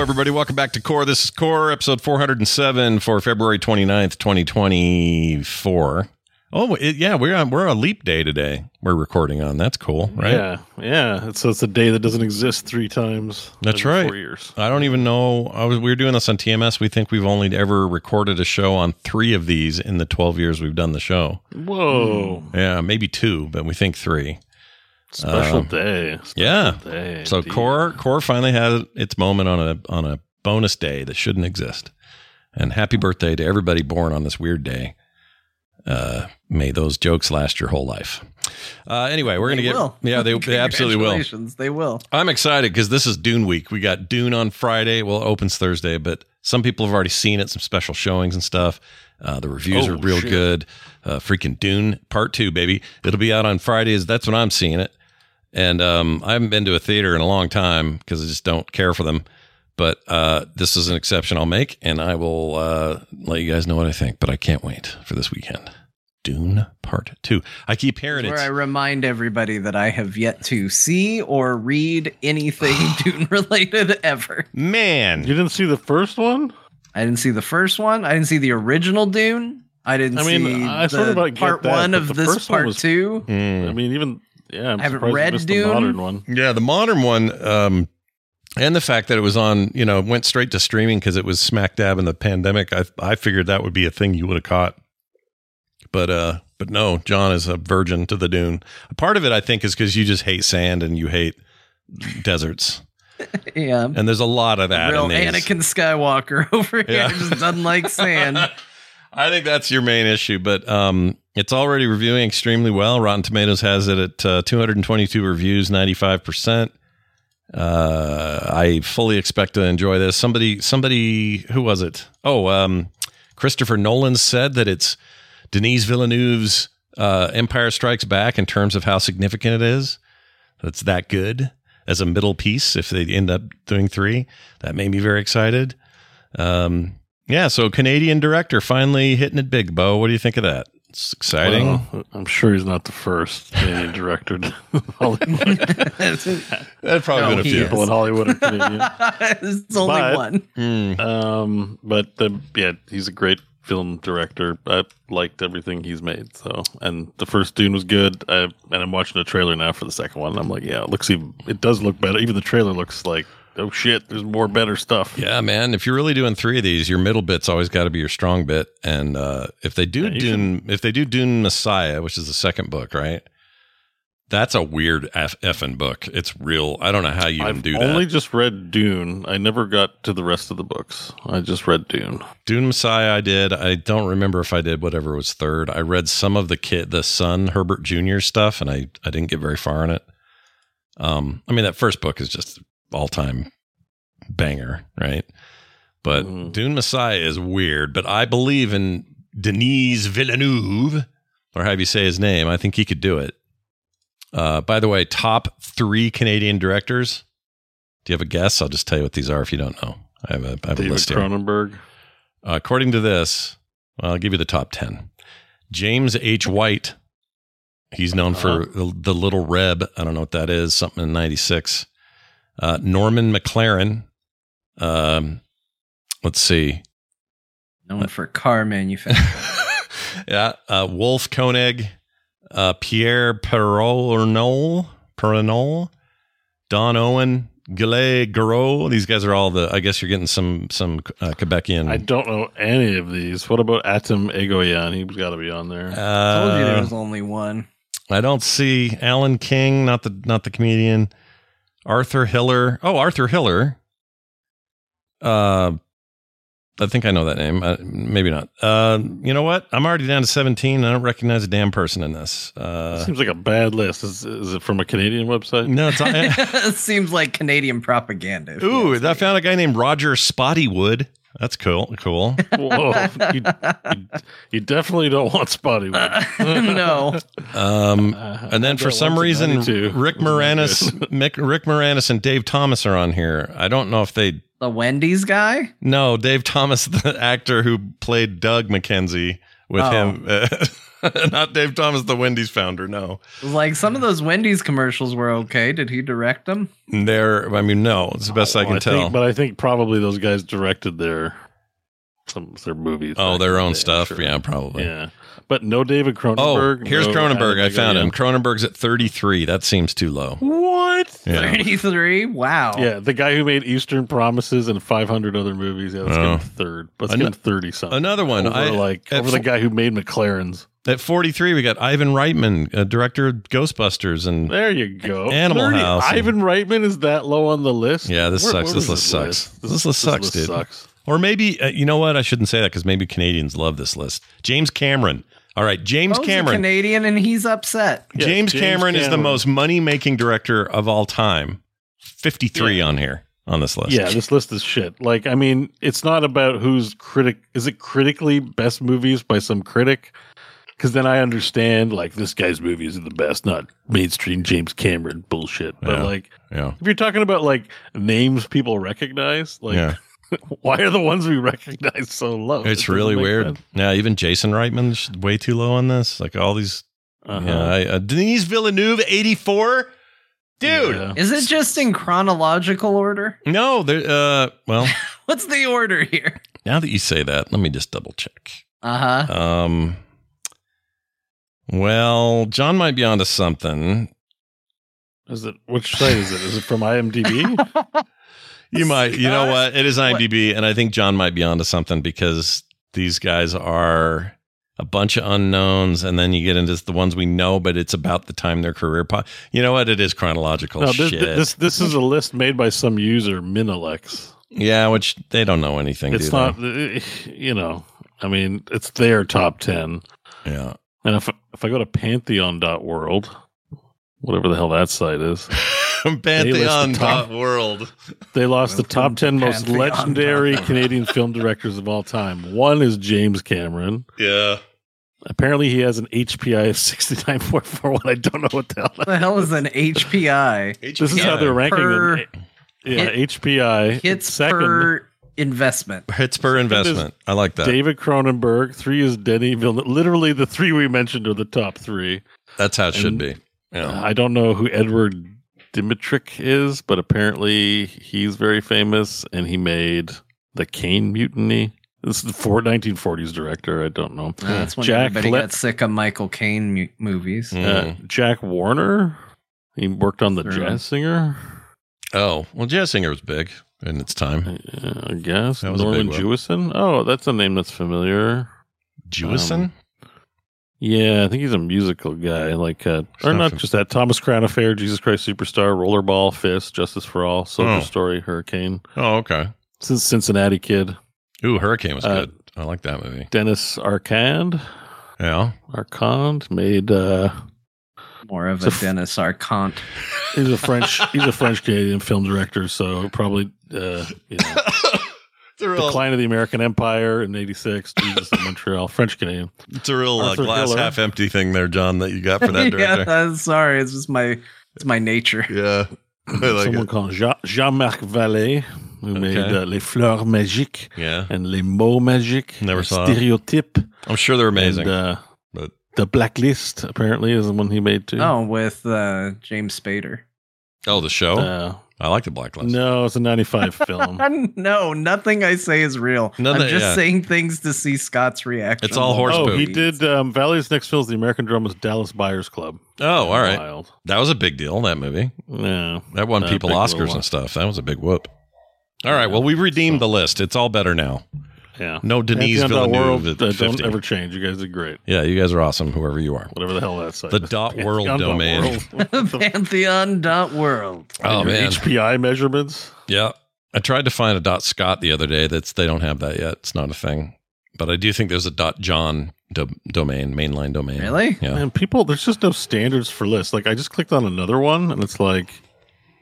Hello, everybody. Welcome back to Core. This is Core, episode 407 for February 29th, 2024. Oh, it, yeah, we're on we're on a leap day today. We're recording on. That's cool, right? Yeah, yeah. So it's a day that doesn't exist three times. That's in right. Four years. I don't even know. I was, we were doing this on TMS. We think we've only ever recorded a show on three of these in the 12 years we've done the show. Whoa! Yeah, maybe two, but we think three. Special Um, day. Special yeah. Day, So indeed. Core Core finally had its moment on a on a bonus day that shouldn't exist. And happy birthday to everybody born on this weird day. Uh, may those jokes last your whole life. Uh, anyway, we're gonna get will. yeah they, they absolutely will. They will. I'm excited because this is Dune week. We got Dune on Friday. Well, it opens Thursday, but some people have already seen it, some special showings and stuff. Uh, the reviews Oh, are real shit. good. Uh, freaking Dune Part Two, baby. It'll be out on Fridays. That's when I'm seeing it. And um, I haven't been to a theater in a long time because I just don't care for them. But uh, this is an exception I'll make, and I will uh, let you guys know what I think. But I can't wait for this weekend. Dune Part Two. I keep hearing Where it. I remind everybody that I have yet to see or read anything Dune related ever. Man, You didn't see the first one? I didn't see the first one. I didn't see the original Dune. I didn't I mean, see I the sort of like part that, one of the this first one part was- two. Mm. I mean, even yeah, I'm I haven't surprised you read Dune. the modern one. Yeah, the modern one, um, and the fact that it was on, you know, went straight to streaming because it was smack dab in the pandemic. I I figured that would be a thing you would have caught, but uh, but no, Jon is a virgin to the Dune. A part of it, I think, is because you just hate sand and you hate deserts, Yeah. and there's a lot of that. Real in these. Anakin Skywalker over here Yeah. just doesn't like sand. I think that's your main issue, but um, it's already reviewing extremely well. Rotten Tomatoes has it at uh, 222 reviews, 95%. Uh, I fully expect to enjoy this. Somebody, somebody, who was it? Oh, um, Christopher Nolan said that it's Denis Villeneuve's uh, Empire Strikes Back in terms of how significant it is. That's that good as a middle piece. If they end up doing three, that made me very excited. Um, yeah, so Canadian director finally hitting it big. Beau, what do you think of that? It's exciting. Well, I'm sure he's not the first Canadian director. to Hollywood. That'd probably No, been a few. is. People in Hollywood are Canadian. it's only But- one. Mm. Um, but the, yeah, he's a great film director. I liked everything he's made. So, and the first Dune was good. I, and I'm watching the trailer now for the second one. And I'm like, yeah, it looks even. It does look better. Even the trailer looks like, oh shit, there's more better stuff. Yeah, man. If you're really doing three of these, your middle bit's always got to be your strong bit. And uh, if they do Yeah, Dune, if they do Dune Messiah, which is the second book, right? That's a weird F- effing book. It's real. I don't know how you even I've do that. I only just read Dune. I never got to the rest of the books. I just read Dune. Dune Messiah, I did. I don't remember if I did whatever was third. I read some of the kid, the son Herbert Jr. stuff, and I I didn't get very far in it. Um, I mean that first book is just all time banger, right? But Mhm. Dune Messiah is weird. But I believe in Denis Villeneuve, or however you say his name. I think he could do it. Uh, by the way, top three Canadian directors. Do you have a guess? I'll just tell you what these are if you don't know. I have a, I have a David list here. Cronenberg. Uh, according to this, well, I'll give you the top 10. James H. White. He's known for the, the Little Reb. I don't know what that is. Something in 96. Uh, Norman McLaren. Um, let's see. Known for car manufacturing. yeah. Uh, Wolf Koenig. Uh, Pierre Perronol. Perronol. Don Owen. Gillet Garot. These guys are all the, I guess you're getting some, some uh, Quebecian. I don't know any of these. What about Atom Egoyan? He's got to be on there. I Told you there Uh, was only one. I don't see Alan King, not the not the comedian. Arthur Hiller. Oh, Arthur Hiller. Uh, I think I know that name. Uh, maybe not. Uh, you know what? I'm already down to 17. I don't recognize a damn person in this. Uh, Seems like a bad list. Is, is it from a Canadian website? no, it's not. it seems like Canadian propaganda. Ooh, I found a guy named Roger Spottiswoode. That's cool. Cool. Whoa, you, you, you definitely don't want Spotty. Uh, no. Um, and then for some reason, Rick Moranis. Mick, Rick Moranis, and Dave Thomas are on here. I don't know if they The Wendy's guy? No, Dave Thomas, the actor who played Doug McKenzie with Oh. him. not Dave Thomas, the Wendy's founder. No, Like some of those Wendy's commercials were okay. Did he direct them? they're. I mean, no. It's the best I Well, can tell. think- but I think probably those guys directed their some their movies. oh, their own day, stuff. sure. Yeah, probably. Yeah, but no David oh, Cronenberg. Oh, here's no Cronenberg. I Adam found him. Egoyan. Cronenberg's at 33. That seems too low. What? Yeah. 33? Wow. Yeah, the guy who made Eastern Promises and 500 other movies. Yeah, let's Oh. get him third. Let's Ano- get him 30 something. Another one. Over, I, like at over the guy who made McLaren's. At 43, we got Ivan Reitman, uh, director of Ghostbusters, and There you go. Animal House. Ivan Reitman is that low on the list. Yeah, this Where- sucks. where This was list this sucks. This list sucks, list dude. Sucks. or maybe uh, you know what? I shouldn't say that because maybe Canadians love this list. James Cameron. All right, James Beau's a Cameron. Canadian and he's upset. Yes, James, James Cameron, is the Cameron. most money making director of all time. 53 Yeah. on here on this list. Yeah, this list is shit. Like, I mean, it's not about who's critic. Is it critically best movies by some critic? Because then I understand, like, this guy's movies are the best, not mainstream James Cameron bullshit. But Yeah. like, Yeah. if you're talking about like names people recognize, like, yeah. why are the ones we recognize so low? It's doesn't really weird. sense. Yeah, even Jason Reitman's way too low on this. Like all these. Uh-huh. Yeah, I, uh, Denis Villeneuve, 84. Dude. Yeah. Is it just in chronological order? No, there. Uh, well, What's the order here? now that you say that, let me just double check. Uh huh. Um. Well, Jon might be onto something. Is it which site is it? Is it from IMDb? You might. You know what? It is What? IMDb, and I think Jon might be onto something because these guys are a bunch of unknowns, and then you get into the ones we know, but it's about the time their career. Po- you know what? It is chronological no, this, shit. this this is a list made by some user, Minilex. yeah, which they don't know anything. It's do not, uh, you know, I mean, it's their top ten. Yeah. And if if I go to pantheon.world, whatever the hell that site is, Pantheon top- world. they lost the top 10 most Pantheon. legendary Canadian film directors of all time. One is James Cameron. Yeah. Apparently, he has an HPI of 69.41. I don't know what the hell that the hell is an HPI? This is how they're ranking Per- them. Yeah, HPI. Hits Second, per investment. Hits per investment. I like that. David Cronenberg. Three is Denny Villeneuve. Literally, the three we mentioned are the top three. That's how it should be. Yeah. I don't know who Edward Dmytryk is, but apparently he's very famous and he made the Caine Mutiny. This is the four, 1940s director. I don't know. That's when Jack everybody Le- got sick of Michael Caine mu- movies. Mm. Uh, Jack Warner. He worked on the Sure. Jazz Singer. Oh, well, Jazz Singer was big in its time. uh, I guess That was Norman. Jewison. Oh, that's a name that's familiar. Jewison? Um, Yeah, I think he's a musical guy, like uh, or not not just that. Thomas Crown Affair, Jesus Christ Superstar, Rollerball, Fist, Justice for All, Soldier Oh. Story, Hurricane, oh, okay. Cin- Cincinnati Kid, Ooh, Hurricane was Uh, good. I like that movie. Dennis Arcand, Yeah. Arcand made. uh More of a, a f- Dennis Arcand. He's a French. he's a French Canadian film director, so probably uh, you know, It's a real, Decline of the American Empire in '86. Jesus in Montreal, French Canadian. it's a real uh, glass Hiller. half empty thing there, Jon, that you got for that yeah, director. that's, sorry, it's just my it's my nature. yeah. I like Someone it. called Jean- Jean-Marc Vallée, who made uh, Les Fleurs Magiques Yeah. and Les Mots Magiques. Never saw it. Stereotype. I'm sure they're amazing. And, uh, but- the Blacklist apparently is the one he made too. Oh, with uh, James Spader. oh, the show? Uh, I like the Blacklist. no, it's a '95 film. no, nothing I say is real. No, I'm just yeah. saying things to see Scott's reaction. It's all horse oh, poop. he did. Um, Vallée's next film is the American Drummer's Dallas Buyers Club. Oh, all right. Wild. That was a big deal, that movie. Yeah. That won people Oscars and stuff. That was a big whoop. All right. Well, we redeemed the list. It's all better now. Yeah. No Denise Pantheon dot Villeneuve World, at uh, don't ever change. You guys did great. Yeah, you guys are awesome, whoever you are. Whatever the hell that site The is. dot world Pantheon dot domain. world. Pantheon dot world. Oh, man. HPI measurements. Yeah. I tried to find a dot Scott the other day. That's they don't have that yet. It's not a thing. But I do think there's a dot John do- domain, mainline domain. Really? Yeah. And people, there's just no standards for lists. Like I just clicked on another one, and it's like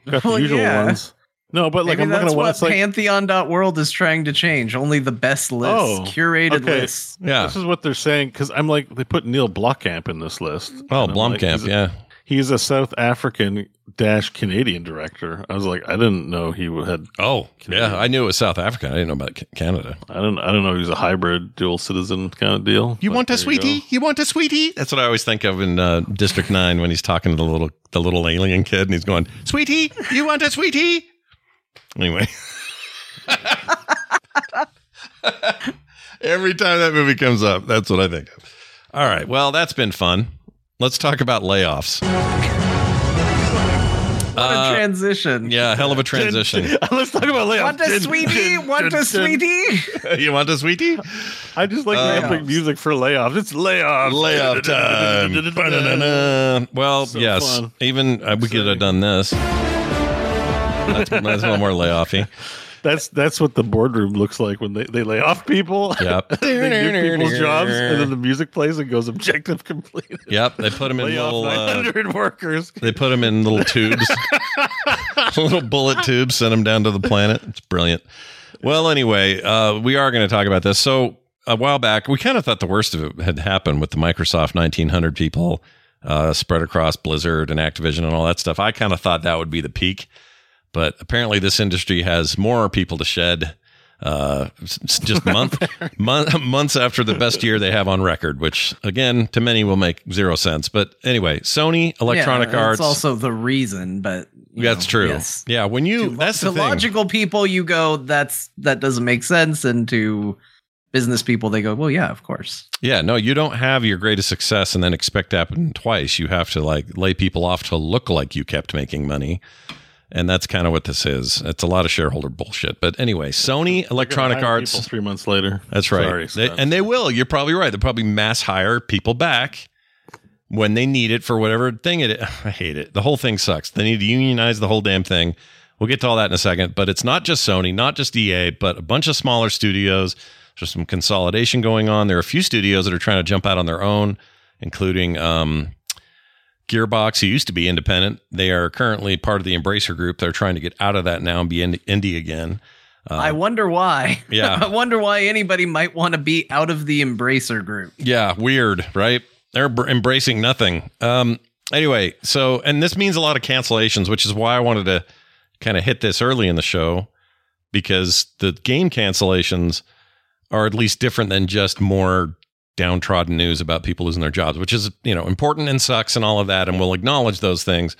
got the Well, usual yeah. ones. No, but like Maybe I'm looking at one. what It's like Pantheon.world is trying to change. Only the best lists, Oh, curated okay. lists. Yeah. this is what they're saying because I'm like they put Neil Blomkamp in this list. Oh, And I'm like, Blomkamp. he's a- yeah. he's a South African dash Canadian director. I was like, I didn't know he had. Oh, yeah. I knew it was South Africa. I didn't know about Canada. I don't. I don't know. He was a hybrid dual citizen kind of deal. You want a there you sweetie? You, want a sweetie? That's what I always think of in uh, District Nine when he's talking to the little the little alien kid and he's going, "Sweetie, you want a sweetie?" Anyway, every time that movie comes up, that's what I think of. All right, well, that's been fun. Let's talk about layoffs. What Uh, a transition. Yeah, hell of a transition. Let's talk about layoffs. Want a sweetie? Want a sweetie? you want a sweetie? I just like Uh, ramping music for layoffs. It's layoffs. Layoff time. Well, So yes. fun. Even uh, we could have done this. That's, that's a little more layoffy. That's that's what the boardroom looks like when they, they lay off people. Yep. they give people's jobs, and then the music plays and goes objective complete. Yep. They put them in Lay little. Uh, workers. they put them in little tubes, little bullet tubes. Send them down to the planet. It's brilliant. Well, anyway, uh, we are going to talk about this. So a while back, we kind of thought the worst of it had happened with the Microsoft 1900 people uh, spread across Blizzard and Activision and all that stuff. I kind of thought that would be the peak, but apparently this industry has more people to shed. Uh, just month, month, months after the best year they have on record, which again to many will make zero sense. But anyway, Sony, Electronic yeah, Arts, also the reason, but that's know, true. Yes. Yeah, when you To, that's to the thing. logical people, you go, "That's that doesn't make sense," and to business people, they go, "Well, yeah, of course." Yeah, no, you don't have your greatest success and then expect to happen twice. You have to like lay people off to look like you kept making money. And that's kind of what this is. It's a lot of shareholder bullshit. But anyway, Sony Electronic Arts. three months later. That's right. Sorry, They- and they will. You're probably right. They'll probably mass hire people back when they need it for whatever thing it is. I hate it. The whole thing sucks. They need to unionize the whole damn thing. We'll get to all that in a second. But it's not just Sony, not just EA, but a bunch of smaller studios. There's some consolidation going on. There are a few studios that are trying to jump out on their own, including um, Gearbox, who used to be independent. They are currently part of the Embracer Group. They're trying to get out of that now and be indie again. I wonder why. Uh, yeah. I wonder why anybody might want to be out of the Embracer group. Yeah, weird, right? They're br- embracing nothing. Um, anyway, so and this means a lot of cancellations, which is why I wanted to kind of hit this early in the show because the game cancellations are at least different than just more downtrodden news about people losing their jobs, which is you know important and sucks and all of that, and we'll acknowledge those things.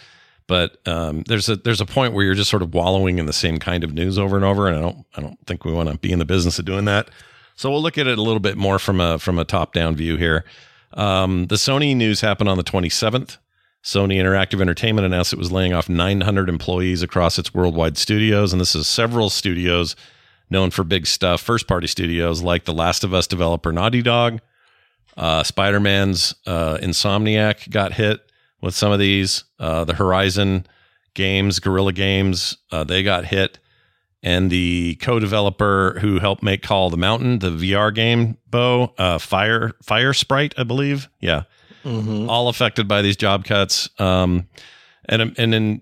But um, there's a there's a point where you're just sort of wallowing in the same kind of news over and over, and I don't I don't think we want to be in the business of doing that. So we'll look at it a little bit more from a from a top down view here. Um, the Sony news happened on the 27th. Sony Interactive Entertainment announced it was laying off 900 employees across its worldwide studios, and this is several studios known for big stuff, first party studios like the Last of Us developer Naughty Dog, uh, Spider Man's uh, Insomniac got hit with some of these. Uh, the Horizon games, Guerrilla Games, uh, they got hit. And the co-developer who helped make Call the Mountain, the VR game, Bo, uh, Fire Fire Sprite, I believe, yeah, all affected by these job cuts. Um, and and then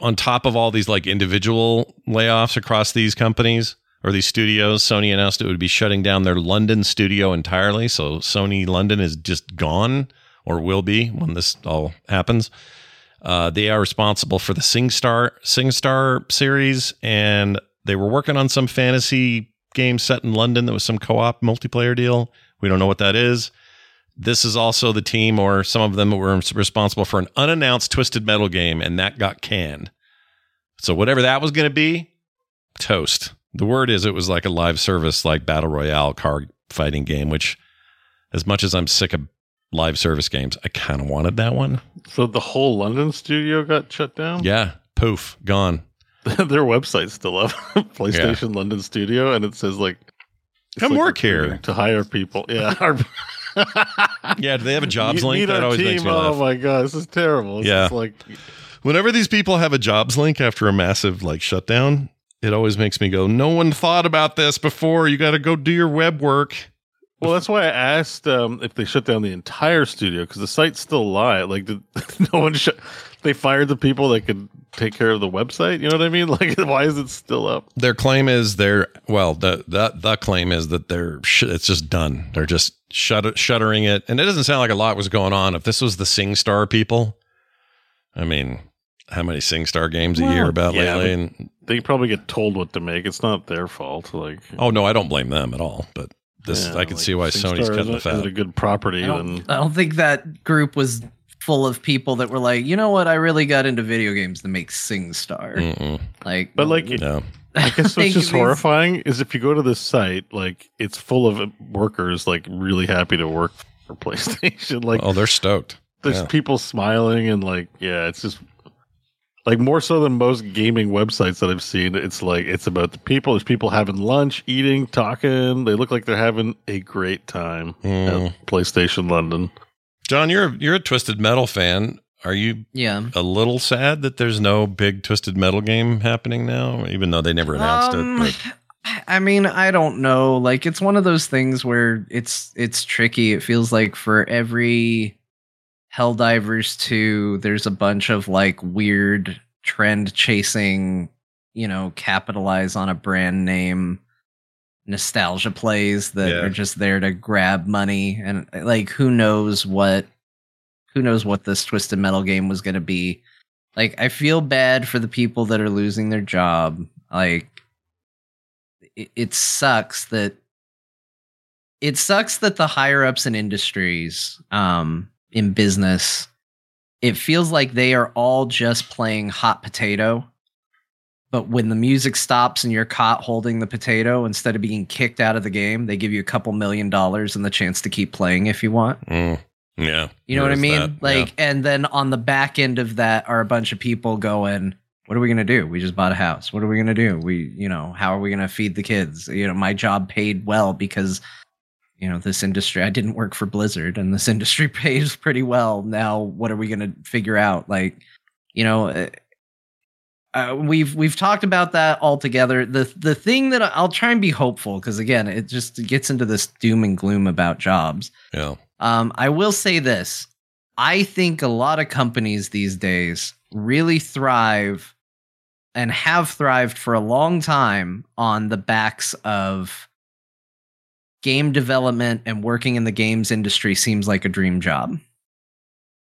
on top of all these like individual layoffs across these companies, or these studios. Sony announced it would be shutting down their London studio entirely. So Sony London is just gone, or will be when this all happens. Uh, they are responsible for the SingStar SingStar series, and they were working on some fantasy game set in London that was some co-op multiplayer deal. We don't know what that is. This is also the team, or some of them were responsible for an unannounced Twisted Metal game, and that got canned. So whatever that was going to be, toast. The word is it was like a live service, like battle royale card fighting game. Which, as much as I'm sick of live service games, I kind of wanted that one. So the whole London studio got shut down. Yeah, poof, gone. Their website's still up, PlayStation London Studio, and it says like, Come like work here. to hire people. Yeah, our- Yeah, do they have a jobs link? That always team. makes me laugh. Oh my god, this is terrible. It's Yeah. like Whenever these people have a jobs link after a massive like shutdown, it always makes me go, "No one thought about this before. You got to go do your web work." Well, that's why I asked um, if they shut down the entire studio because the site's still live. Like, did no one shut? They fired the people that could take care of the website. You know what I mean? Like, why is it still up? Their claim is they're well, the the the claim is that they're sh- it's just done. They're just shut- shuttering it, and it doesn't sound like a lot was going on. If this was the SingStar people, I mean, how many SingStar games a year about yeah, lately? And They probably get told what to make. It's not their fault. Like, oh no, I don't blame them at all. But this, yeah, I can like, see why SingStar Sony's cutting the isn't- isn't fat. a good property. I don't, Then I don't think that group was full of people that were like, you know what, I really got into video games to make SingStar. Mm-mm. Like, But, like, No, I guess what's just horrifying is if you go to this site, like it's full of workers like really happy to work for PlayStation. Like oh, they're stoked. there's yeah. people smiling and like yeah, it's just like more so than most gaming websites that I've seen. It's like it's about the people. There's people having lunch, eating, talking. They look like they're having a great time Mm. at PlayStation London. Jon, you're you're a Twisted Metal fan. Are you yeah. a little sad that there's no big Twisted Metal game happening now, even though they never announced Um, it? I mean, I don't know. Like, it's one of those things where it's it's tricky. It feels like for every Helldivers 2, there's a bunch of like weird trend chasing, you know, capitalize on a brand name nostalgia plays that Yeah. are just there to grab money. And like who knows what who knows what this twisted metal game was going to be. Like i feel bad for the people that are losing their job. Like it, it sucks that it sucks that the higher ups in industries um in business it feels like they are all just playing hot potato but when the music stops and you're caught holding the potato instead of being kicked out of the game they give you a couple million dollars and the chance to keep playing if you want Mm, yeah, you know what I mean? that, Like, and then on the back end of that are a bunch of people going, "What are we gonna do? We just bought a house. What are we gonna do? We, you know, how are we gonna feed the kids? You know, my job paid well because, you know, this industry. I didn't work for Blizzard, and this industry pays pretty well. Now, what are we gonna figure out? Like, you know." Uh, uh, we've we've talked about that all together. The the thing that I'll try and be hopeful because again, it just gets into this doom and gloom about jobs. yeah. Um, I will say this. I think a lot of companies these days really thrive and have thrived for a long time on the backs of game development and working in the games industry seems like a dream job.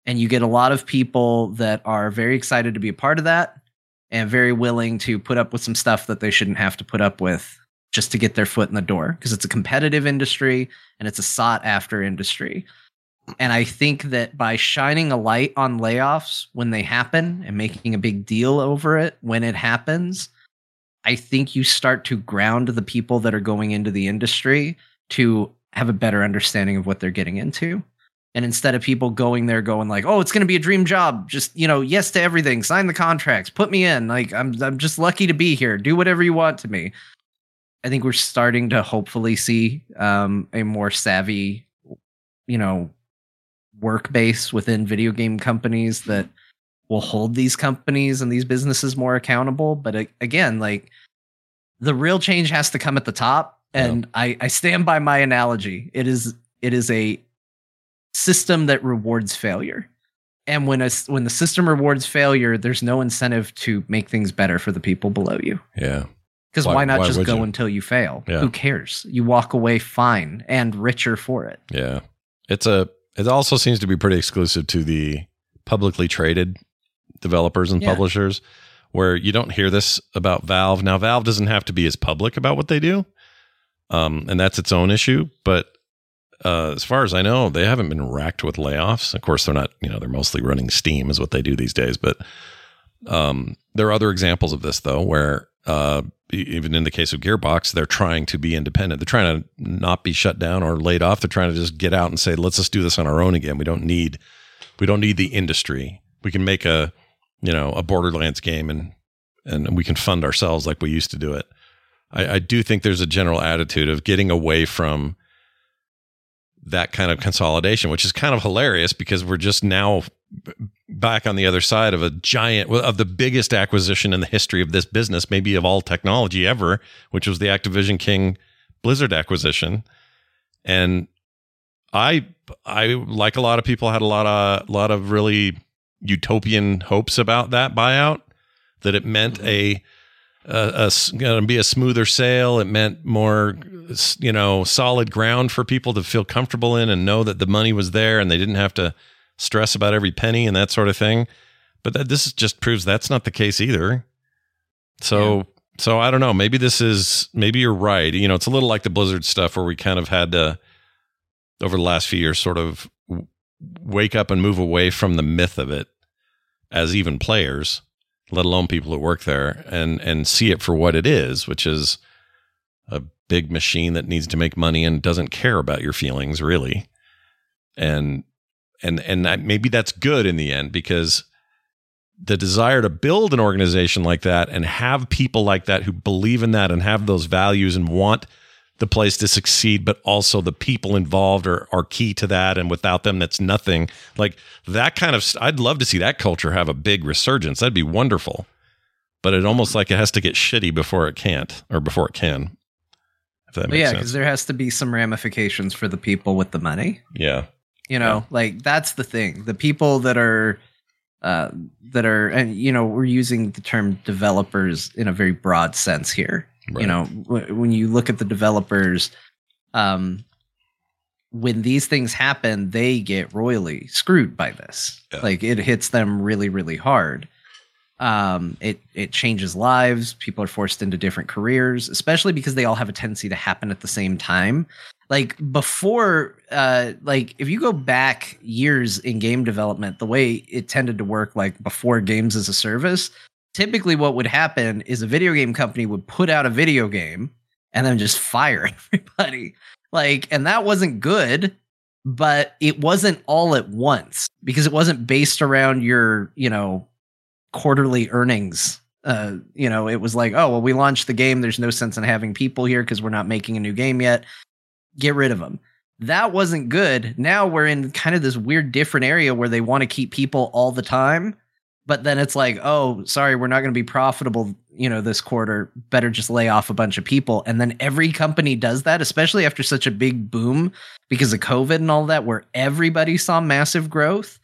And you get a lot of people that are very excited to be a part of that and very willing to put up with some stuff that they shouldn't have to put up with just to get their foot in the door because it's a competitive industry and it's a sought after industry. And I think that by shining a light on layoffs when they happen and making a big deal over it when it happens, I think you start to ground the people that are going into the industry to have a better understanding of what they're getting into. And instead of people going there going like, "Oh, it's going to be a dream job. Just, you know, yes to everything. Sign the contracts. Put me in. Like I'm I'm just lucky to be here. Do whatever you want to me." I think we're starting to hopefully see um, a more savvy, you know, work base within video game companies that will hold these companies and these businesses more accountable. But again, like the real change has to come at the top. And I, I stand by my analogy. It is it is a system that rewards failure. And when a, when the system rewards failure, there's no incentive to make things better for the people below you. Yeah. Because Why- why, not why just go you? until you fail? Yeah. Who cares? You walk away fine and richer for it. Yeah. It's a it also seems to be pretty exclusive to the publicly traded developers and Yeah. publishers where you don't hear this about Valve. Now Valve doesn't have to be as public about what they do. Um and that's its own issue, but uh, as far as I know, they haven't been racked with layoffs. Of course, they're not, you know, they're mostly running Steam is what they do these days, but um, there are other examples of this though, where uh, even in the case of Gearbox, they're trying to be independent. They're trying to not be shut down or laid off. They're trying to just get out and say, let's just do this on our own again. We don't need, we don't need the industry. We can make a, you know, a Borderlands game and and we can fund ourselves like we used to do it. I, I do think there's a general attitude of getting away from that kind of consolidation, which is kind of hilarious because we're just now back on the other side of a giant of the biggest acquisition in the history of this business, maybe of all technology ever, which was the Activision King Blizzard acquisition. And I I like a lot of people had a lot of a lot of really utopian hopes about that buyout that it meant a a, a going to be a smoother sail. It meant more, you know, solid ground for people to feel comfortable in and know that the money was there and they didn't have to stress about every penny and that sort of thing. But that, this just proves that's not the case either. So, so I don't know. Maybe this is maybe you're right. You know, it's a little like the Blizzard stuff where we kind of had to over the last few years sort of wake up and move away from the myth of it as even players let alone people who work there and and see it for what it is which is a big machine that needs to make money and doesn't care about your feelings really. And and and that, maybe that's good in the end because the desire to build an organization like that and have people like that who believe in that and have those values and want the place to succeed, but also the people involved are, are key to that. And without them, that's nothing. Like that kind of, I'd love to see that culture have a big resurgence. That'd be wonderful. But it almost like it has to get shitty before it can't or before it can. If that makes yeah, because there has to be some ramifications for the people with the money. Yeah. You know, like that's the thing. The people that are uh, that are, and you know, we're using the term developers in a very broad sense here. Right. You know, w- when you look at the developers, um, when these things happen, they get royally screwed by this. Yeah. Like it hits them really, really hard. Um, it it changes lives. People are forced into different careers, especially because they all have a tendency to happen at the same time. Like before, uh, like if you go back years in game development, the way it tended to work, like before games as a service, typically what would happen is a video game company would put out a video game and then just fire everybody. Like, and that wasn't good, but it wasn't all at once because it wasn't based around your, you know, quarterly earnings. Uh, you know, it was like, oh, well, we launched the game. There's no sense in having people here because we're not making a new game yet. Get rid of them. That wasn't good. Now we're in kind of this weird different area where they want to keep people all the time but then it's like oh sorry we're not going to be profitable you know this quarter. Better just lay off a bunch of people. And then every company does that especially after such a big boom because of covid and all that where everybody saw massive growth.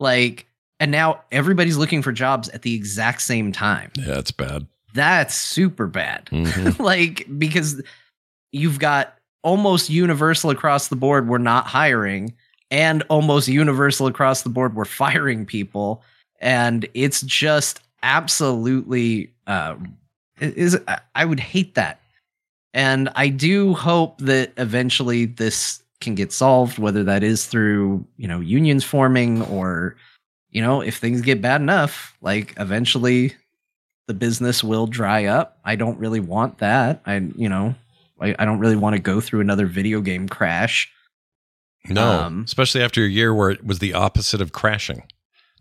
Like and now everybody's looking for jobs at the exact same time. Yeah, it's bad. that's super bad. Mhm. like because you've got almost universal across the board we're not hiring and almost universal across the board we're firing people and it's just absolutely uh is I- i would hate that. And i do hope that eventually this can get solved whether that is through you know unions forming or you know if things get bad enough like eventually the business will dry up. I don't really want that. I you know i, I don't really want to go through another video game crash. No, Um, especially after a year where it was the opposite of crashing,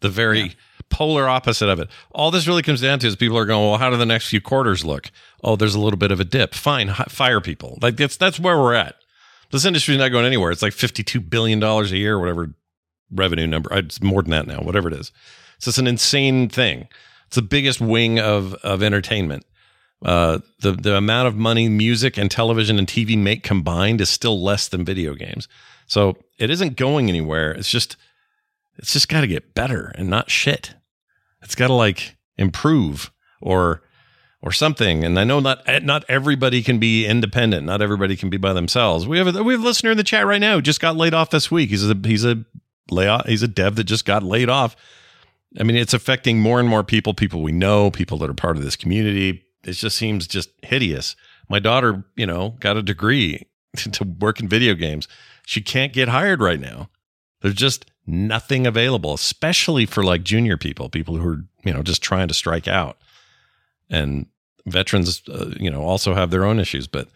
the very Yeah. polar opposite of it. All this really comes down to is people are going, well, how do the next few quarters look? Oh, there's a little bit of a dip. Fine, fire people. Like that's that's where we're at. This industry's not going anywhere. It's like fifty-two billion dollars a year, whatever revenue number. uh, It's more than that now. Whatever it is, it's just an insane thing. It's the biggest wing of of entertainment. Uh, the the amount of money music and television and TV make combined is still less than video games. So it isn't going anywhere. It's just it's just got to get better and not shit. It's got to like improve or or something. And I know not eh, not everybody can be independent. Not everybody can be by themselves. We have a, we have a listener in the chat right now who just got laid off this week. He's a he's a layoff. He's a dev that just got laid off. I mean, it's affecting more and more people. People we know, people that are part of this community. It just seems just hideous. My daughter, you know, got a degree to work in video games. She can't get hired right now. There's just nothing available, especially for like junior people, people who are, you know, just trying to strike out. And veterans, uh, you know, also have their own issues, but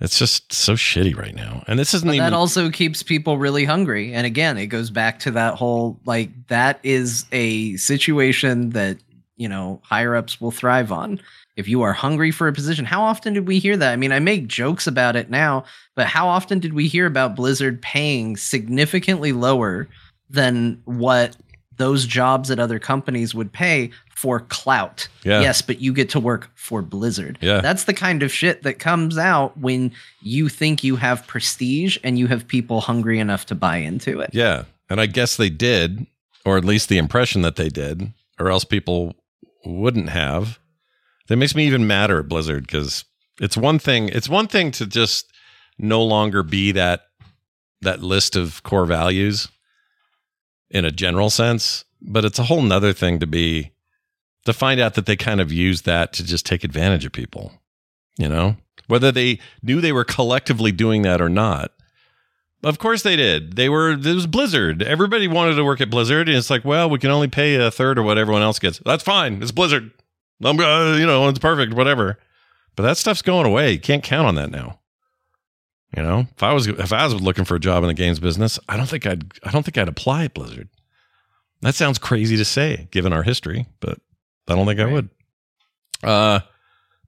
it's just so shitty right now. And this isn't But even that also keeps people really hungry. And again, it goes back to that whole like that is a situation that, you know, higher ups will thrive on. If you are hungry for a position, how often did we hear that? I mean, I make jokes about it now, but how often did we hear about Blizzard paying significantly lower than what those jobs at other companies would pay for clout? Yeah. Yes, but you get to work for Blizzard. Yeah. That's the kind of shit that comes out when you think you have prestige and you have people hungry enough to buy into it. Yeah. And I guess they did, or at least the impression that they did, or else people wouldn't have. That makes me even madder at Blizzard because it's one thing, it's one thing to just no longer be that that list of core values in a general sense, but it's a whole nother thing to be to find out that they kind of use that to just take advantage of people. You know? Whether they knew they were collectively doing that or not. Of course they did. They were it was Blizzard. Everybody wanted to work at Blizzard, and it's like, well, we can only pay a third of what everyone else gets. That's fine. It's Blizzard. I'm, uh, you know, it's perfect. Whatever. But that stuff's going away. You can't count on that now. You know, if I was if I was looking for a job in the games business, I don't think I'd I don't think I'd apply at Blizzard. That sounds crazy to say, given our history, but I don't think I would. Uh,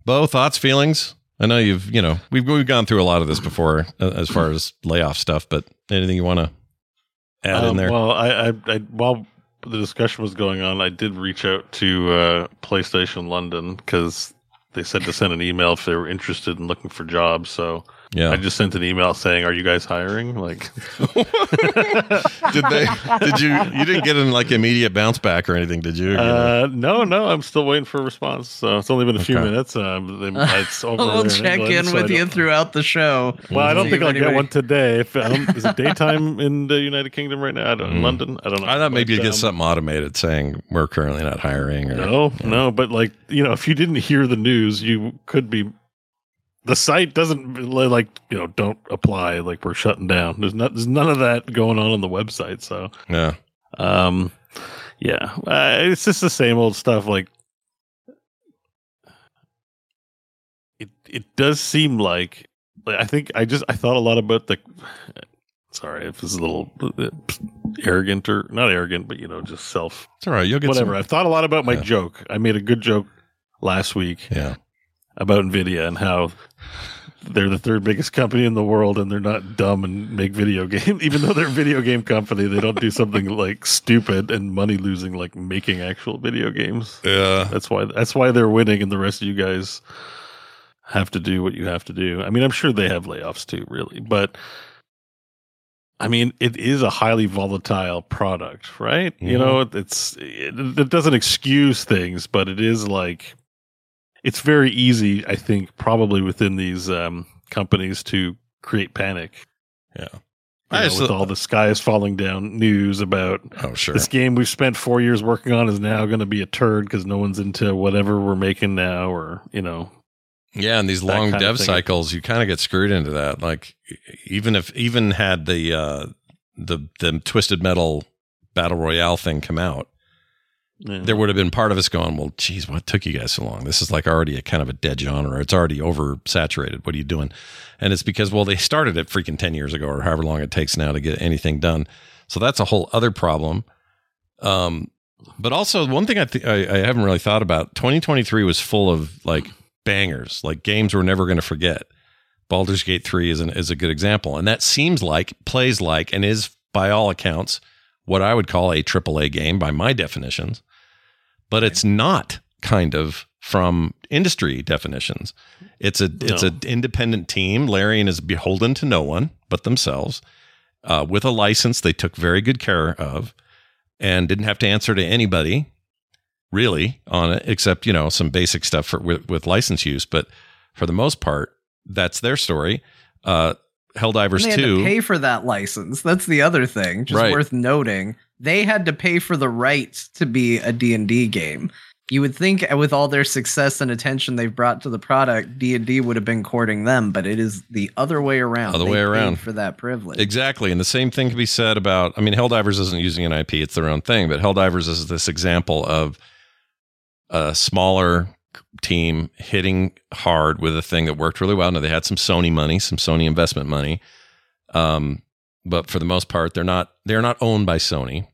Beau, thoughts, feelings? I know you've you know we've we've gone through a lot of this before uh, as far as layoff stuff, but anything you want to add in Um, there? Well, I, I, I, while the discussion was going on, I did reach out to uh, PlayStation London because they said to send an email if they were interested in looking for jobs. So yeah. I just sent an email saying, "Are you guys hiring?" Like, did they? Did you? You didn't get an like immediate bounce back or anything, did you? uh, no, no, I'm still waiting for a response. So it's only been a few minutes. Um, they, it's over we'll there check England, in so with you throughout the show. Well, I don't think I'll get one today. If, I don't, is it daytime in the United Kingdom right now? I don't. Mm. London. I don't know. I thought maybe you'd get um, something automated saying we're currently not hiring. Or, No, no, but like you know, if you didn't hear the news, you could be. The site doesn't like you know don't apply like we're shutting down. There's not there's none of that going on on the website. So Yeah. um, yeah, uh, it's just the same old stuff. Like it it does seem like, like I think I just I thought a lot about the. Sorry if this is a little uh, arrogant or not arrogant, but you know just self It's all right. You'll get whatever. Some, I've thought a lot about my Yeah. joke. I made a good joke last week yeah. About Nvidia and how they're the third biggest company in the world and they're not dumb and make video games. Even though they're a video game company, they don't do something like stupid and money losing like making actual video games. Yeah. That's why that's why they're winning and the rest of you guys have to do what you have to do. I mean, I'm sure they have layoffs too, really, but I mean, it is a highly volatile product, right? You Mhm. know, it's it, it doesn't excuse things, but it is like it's very easy, I think, probably within these um, companies to create panic. Yeah. You know, just- with all the sky is falling down news about Oh, sure. this game we've spent four years working on is now going to be a turd because no one's into whatever we're making now, or you know, Yeah, and these long dev cycles, you kind of get screwed into that. Like even if even had the uh the the twisted metal battle royale thing come out, yeah. there would have been part of us going, "Well, geez, what took you guys so long? This is like already a kind of a dead genre. It's already oversaturated. What are you doing?" And it's because well, they started it freaking ten years ago, or however long it takes now to get anything done. So that's a whole other problem. Um, but also one thing I, th- I I haven't really thought about. 2023 was full of like bangers, like games we're never going to forget. Baldur's Gate 3 is an, is a good example, and that seems like plays like and is by all accounts what I would call a AAA game by my definitions, but it's not kind of from industry definitions. It's a it's No. an independent team. Larian is beholden to no one but themselves. Uh, with a license they took very good care of and didn't have to answer to anybody really on it, except you know some basic stuff for with, with license use. But for the most part, that's their story. Uh, Helldivers And they had two. to pay for that license. That's the other thing, just Right. worth noting. They had to pay for the rights to be a D&D game. You would think uh, with all their success and attention they've brought to the product, D&D would have been courting them, but it is the other way around. Other They way around. for that privilege. Exactly. And the same thing can be said about, I mean, Helldivers isn't using an IP, it's their own thing, but Helldivers is this example of a smaller team hitting hard with a thing that worked really well. Now, they had some Sony money, some Sony investment money. Um, but for the most part, they're not they're not owned by Sony.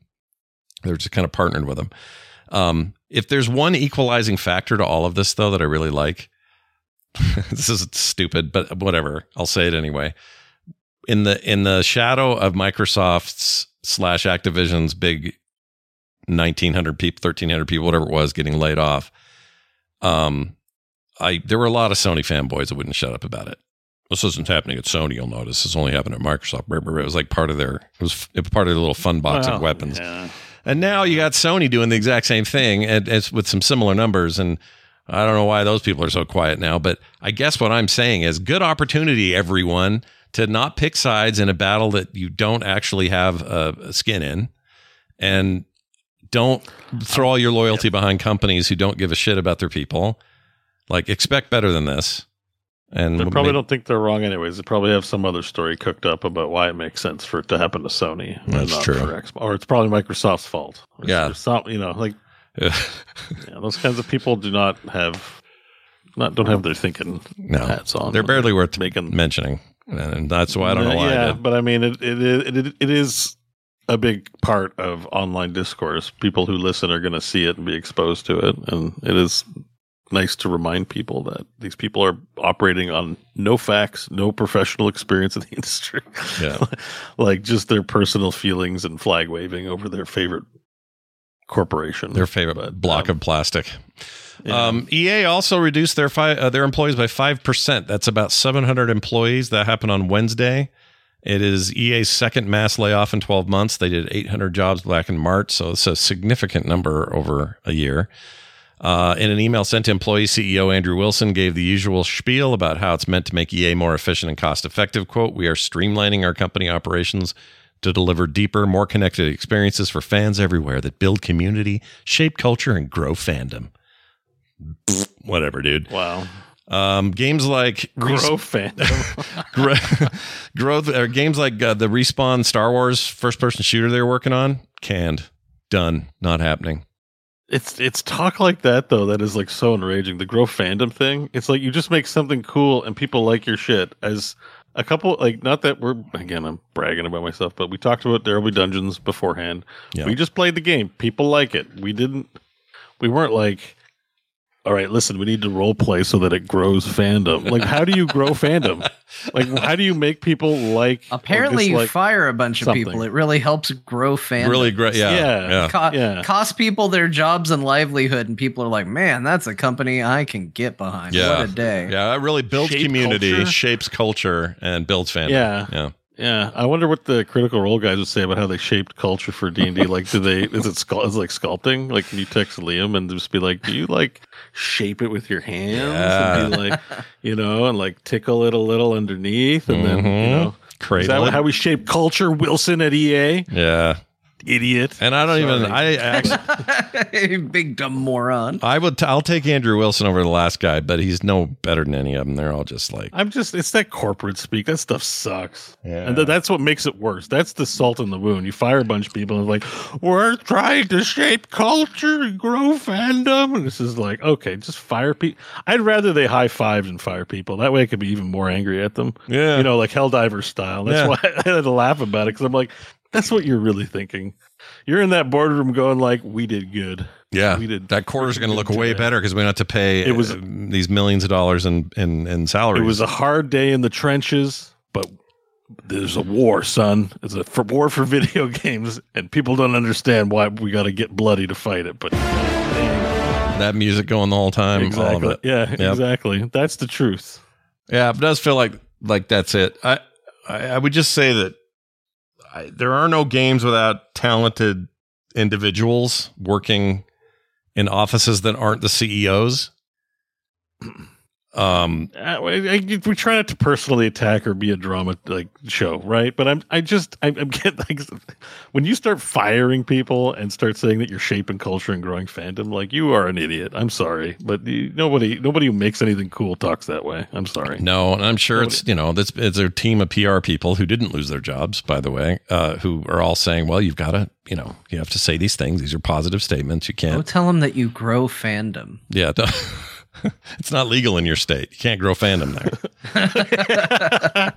They're just kind of partnered with them. Um, if there's one equalizing factor to all of this, though, that I really like, this is stupid, but whatever. I'll say it anyway in the in the shadow of Microsoft's slash Activision's big nineteen hundred people, thirteen hundred people, whatever it was, getting laid off. Um, I there were a lot of Sony fanboys that wouldn't shut up about it. This isn't happening at Sony. You'll notice this only happened at Microsoft. It was like part of their it was it was part of their little fun box of weapons. yeah. And now you got Sony doing the exact same thing and it's with some similar numbers. And I don't know why those people are so quiet now, but I guess what I'm saying is good opportunity, everyone, to not pick sides in a battle that you don't actually have a, a skin in. And don't throw all your loyalty behind companies who don't give a shit about their people. Like expect better than this. And They probably don't think they're wrong, anyways. They probably have some other story cooked up about why it makes sense for it to happen to Sony, That's not true. For Xbox. Or it's probably Microsoft's fault. Or Yeah. some, you know, like yeah, those kinds of people do not have, not don't have their thinking No. hats on. They're barely worth making. mentioning. And that's why I don't know why. Yeah, but I mean, it it it, it is a big part of online discourse. People who listen are going to see it and be exposed to it, and it is nice to remind people that these people are operating on no facts, no professional experience in the industry. Yeah. like just their personal feelings and flag waving over their favorite corporation. Their favorite But, block um, of plastic. yeah. Um, EA also reduced their fi- uh, their employees by five percent. That's about seven hundred employees. That happened on Wednesday. It is EA's second mass layoff in twelve months. They did eight hundred jobs back in March, so it's a significant number over a year. Uh, in an email sent to employees, CEO Andrew Wilson gave the usual spiel about how it's meant to make EA more efficient and cost effective. Quote, we are streamlining our company operations to deliver deeper, more connected experiences for fans everywhere that build community, shape culture, and grow fandom. Whatever, dude. wow, Um, games like grow Res- fandom. Growth or games like uh, the respawn Star Wars first person shooter they're working on canned, done, not happening. It's it's talk like that though that is like so enraging. The grow fandom thing. It's like you just make something cool and people like your shit. As a couple like not that we're again I'm bragging about myself, but we talked about There Will Be Dungeons beforehand. Yeah. We just played the game. People like it. We didn't. We weren't like. All right, listen. We need to role play so that it grows fandom. Like, how do you grow fandom? Like, how do you make people like? Apparently, you fire a bunch of something. people. It really helps grow fandom. Really great, yeah, Yeah. yeah. Co- Yeah. cost people their jobs and livelihood, and people are like, "Man, that's a company I can get behind." Yeah. What a day! Yeah, it really builds Shape community, culture? shapes culture, and builds fandom. Yeah. yeah. Yeah, I wonder what the Critical Role guys would say about how they shaped culture for D and D. Like, do they? Is it sculpt? Is it like sculpting? Like, can you text Liam and just be like, do you like shape it with your hands and be like, you know, and like tickle it a little underneath, and then you Mhm. know, is that how we shape culture? Wilson at EA, Yeah, idiot. and I don't even. Sorry. I actually, Big dumb moron. I would. T- I'll take Andrew Wilson over the last guy, but he's no better than any of them. They're all just like, I'm just, it's that corporate speak. That stuff sucks. Yeah. And th- that's what makes it worse. That's the salt in the wound. You fire a bunch of people and like, we're trying to shape culture and grow fandom. And this is like, okay, just fire people. I'd rather they high five than fire people. That way I could be even more angry at them. yeah, You know, like Helldiver style. That's Yeah. why I had to laugh about it because I'm like, that's what you're really thinking. You're in that boardroom going like, we did good. yeah. we did- that quarter's going to look way better because we don't have to pay. It was- uh, these millions of dollars in in in salaries. It was a hard day in the trenches, but there's a war, son. It's a for war for video games, and people don't understand why we got to get bloody to fight it. But that music going the whole time. All of exactly, it. yeah, Yep. exactly. That's the truth. Yeah, it does feel like like that's it. I I, I would just say that I, there are no games without talented individuals working in offices that aren't the CEOs. Um, Uh, I, I- we try not to personally attack or be a drama like show, right? But I'm, I just, I'm, I'm getting like, when you start firing people and start saying that you're shaping culture and growing fandom, like you are an idiot. I'm sorry, but you, nobody, nobody who makes anything cool talks that way. I'm sorry. No, and I'm sure it's you know this it's a team of PR people who didn't lose their jobs, by the way, uh, who are all saying, well, you've got to you know you have to say these things. These are positive statements. You Go can't. tell them that you grow fandom. Yeah, it's not legal in your state. You can't grow fandom there.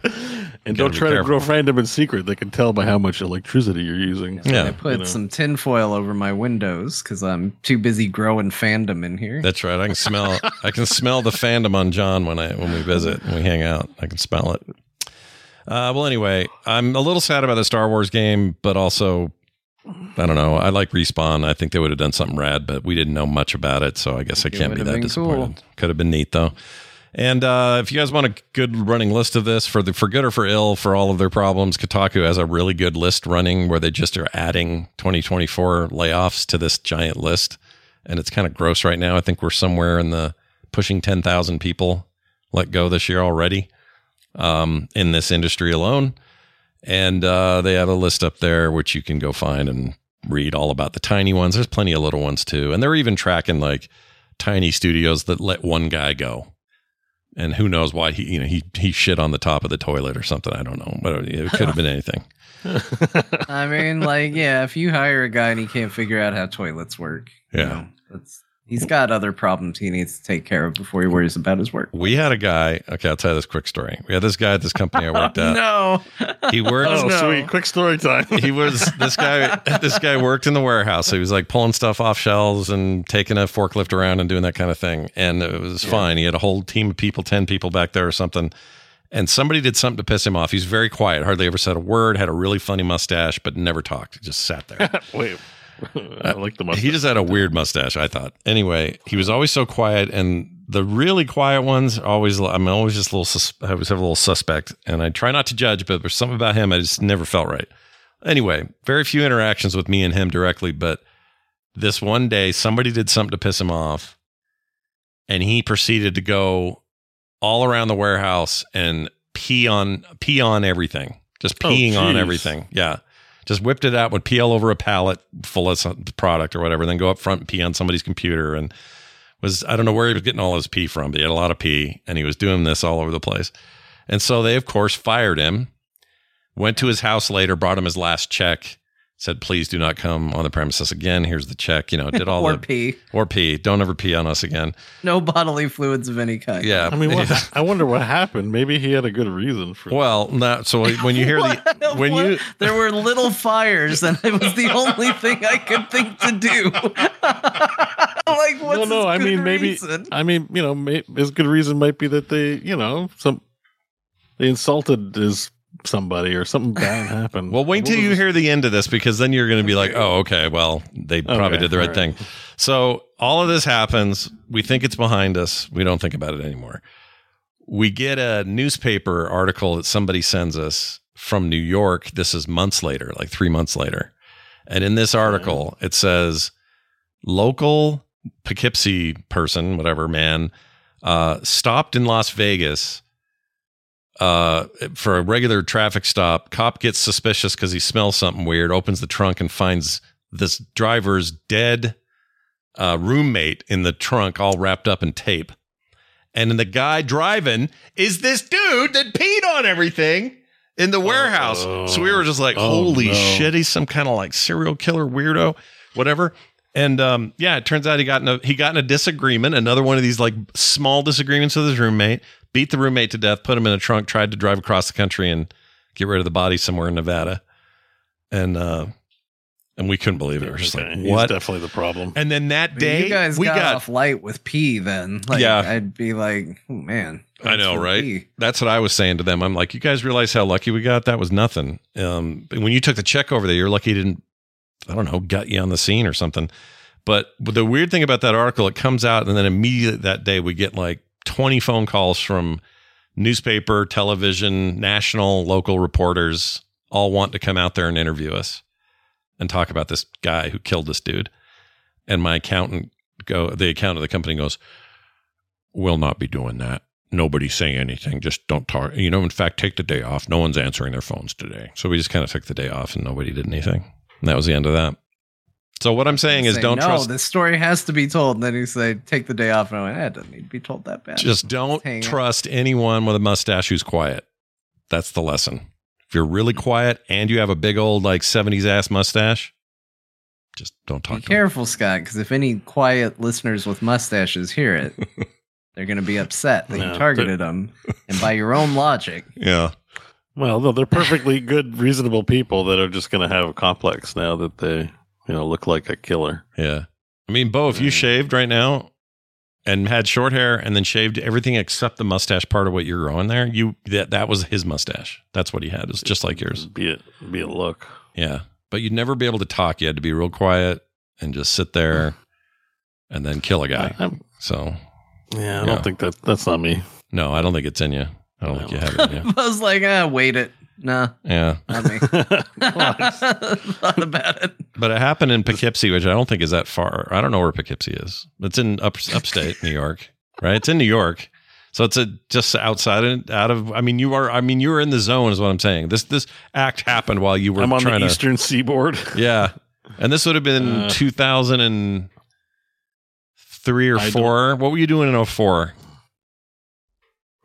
and don't try to grow fandom in secret. They can tell by how much electricity you're using. Yeah. I put You know. some tinfoil over my windows because I'm too busy growing fandom in here. That's right. I can smell. I can smell the fandom on Jon when I when we visit and we hang out. I can smell it. Uh, well, anyway, I'm a little sad about the Star Wars game, but also, I don't know. I like Respawn. I think they would have done something rad, but we didn't know much about it, so I guess I It can't be that disappointed. cool. Could have been neat though. And uh, if you guys want a good running list of this for the for good or for ill for all of their problems, Kotaku has a really good list running where they just are adding 2024 layoffs to this giant list, and it's kind of gross right now. I think we're somewhere in the pushing 10,000 people let go this year already um, in this industry alone, and uh, they have a list up there which you can go find and read all about the tiny ones. There's plenty of little ones too, and they're even tracking like tiny studios that let one guy go. And who knows why he you know he he shit on the top of the toilet or something. I don't know. But it could have been anything. I mean, like, yeah, if you hire a guy and he can't figure out how toilets work, you Yeah. know, that's he's got other problems he needs to take care of before he worries about his work. we had a guy okay i'll tell you this quick story. We had this guy at this company i worked at. No, he worked Oh, no. sweet! Quick story time. he was this guy this guy worked in the warehouse. So he was like pulling stuff off shelves and taking a forklift around and doing that kind of thing. And it was fine. He had a whole team of people 10 people back there or something. And somebody did something to piss him off. He's very quiet hardly ever said a word had a really funny mustache but never talked. Just sat there. Wait, I like the mustache. He just had a weird mustache, I thought. Anyway, he was always so quiet, and the really quiet ones always. I'm always just a little. Sus- I always have a little suspect, and I try not to judge, but there's something about him I just never felt right. Anyway, very few interactions with me and him directly, but this one day somebody did something to piss him off, and he proceeded to go all around the warehouse and pee on pee on everything, just Oh, peeing on everything. Yeah just whipped it out, would pee all over a pallet full of some product or whatever, then go up front and pee on somebody's computer and was I don't know where he was getting all his pee from, but he had a lot of pee and he was doing this all over the place. And so they of course fired him, went to his house later, brought him his last check, said, please do not come on the premises again. Here's the check, you know, did all or the pee. or pee. Don't ever pee on us again. No bodily fluids of any kind. Yeah. I mean, what, I wonder what happened. Maybe he had a good reason for. well, not so when you hear the when what- you there were little fires, and it was the only thing I could think to do. like, what's no, no. his I mean, maybe. reason? I mean, you know, may, his good reason might be that they, you know, some they insulted his somebody or something bad happened. Well, wait till you hear the end of this because then you're going to be like, oh, okay, well, they probably Okay, did the right all thing. So all of this happens. We think it's behind us. We don't think about it anymore. We get a newspaper article that somebody sends us from New York. This is months later, like three months later. And in this article, it says local Poughkeepsie person, whatever man, uh, stopped in Las Vegas uh, for a regular traffic stop. Cop gets suspicious because he smells something weird, opens the trunk and finds this driver's dead uh, roommate in the trunk, all wrapped up in tape. And then the guy driving is this dude that peed on everything in the warehouse. so we were just like, Oh, holy no. shit, he's some kind of like serial killer weirdo, whatever. And um, yeah, it turns out he got in a he got in a disagreement, another one of these like small disagreements with his roommate, beat the roommate to death, put him in a trunk, tried to drive across the country and get rid of the body somewhere in Nevada. And uh and we couldn't believe it. We're just Okay, like, he's definitely the problem. And then that day you guys we got, got off light with pee. Then, like, Yeah. I'd be like, oh man, I know, right? pee. That's what I was saying to them. I'm like, you guys realize how lucky we got? That was nothing. Um, when you took the check over there, you're lucky he didn't, I don't know, gut you on the scene or something. But the weird thing about that article, it comes out, and then immediately that day, we get like 20 phone calls from newspaper, television, national, local reporters, all want to come out there and interview us and talk about this guy who killed this dude. And my accountant go the account of the company goes, "We'll not be doing that. Nobody say anything. Just don't talk. You know, in fact, take the day off. No one's answering their phones today." So we just kind of took the day off, and nobody did anything. And that was the end of that. So what I'm saying is, Say, don't no, trust. this story has to be told. And then you say, take the day off. And I went, eh, it doesn't need to be told that bad. Just don't hang it. trust anyone with a mustache who's quiet. That's the lesson. If you're really quiet and you have a big old like 70s ass mustache, just don't talk Be to them. careful, Scott, because if any quiet listeners with mustaches hear it, they're going to be upset that Yeah, you targeted them. And by your own logic, Yeah. Well, no, they're perfectly good, reasonable people that are just going to have a complex now that they, you know, look like a killer. Yeah. I mean, Beau, if you shaved right now and had short hair and then shaved everything except the mustache part of what you're growing there, you that that was his mustache. That's what he had. It was just like yours. Be it, be a look. Yeah. But you'd never be able to talk. You had to be real quiet and just sit there and then kill a guy. I, So yeah, I Yeah. don't think that that's not me. no, I don't think it's in you. I don't think you have it in you. I was like, ah, wait it. Nah, Yeah. not me. Thought about it. But it happened in Poughkeepsie, which I don't think is that far. I don't know where Poughkeepsie is. It's in up, upstate New York, right? It's in New York. So it's a, just outside of, out of, I mean, you are, I mean, you were in the zone is what I'm saying. This, this act happened while you were I'm on trying the to, eastern seaboard. yeah. And this would have been Uh, 2003 or I four. What were you doing in 04?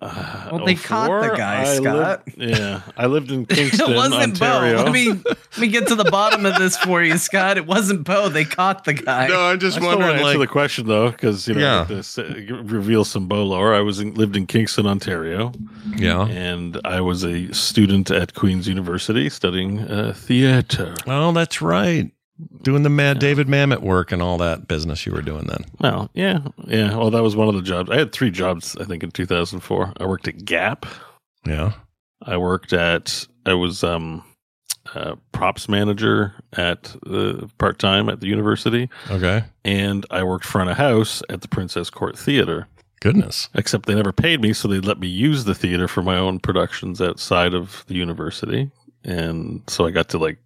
Uh, Well, they caught the guy, I Scott. lived- yeah, I lived in Kingston, it wasn't Ontario. Beau. Let me let me get to the bottom of this for you, Scott. It wasn't Beau. They caught the guy. No, I'm I still want to answer the question though, because you know, Yeah. this, uh, reveal some Beau lore. I was in, lived in Kingston, Ontario, yeah. and I was a student at Queen's University studying uh, theater. Oh, that's right. Doing the mad David Mamet work and all that business you were doing then. Well, yeah, yeah. Well, that was one of the jobs. I had three jobs, I think, in 2004. I worked at Gap. Yeah. I worked at. I was um, uh, props manager at uh, part time at the university, Okay. and I worked front of house at the Princess Court Theater. Goodness. Except they never paid me, so they let me use the theater for my own productions outside of the university, and so I got to like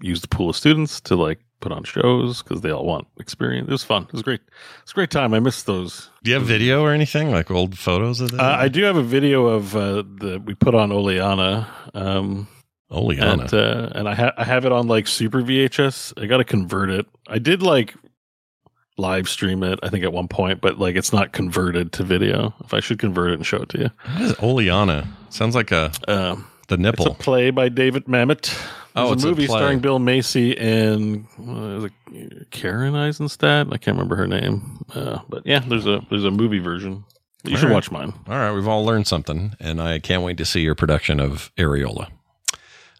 use the pool of students to like put on shows because they all want experience. It was fun. It was great. It's a great time. I miss those. Do you have video or anything like old photos of that? Uh, I do have a video of uh, the we put on Oleanna. Um, Oleanna. And, uh, and I, ha- I have it on like super VHS. I got to convert it. I did like live stream it, I think at one point, but like it's not converted to video. If I should convert it and show it to you, what is Oleanna? Sounds like a um, the it's a play by David Mamet. Oh, it's a a movie play. starring Bill Macy and uh, Karen Eisenstadt. I can't remember her name, uh, but yeah, there's a there's a movie version. You All should right. watch mine. All right, we've all learned something, and I can't wait to see your production of Areola.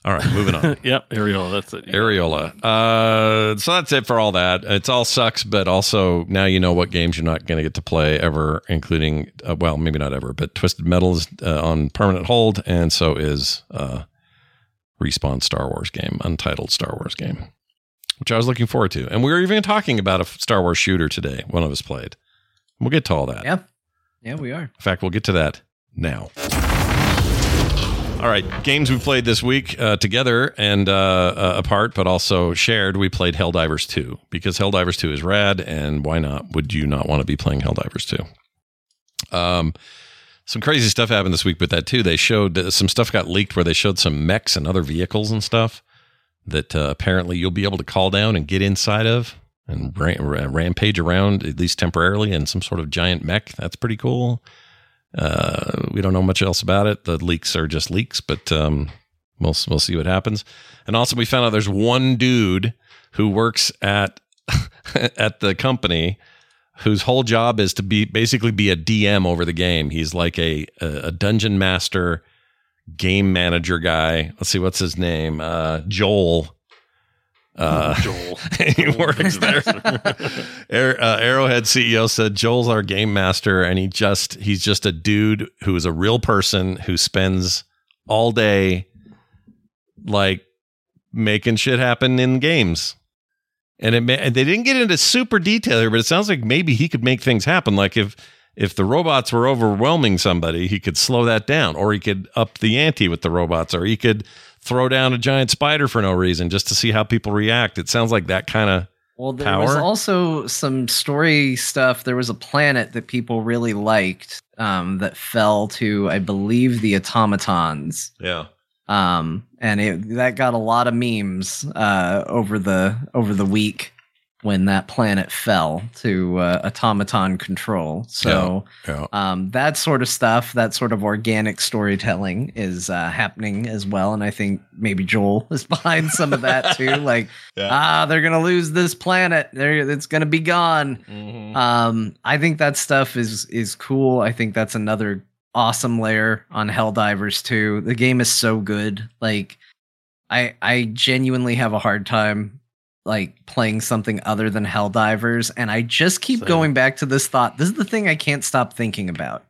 All right, moving on. yep, Ariel. That's it. Areola. Uh, so that's it for all that. It's all sucks, but also now you know what games you're not going to get to play ever, including, uh, well, maybe not ever, but Twisted Metal is uh, on permanent hold, and so is uh, Respawn Star Wars game, Untitled Star Wars game, which I was looking forward to. And we were even talking about a Star Wars shooter today. One of us played. We'll get to all that. Yeah, yeah, we are. In fact, we'll get to that now. All right, games we played this week uh, together and uh, uh, apart, but also shared. We played Helldivers 2 because Helldivers 2 is rad, and why not? Would you not want to be playing Helldivers 2? Um, some crazy stuff happened this week with that too. They showed uh, some stuff got leaked where they showed some mechs and other vehicles and stuff that uh, apparently you'll be able to call down and get inside of and ram- rampage around at least temporarily in some sort of giant mech. That's pretty cool. Uh, we don't know much else about it. The leaks are just leaks, but um, we'll we'll see what happens. And also, we found out there's one dude who works at at the company whose whole job is to be basically be a DM over the game. He's like a a, a dungeon master, game manager guy. Let's see what's his name. Uh, Joel. Uh, Joel. he works there. Air, uh, Arrowhead CEO said Joel's our game master, and he just he's just a dude who is a real person who spends all day like making shit happen in games. And it ma- and they didn't get into super detail here, but it sounds like maybe he could make things happen. Like if if the robots were overwhelming somebody, he could slow that down, or he could up the ante with the robots, or he could throw down a giant spider for no reason just to see how people react. It sounds like that kind of Well, there was also some story stuff. There was a planet that people really liked um, that fell to, I believe, the automatons. Yeah. um, and it that got a lot of memes uh, over the over the week when that planet fell to uh, automaton control. So Yeah. um, that sort of stuff, that sort of organic storytelling, is uh, happening as well. And I think maybe Joel is behind some of that too. Like, Yeah. ah, they're gonna lose this planet. They're, it's gonna be gone. Mhm. Um, I think that stuff is is cool. I think that's another awesome layer on Helldivers too. The game is so good. Like I I genuinely have a hard time like playing something other than Helldivers and I just keep going back to this thought. This is the thing I can't stop thinking about.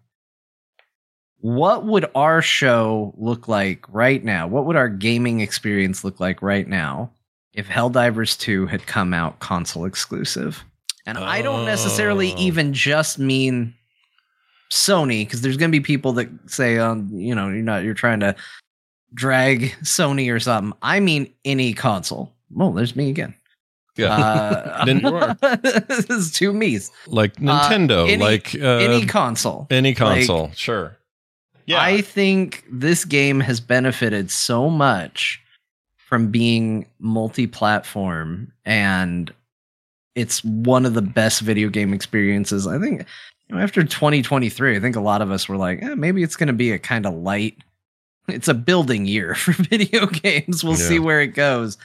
What would our show look like right now? What would our gaming experience look like right now if Helldivers 2 had come out console exclusive? And I don't necessarily Oh. even just mean Sony because there's going to be people that say um you know you're not you're trying to drag Sony or something. I mean any console. Oh, there's me again. Yeah. Uh, Then you are. this is two me's. like Nintendo, any- like uh, any console. any console. sure. Yeah. I think this game has benefited so much from being multi-platform and it's one of the best video game experiences. I think you know, after 2023, I think a lot of us were like, eh, maybe it's going to be a kind of light. It's a building year for video games. We'll see where it goes.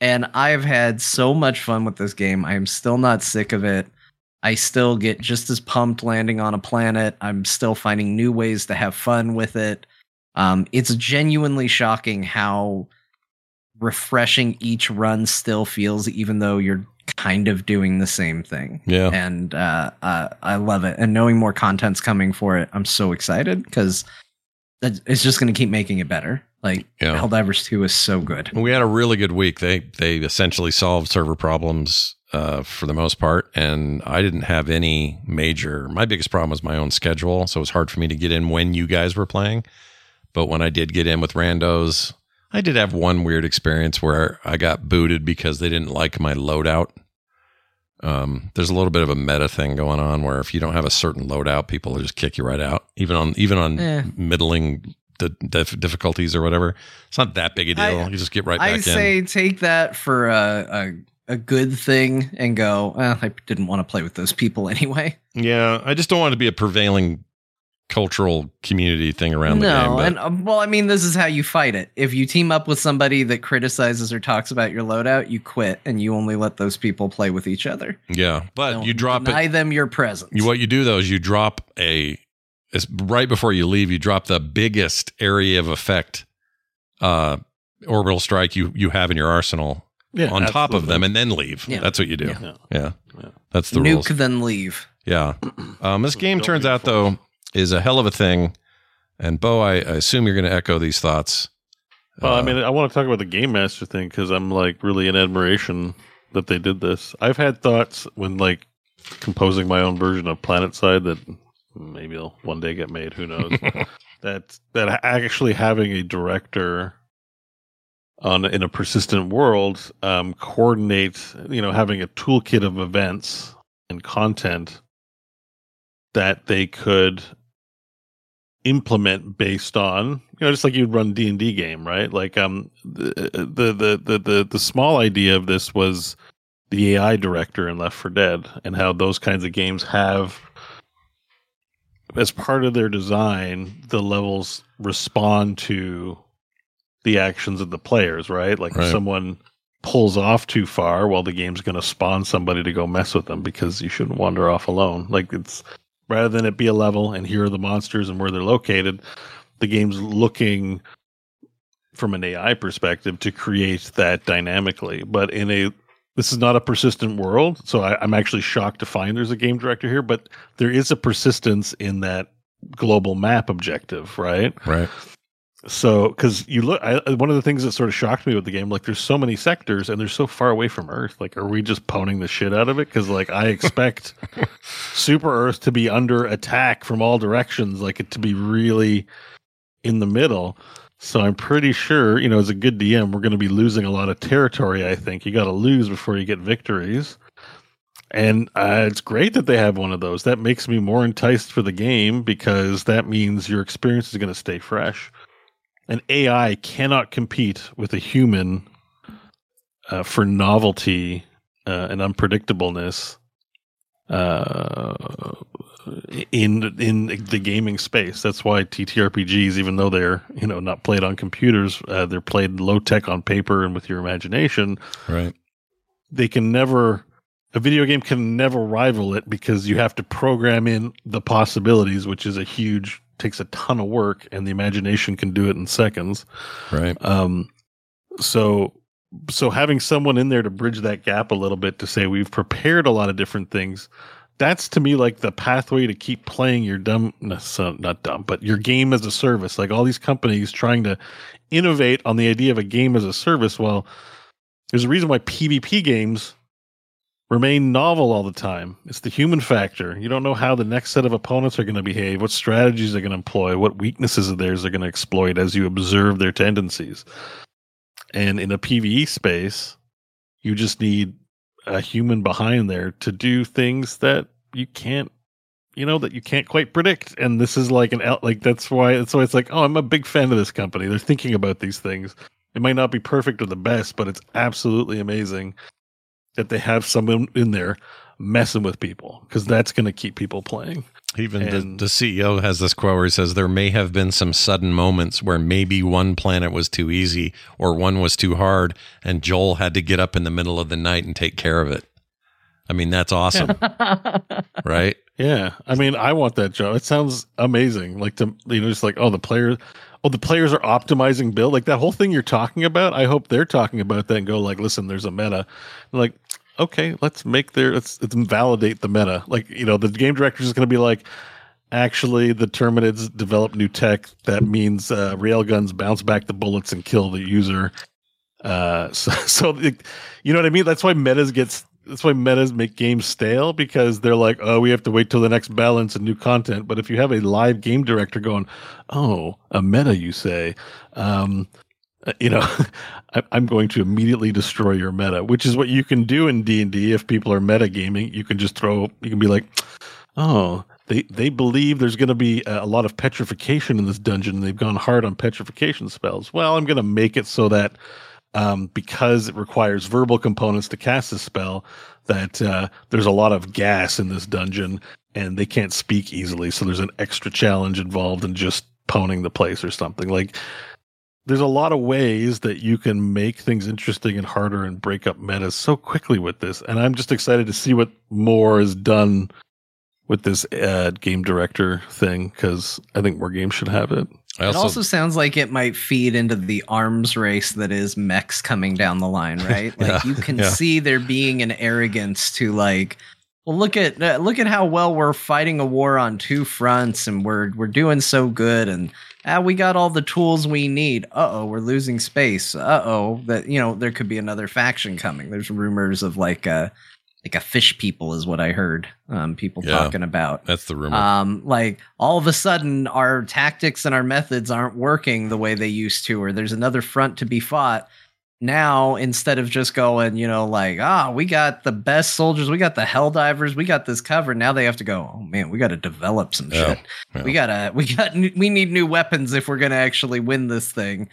And I've had so much fun with this game. I am still not sick of it. I still get just as pumped landing on a planet. I'm still finding new ways to have fun with it. Um, it's genuinely shocking how refreshing each run still feels, even though you're kind of doing the same thing. yeah. And uh, uh, I love it. And knowing more content's coming for it, I'm so excited because it's just going to keep making it better. Like Yeah. Helldivers 2 is so good. We had a really good week. They they essentially solved server problems uh, for the most part, and I didn't have any major. My biggest problem was my own schedule, so it was hard for me to get in when you guys were playing. But when I did get in with randos, I did have one weird experience where I got booted because they didn't like my loadout. Um, there's a little bit of a meta thing going on where if you don't have a certain loadout, people will just kick you right out, even on even on Eh. middling the dif- difficulties or whatever. It's not that big a deal. I- you just get right back I in. say take that for a, a, a good thing and go, I didn't want to play with those people anyway. Yeah, I just don't want it to be a prevailing cultural community thing around the game. no, and um, well, I mean, this is how you fight it. If you team up with somebody that criticizes or talks about your loadout, you quit and you only let those people play with each other. yeah, but Don't you drop deny it. them your presence. You, what you do though is you drop a. It's right before you leave. You drop the biggest area of effect, uh, orbital strike you you have in your arsenal Yeah, on top of them, and then leave. Yeah. That's what you do. Yeah. Yeah, Yeah. Yeah. that's the nuke rules. then leave. Yeah. Um, this game turns out though is a hell of a thing. And Beau, I, I assume you're going to echo these thoughts. Well, I Uh, mean, I want to talk about the game master thing because I'm like really in admiration that they did this. I've had thoughts when like composing my own version of Planetside that maybe will one day get made. Who knows? that that actually having a director on in a persistent world um, coordinate, you know, having a toolkit of events and content that they could implement based on you know just like you'd run d&d game right like um the the the the the, the small idea of this was the ai director in Left 4 Dead and how those kinds of games have as part of their design the levels respond to the actions of the players right? Like Right. if someone pulls off too far well the game's going to spawn somebody to go mess with them because you shouldn't wander off alone. Like it's rather than it be a level and here are the monsters and where they're located the game's looking from an ai perspective to create that dynamically. But in a this is not a persistent world so I, i'm actually shocked to find there's a game director here but there is a persistence in that global map objective right? Right. so because you look I, one of the things that sort of shocked me with the game like there's so many sectors and they're so far away from earth. Like are we just poning the shit out of it? Because like i expect super earth to be under attack from all directions like it to be really in the middle so i'm pretty sure you know as a good dm we're going to be losing a lot of territory i think you got to lose before you get victories And uh, it's great that they have one of those. That makes me more enticed for the game because that means your experience is going to stay fresh. An AI cannot compete with a human uh, for novelty uh, and unpredictableness uh, in in the gaming space. That's why TTRPGs, even though they're you know not played on computers, uh, they're played low tech on paper and with your imagination. Right. They can never. A video game can never rival it because you have to program in the possibilities, which is a huge takes a ton of work, and the imagination can do it in seconds. Right. Um, so so having someone in there to bridge that gap a little bit to say we've prepared a lot of different things that's to me like the pathway to keep playing your dumb uh, not dumb but your game as a service. Like all these companies trying to innovate on the idea of a game as a service. Well there's a reason why pvp games remain novel all the time. It's the human factor. You don't know how the next set of opponents are going to behave what strategies they're going to employ what weaknesses of theirs they're going to exploit as you observe their tendencies. And in a pve space you just need a human behind there to do things that you can't you know that you can't quite predict. And this is like an like that's why that's why it's like oh i'm a big fan of this company. They're thinking about these things. It might not be perfect or the best but it's absolutely amazing that they have someone in there messing with people because that's going to keep people playing even the, the, CEO has this quote where he says there may have been some sudden moments where maybe one planet was too easy or one was too hard, and Joel had to get up in the middle of the night and take care of it. I mean, that's awesome, right? Yeah, I mean, I want that job. It sounds amazing. Like to you know, just like oh, the players, oh, the players are optimizing build. Like that whole thing you're talking about. I hope they're talking about that and go like, listen, there's a meta. like, okay, let's make their let's, let's validate the meta. Like you know, the game director is going to be like, actually, the Terminids develop new tech that means uh, railguns bounce back the bullets and kill the user. Uh, so, so it, you know what I mean? That's why metas gets. That's why metas make games stale because they're like, oh, we have to wait till the next balance and new content. But if you have a live game director going, oh, a meta, you say, um, uh, you know, I'm going to immediately destroy your meta, which is what you can do in D and D. If people are meta gaming, you can just throw. You can be like, oh, they they believe there's going to be a lot of petrification in this dungeon, and they've gone hard on petrification spells. Well, I'm going to make it so that um, because it requires verbal components to cast a spell, that uh, there's a lot of gas in this dungeon, and they can't speak easily. So there's an extra challenge involved in just poning the place or something like there's a lot of ways that you can make things interesting and harder and break up metas so quickly with this. And I'm just excited to see what more is done with this uh, game director thing because I think more games should have it. Also, it also sounds like it might feed into the arms race that is mechs coming down the line, right? Like yeah, you can yeah. see there being an arrogance to like, well, look at uh, look at how well we're fighting a war on two fronts, and we're we're doing so good, and ah, we got all the tools we need. Uh oh, we're losing space. Uh oh, that you know there could be another faction coming. There's rumors of like a like a fish people is what I heard. Um, people yeah, talking about. That's the rumor. Um, like all of a sudden our tactics and our methods aren't working the way they used to, or there's another front to be fought now instead of just going, you know, like, ah, we got the best soldiers, we got the Helldivers, we got this covered. Now they have to go, oh man, we got to develop some yeah, shit. Yeah. We gotta, we got, we need new weapons if we're gonna actually win this thing.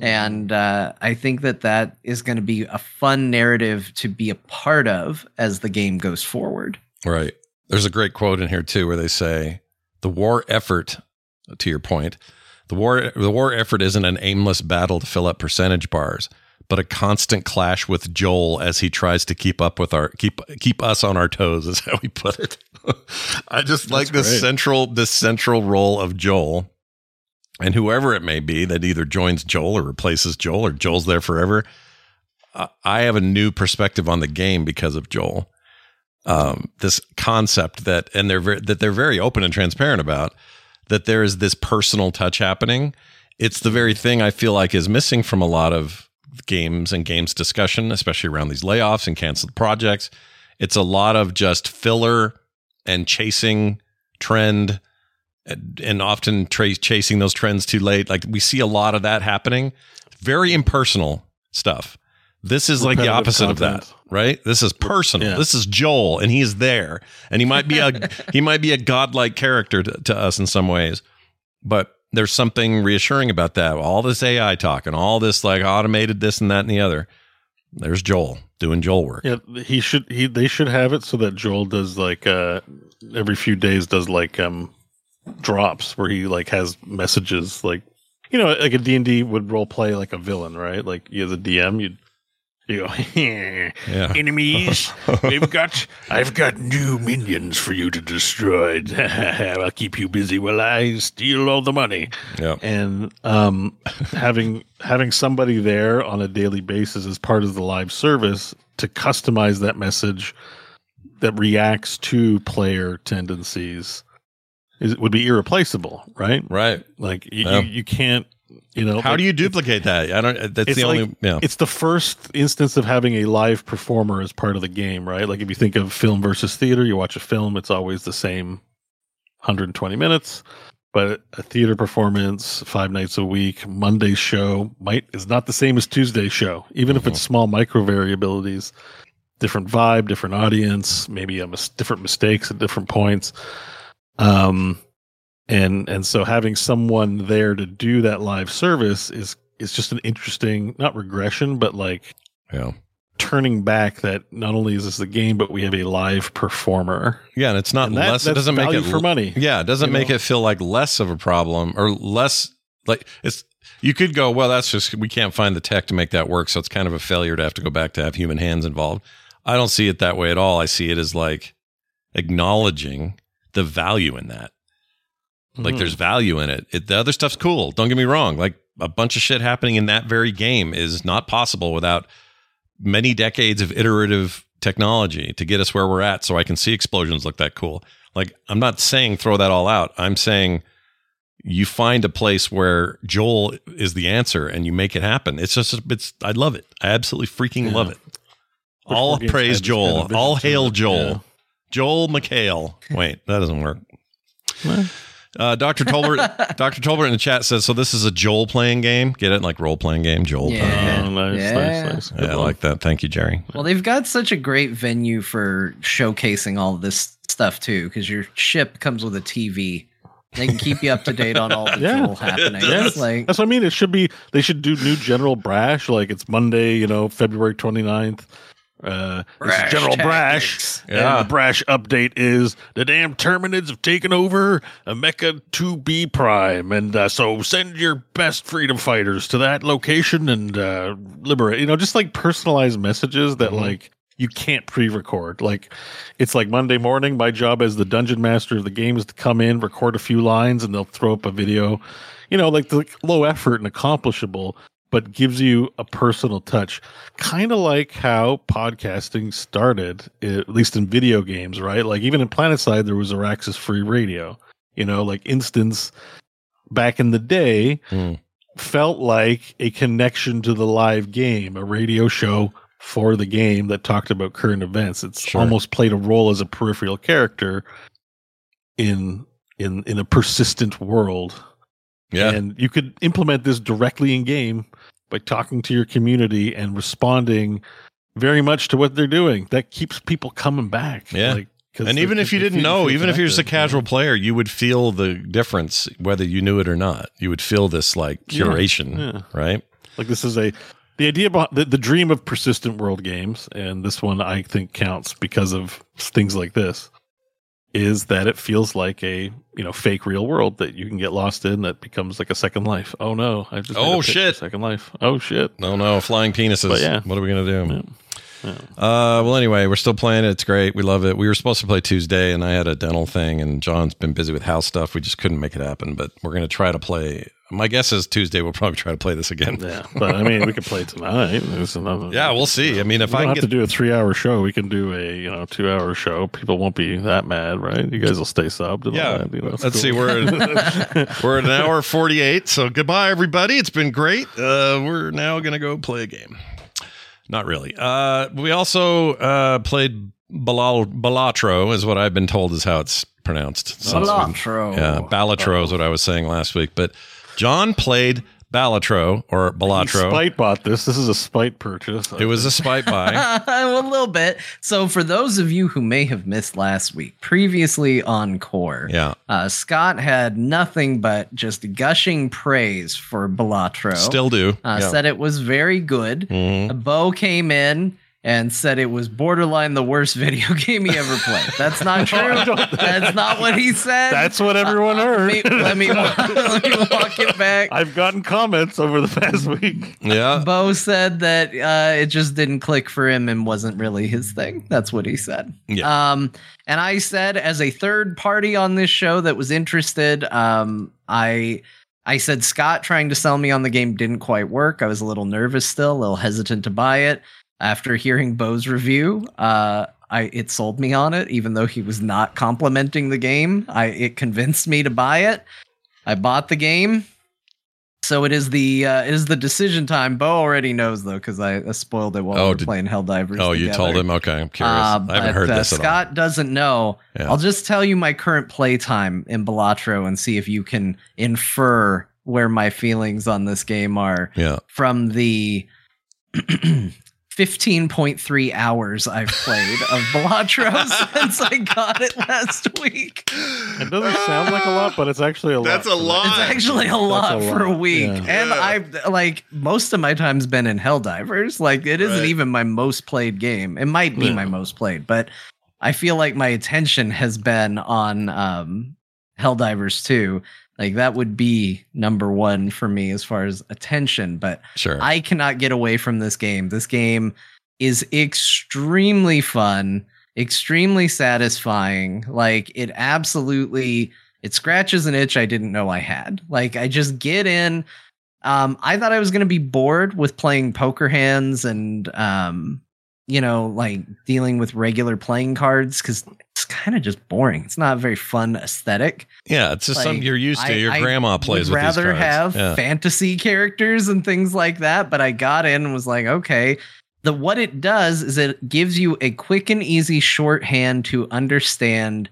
And uh, I think that that is going to be a fun narrative to be a part of as the game goes forward. Right. There's a great quote in here too, where they say, "The war effort." To your point, the war the war effort isn't an aimless battle to fill up percentage bars but a constant clash with Joel as he tries to keep up with our keep keep us on our toes is how we put it. I just That's like this great. central this central role of Joel and whoever it may be that either joins Joel or replaces Joel or Joel's there forever. I have a new perspective on the game because of Joel. Um, this concept that and they're very, that they're very open and transparent about that there is this personal touch happening. It's the very thing I feel like is missing from a lot of games and games discussion, especially around these layoffs and canceled projects. It's a lot of just filler and chasing trend and, often tra- chasing those trends too late. Like we see a lot of that happening. Very impersonal stuff. This is like the opposite of that, right? This is personal. Yeah. This is Joel, and he's there, and he might be a he might be a godlike character to, to us in some ways, but there's something reassuring about that. All this AI talk and all this like automated this and that and the other. There's Joel doing Joel work. Yeah, he should. He they should have it so that Joel does like uh every few days does like um drops where he like has messages like you know like a D and D would role play like a villain right like you as a DM you'd you go Yeah. enemies we've got I've got new minions for you to destroy I'll keep you busy while I steal all the money Yeah. and um, having having somebody there on a daily basis as part of the live service to customize that message that reacts to player tendencies is would be irreplaceable, right? Right. Like you, Yeah. you, you can't, you know. How like, do you duplicate that? I don't. That's the like only. Yeah. It's the first instance of having a live performer as part of the game, right? Like if you think of film versus theater, you watch a film, it's always the same 120 minutes. But a theater performance, five nights a week, monday show might is not the same as tuesday show, even if it's small micro variabilities, different vibe, different audience, maybe a mis- different mistakes at different points. Um, and and so having someone there to do that live service is is just an interesting not regression but like Yeah. turning back that not only is this a game but we have a live performer Yeah, and it's not And that- less. It doesn't make it for money, Yeah, it doesn't make know? it feel like less of a problem or less like it's. You could go, well, that's just we can't find the tech to make that work, so it's kind of a failure to have to go back to have human hands involved. I don't see it that way at all. I see it as like acknowledging the value in that. Like Mhm. there's value in it. it. The other stuff's cool. Don't get me wrong. Like a bunch of shit happening in that very game is not possible without many decades of iterative technology to get us where we're at. So I can see explosions look that cool. Like I'm not saying throw that all out. I'm saying you find a place where Joel is the answer and you make it happen. It's just it's I love it. I absolutely freaking Yeah. love it. Wish All praise had this kind Joel. All hail. Joel. Yeah. Joel McHale. Wait, that doesn't work. Well. Uh, Dr. Tolbert, Dr. Tolbert in the chat says, so this is a Joel playing game. Get it? Like role playing game, Joel. playing Yeah. game. Oh, nice, Yeah. nice, nice. Good Yeah, I like that. Thank you, Jerry. Well, they've got such a great venue for showcasing all this stuff too, because your ship comes with a TV. They can keep you up to date on all the Yeah. Joel happenings. Yeah, It's like That's what I mean. It should be. They should do new General Brash. Like it's Monday, you know, February 29th. Uh, this is General. Brash. Yeah. And the Brash update is the damn Terminids have taken over a Mecha 2B Prime. And uh, so send your best freedom fighters to that location and uh, liberate. You know, just like personalized messages that, Mhm. like, you can't pre-record. Like it's like Monday morning. My job as the dungeon master of the game is to come in, record a few lines, and they'll throw up a video. You know, like the low effort and accomplishable, but gives you a personal touch. Kind of like how podcasting started, at least in video games, right? Like even in Planetside, there was Araxis Free Radio. You know, like Instance back in the day Hmm. felt like a connection to the live game, a radio show for the game that talked about current events. It's Sure. almost played a role as a peripheral character in in in a persistent world. Yeah. And you could implement this directly in game by talking to your community and responding very much to what they're doing. That keeps people coming back. Yeah. Like, and even if you didn't know, even if you're just a casual player, you would feel the difference whether you knew it or not. You would feel this like Yeah. curation, Yeah. right? Like this is a the idea behind the, the dream of persistent world games, and this one I think counts because of things like this, is that it feels like a you know fake real world that you can get lost in that becomes like a second life. Oh no, I just Oh, a pitch for shit. second life. Oh shit. No, no, flying penises. But yeah. What are we gonna do? Yeah. Yeah. Uh, well, anyway, we're still playing it. It's great. We love it. We were supposed to play Tuesday, and I had a dental thing, and Jon's been busy with house stuff. We just couldn't make it happen. But we're gonna try to play. My guess is Tuesday we'll probably try to play this again. Yeah, but I mean, we could play tonight. There's another. Yeah, we'll see. I mean, if we I don't can have get to do a three-hour show. We can do a you know two-hour show. People won't be that mad, right? You guys will stay subbed. And Yeah. all that, you know, Let's see. We're at, we're at an hour forty eight. So goodbye, everybody. It's been great. Uh, we're now gonna go play a game. Not really. Uh, we also uh, played Balal- Balatro, is what I've been told is how it's pronounced. since we- Balatro. Yeah, Balatro is what I was saying last week. But Jon played Balatro or Balatro. Spite bought this. This is a spite purchase. It was a spite buy. a little bit. So, for those of you who may have missed last week, previously on Core, Yeah. uh, Scott had nothing but just gushing praise for Balatro. Still do. uh, yeah. said it was very good. Mhm. Beau came in and said it was borderline the worst video game he ever played. That's not true. That's not what he said. That's what everyone heard. Let me, let me, let me walk it back. I've gotten comments over the past week. Yeah. Beau said that uh, it just didn't click for him and wasn't really his thing. That's what he said. Yeah. Um, and I said, as a third party on this show that was interested, um, I I said Scott trying to sell me on the game didn't quite work. I was a little nervous still, a little hesitant to buy it. After hearing Beau's review, uh, I it sold me on it, even though he was not complimenting the game. I it convinced me to buy it. I bought the game. So it is the uh, it is the decision time. Beau already knows though because I uh, spoiled it while Oh, we were did- playing Helldivers. Oh, you told him? Okay. I'm curious. Uh, I haven't but, heard uh, this at all. Scott doesn't know. Yeah. I'll just tell you my current playtime in Balatro and see if you can infer where my feelings on this game are Yeah. from the 15.3 hours I've played of Balatro since I got it last week. It doesn't sound like a lot, but it's actually a That's lot. a lot. that. It's actually a lot a for a week. yeah. And Yeah. I've like most of my time's been in Helldivers. Like it isn't Right. even my most played game. It might be Yeah. my most played, but I feel like my attention has been on um Helldivers 2. Like that would be number one for me as far as attention. But Sure. I cannot get away from this game. This game is extremely fun, extremely satisfying. Like it absolutely it scratches an itch I didn't know I had. Like I just get in um I thought I was going to be bored with playing poker hands and um you know like dealing with regular playing cards cuz it's kind of just boring. It's not a very fun aesthetic yeah. It's just like, something you're used to. Your I grandma plays would with rather have yeah. fantasy characters and things like that but i got in and was like okay the what it does is it gives you a quick and easy shorthand to understand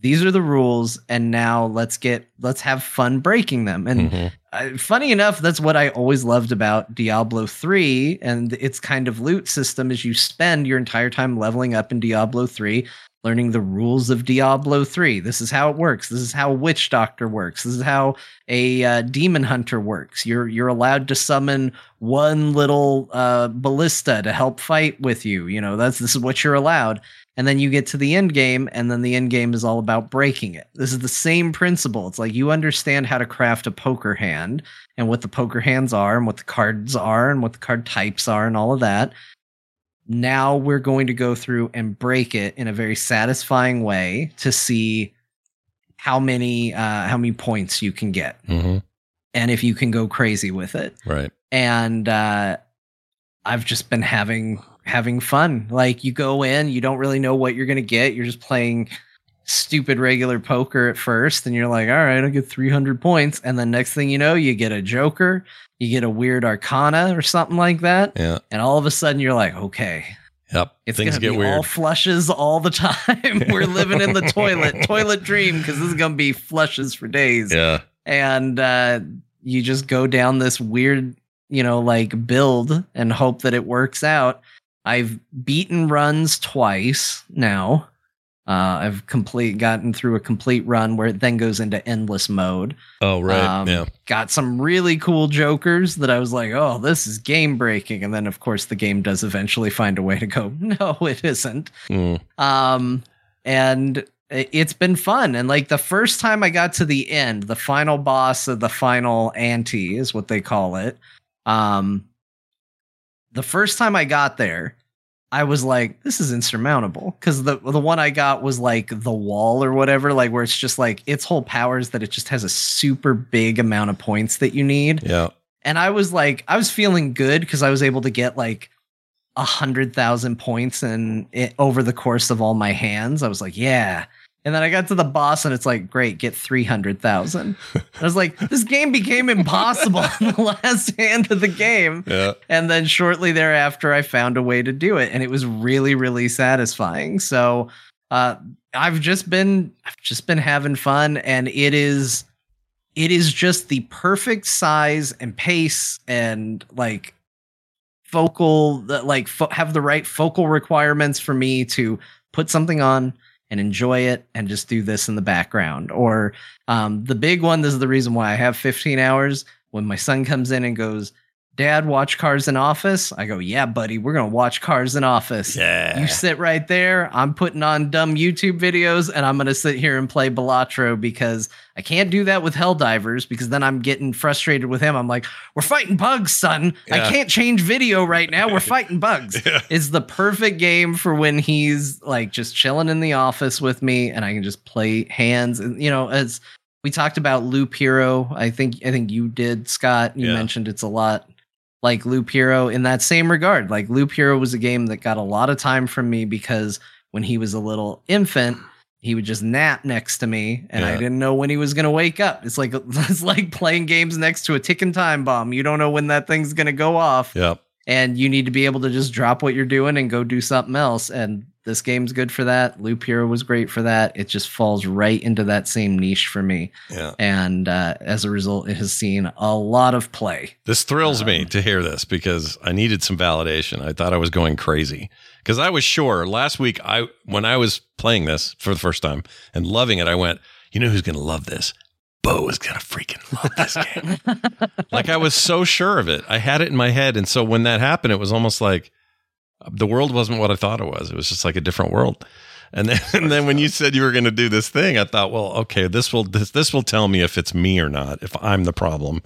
these are the rules and now let's get let's have fun breaking them and Mhm. uh, funny enough that's what i always loved about diablo 3 and its kind of loot system is you spend your entire time leveling up in diablo 3 learning the rules of diablo 3 this is how it works. This is how witch doctor works. This is how a uh, demon hunter works. You're you're allowed to summon one little uh, ballista to help fight with you. You know that's this is what you're allowed. And then you get to the end game and then the end game is all about breaking it. This is the same principle. It's like you understand how to craft a poker hand and what the poker hands are and what the cards are and what the card types are and all of that now we're going to go through and break it in a very satisfying way to see how many uh how many points you can get Mhm. and if you can go crazy with it Right. and uh I've just been having having fun. Like you go in, you don't really know what you're gonna get. You're just playing stupid regular poker at first, and you're like, all right, I'll get 300 points, and the next thing you know, you get a Joker, you get a weird Arcana or something like that, Yeah. and all of a sudden you're like, okay, Yep. it's Things gonna get be weird. all flushes all the time. We're living in the toilet, toilet dream, because this is gonna be flushes for days yeah. and uh, you just go down this weird, you know, like build and hope that it works out. I've beaten runs twice now. Uh, I've complete gotten through a complete run where it then goes into endless mode. Oh, right. Um, yeah. Got some really cool jokers that I was like, oh, this is game breaking. And then, of course, the game does eventually find a way to go, no, it isn't. Mm. Um, and it's been fun. And like the first time I got to the end, the final boss of the final ante is what they call it. Um, the first time I got there, I was like, this is insurmountable. Cause the the one I got was like the wall or whatever, like where it's just like its whole power is that it just has a super big amount of points that you need Yeah. and I was like, I was feeling good because I was able to get like a hundred thousand points and it, eh, over the course of all my hands. I was like, yeah. And then I got to the boss and it's like, great, get three hundred thousand. I was like, this game became impossible in the last hand of the game. Yeah. And then shortly thereafter, I found a way to do it, and it was really, really satisfying. So, uh, I've just been, I've just been having fun, and it is it is just the perfect size and pace and like focal like fo- have the right focal requirements for me to put something on and enjoy it and just do this in the background. Or um, the big one this is the reason why i have 15 hours. When my son comes in and goes dad watch cars in office i go yeah buddy we're gonna watch cars in office Yeah. you sit right there. I'm putting on dumb YouTube videos and I'm going to sit here and play Balatro because I can't do that with Helldivers because then I'm getting frustrated with him. I'm like, we're fighting bugs, son. I can't change video right now. We're fighting bugs. Yeah. It's the perfect game for when he's like just chilling in the office with me and I can just play hands. And, you know, as we talked about Loop Hero, I think, I think you did, Scott. You Yeah. mentioned it's a lot like Loop Hero in that same regard. Like Loop Hero was a game that got a lot of time from me because when he was a little infant, he would just nap next to me and I didn't know when he was going to wake up. It's like it's like playing games next to a ticking time bomb. You don't know when that thing's going to go off Yep. and you need to be able to just drop what you're doing and go do something else and this game's good for that. Loop Hero was great for that. It just falls right into that same niche for me. Yeah. And uh, as a result, it has seen a lot of play. This thrills me to hear this because I needed some validation. I thought I was going crazy because I was sure last week I when I was playing this for the first time and loving it, I went, you know who's going to love this? Beau is going to freaking love this game. like I was so sure of it. I had it in my head, and so when that happened, it was almost like the world wasn't what I thought it was. It was just like a different world. And then, and then when you said you were going to do this thing, I thought, well, okay, this will this, this will tell me if it's me or not, if I'm the problem.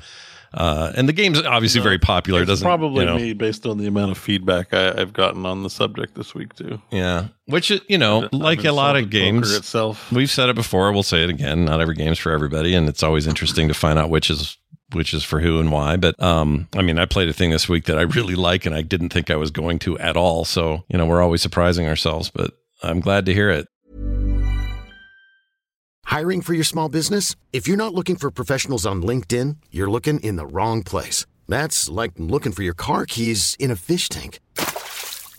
Uh, and the game's obviously very popular. It's doesn't probably you know, me based on the amount of feedback I, I've gotten on the subject this week too. Yeah, which you know, I've like a lot of games, itself. we've said it before. We'll say it again. Not every game's for everybody, and it's always interesting to find out which is which is for who and why. But um, I mean, I played a thing this week that I really like, and I didn't think I was going to at all. So you know, we're always surprising ourselves. But I'm glad to hear it. Hiring for your small business? If you're not looking for professionals on LinkedIn, you're looking in the wrong place. That's like looking for your car keys in a fish tank.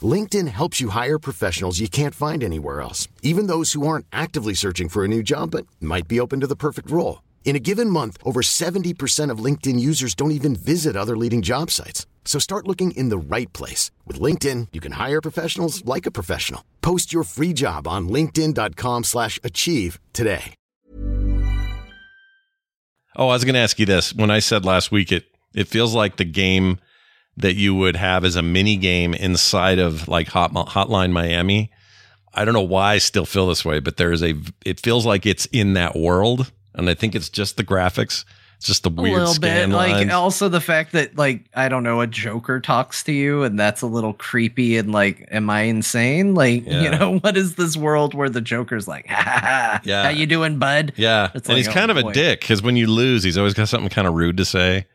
LinkedIn helps you hire professionals you can't find anywhere else, even those who aren't actively searching for a new job but might be open to the perfect role. In a given month, over 70% of LinkedIn users don't even visit other leading job sites. So start looking in the right place. With LinkedIn, you can hire professionals like a professional. Post your free job on linkedin.com slash achieve today. Oh, I was going to ask you this. When I said last week, it it feels like the game that you would have as a mini game inside of like Hot, Hotline Miami. I don't know why I still feel this way, but there is a. It feels like it's in that world, and I think it's just the graphics. It's just the a weird little scan bit like lines. also the fact that like i don't know a joker talks to you and that's a little creepy and like am i insane like you know what is this world where the joker's like ha ha ha Yeah. how you doing bud yeah, It's and like, he's kind oh, of boy. a dick because when you lose, he's always got something kind of rude to say.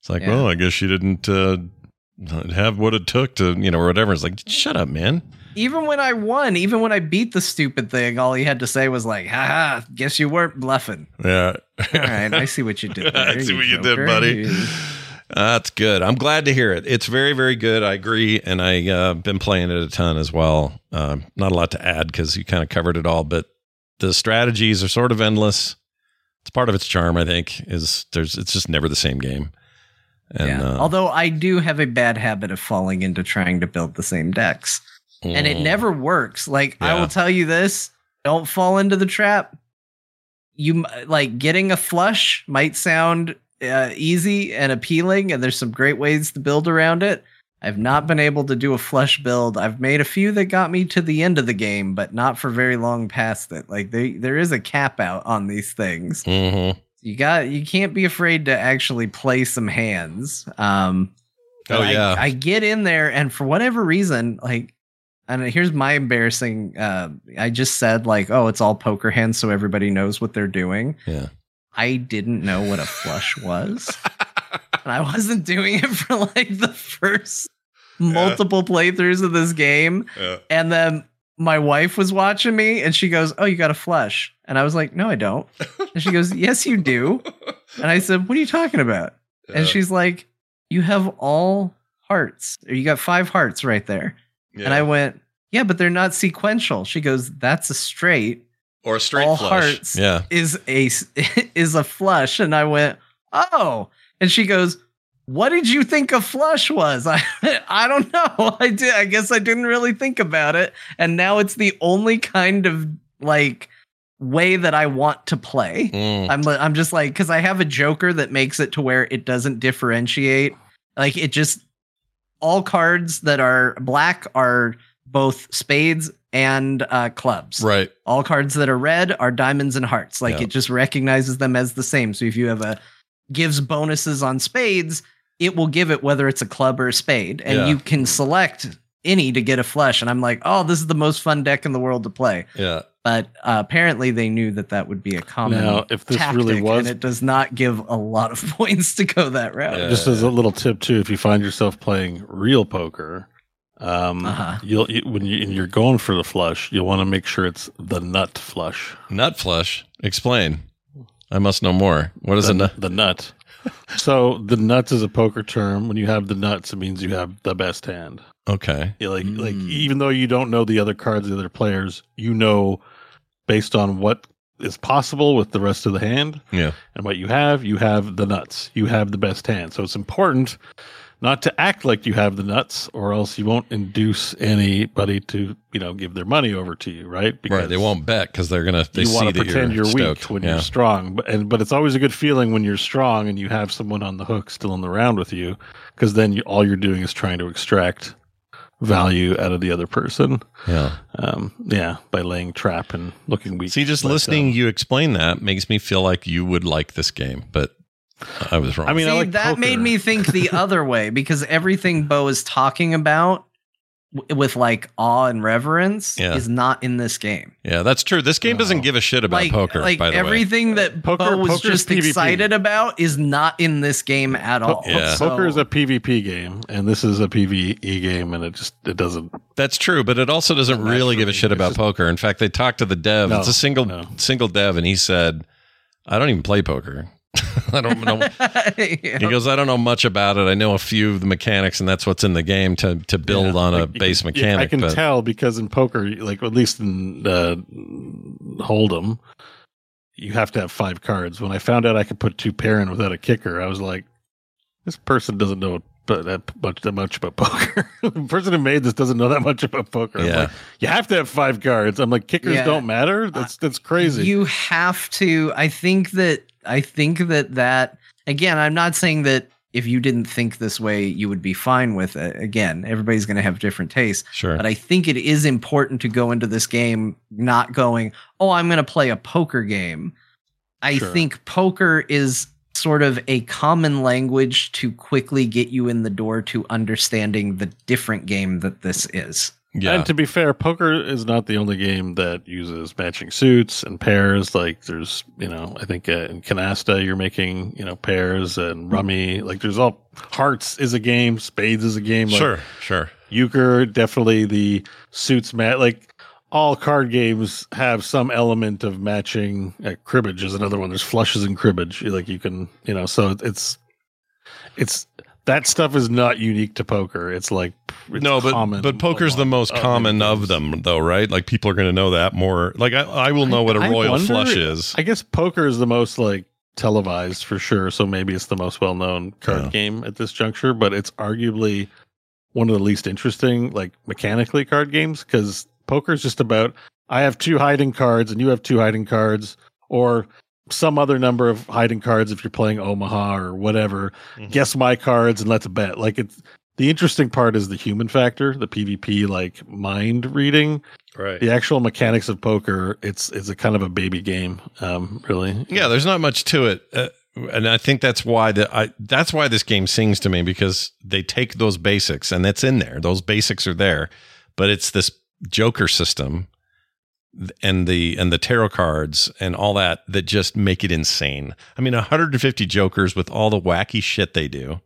It's like, Yeah. well, I guess you didn't uh, have what it took to, you know, or whatever. It's like, shut up, man. Even when i won even when i beat the stupid thing all he had to say was like ha ha guess you weren't bluffing Yeah. all right i see what you did I see what you did, buddy. You- That's good. I'm glad to hear it. It's very, very good. I agree, and I uh, been playing it a ton as well. Uh, not a lot to add because you kind of covered it all, but the strategies are sort of endless. It's part of its charm, I think. Is there's it's just never the same game. And yeah. uh, although i do have a bad habit of falling into trying to build the same decks and it mm, never works. Like I will tell you this: don't fall into the trap. You like getting a flush might sound uh, easy and appealing, and there's some great ways to build around it. I've not been able to do a flush build. I've made a few that got me to the end of the game, but not for very long past it. Like they, there is a cap out on these things. mhm. You got you can't be afraid to actually play some hands. Um Oh, I- yeah. I, get in there and for whatever reason, like and here's my embarrassing uh I just said like, oh, it's all poker hands so everybody knows what they're doing. Yeah. I didn't know what a flush was. and I wasn't doing it for like the first multiple playthroughs of this game. Yeah. And then my wife was watching me and she goes, Oh, you got a flush. And I was like, No, I don't. And she goes, Yes, you do. And I said, What are you talking about? And she's like, You have all hearts. Or you got five hearts right there. And I went, Yeah, but they're not sequential. She goes, That's a straight. or a straight all flush. hearts Yeah. is a is a flush and i went oh and she goes what did you think a flush was i i don't know i did i guess i didn't really think about it and now it's the only kind of like way that i want to play Mm. i'm i'm just like cuz i have a joker that makes it to where it doesn't differentiate like it just all cards that are black are both spades and uh clubs Right. all cards that are red are diamonds and hearts. Like Yeah. it just recognizes them as the same. So if you have a gives bonuses on spades, it will give it whether it's a club or a spade, and Yeah. you can select any to get a flush. And I'm like, oh, this is the most fun deck in the world to play. Yeah. But uh, apparently, they knew that that would be a common. Now, if this tactic, really was- and it does not give a lot of points to go that route. Yeah. Just as a little tip too, if you find yourself playing real poker, um, Uh-huh. you'll you, when you, and you're going for the flush, you'll want to make sure it's the nut flush. Nut flush. Explain. I must know more. What is the, a nut? The nut. so the nuts is a poker term. When you have the nuts, it means you have the best hand. Okay. You like like Mm. even though you don't know the other cards, of the other players, you know based on what is possible with the rest of the hand Yeah. and what you have, you have the nuts. You have the best hand. So it's important not to act like you have the nuts, or else you won't induce anybody to, you know, give their money over to you, right? right. They won't bet because they're gonna. They you want to pretend you're, weak stoked. when yeah. you're strong, but and but it's always a good feeling when you're strong and you have someone on the hook still in the round with you, because then you, all you're doing is trying to extract value out of the other person. Yeah. Um, yeah, by laying trap and looking weak. See, just listening um, you explain that makes me feel like you would like this game, but I was wrong. I mean, I like that made me think the other way because everything Beau is talking about w- with like awe and reverence Yeah. is not in this game. yeah, that's true. This game doesn't give a shit about like, poker. like by the way, everything that Poker- Beau was just PvP. excited about is not in this game at all. Yeah. So- Poker is a PvP game, and this is a PvE game, and it just it doesn't. That's true, but it also doesn't Doesn't really give a shit about just- poker. In fact, they talked to the dev. No, it's a single no. single dev, and he said, "I don't even play poker. I don't know." Yeah. He goes, "I don't know much about it. I know a few of the mechanics, and that's what's in the game to to build Yeah, on a like, you base can- mechanic." I can but tell because in poker, like at least in uh, Hold'em, you have to have five cards. When I found out I could put two pair in without a kicker, I was like, "This person doesn't know but that much that much about poker. the person who made this doesn't know that much about poker. Yeah. like, you have to have five cards. I'm like, kickers Yeah. don't matter. That's that's crazy. You have to. I think that. I think that that again. I'm not saying that if you didn't think this way, you would be fine with it. Again, everybody's going to have different tastes. sure, But I think it is important to go into this game not going, oh, I'm going to play a poker game. I Sure. think poker is sort of a common language to quickly get you in the door to understanding the different game that this is. Yeah, And to be fair, poker is not the only game that uses matching suits and pairs. Like there's, you know, I think uh, in Canasta you're making, you know, pairs and rummy. Like there's all hearts is a game, spades is a game. Like, sure, sure. euchre definitely the suits mat. Like all card games have some element of matching. Uh, cribbage is another one. There's flushes and cribbage. Like you can, you know, so it's it's that stuff is not unique to poker. It's like it's no, but common but poker's the most oh, common of them, though, right? Like people are going to know that more. Like I, I will know what a I royal wonder- flush is. I guess poker is the most like televised for sure. So maybe it's the most well known card Yeah. game at this juncture, but it's arguably one of the least interesting, like mechanically card games, because poker is just about I have two hiding cards and you have two hiding cards, or some other number of hiding cards if you're playing Omaha or whatever. Mhm. Guess my cards and let's bet. Like it's the interesting part is the human factor, the PvP like mind reading right. the actual mechanics of poker it's it's a kind of a baby game um really Yeah, there's not much to it, uh, and I think that's why the I that's why this game sings to me because they take those basics and that's in there. Those basics are there, but it's this Joker system and the and the tarot cards and all that that just make it insane. I mean, 150 Jokers with all the wacky shit they do.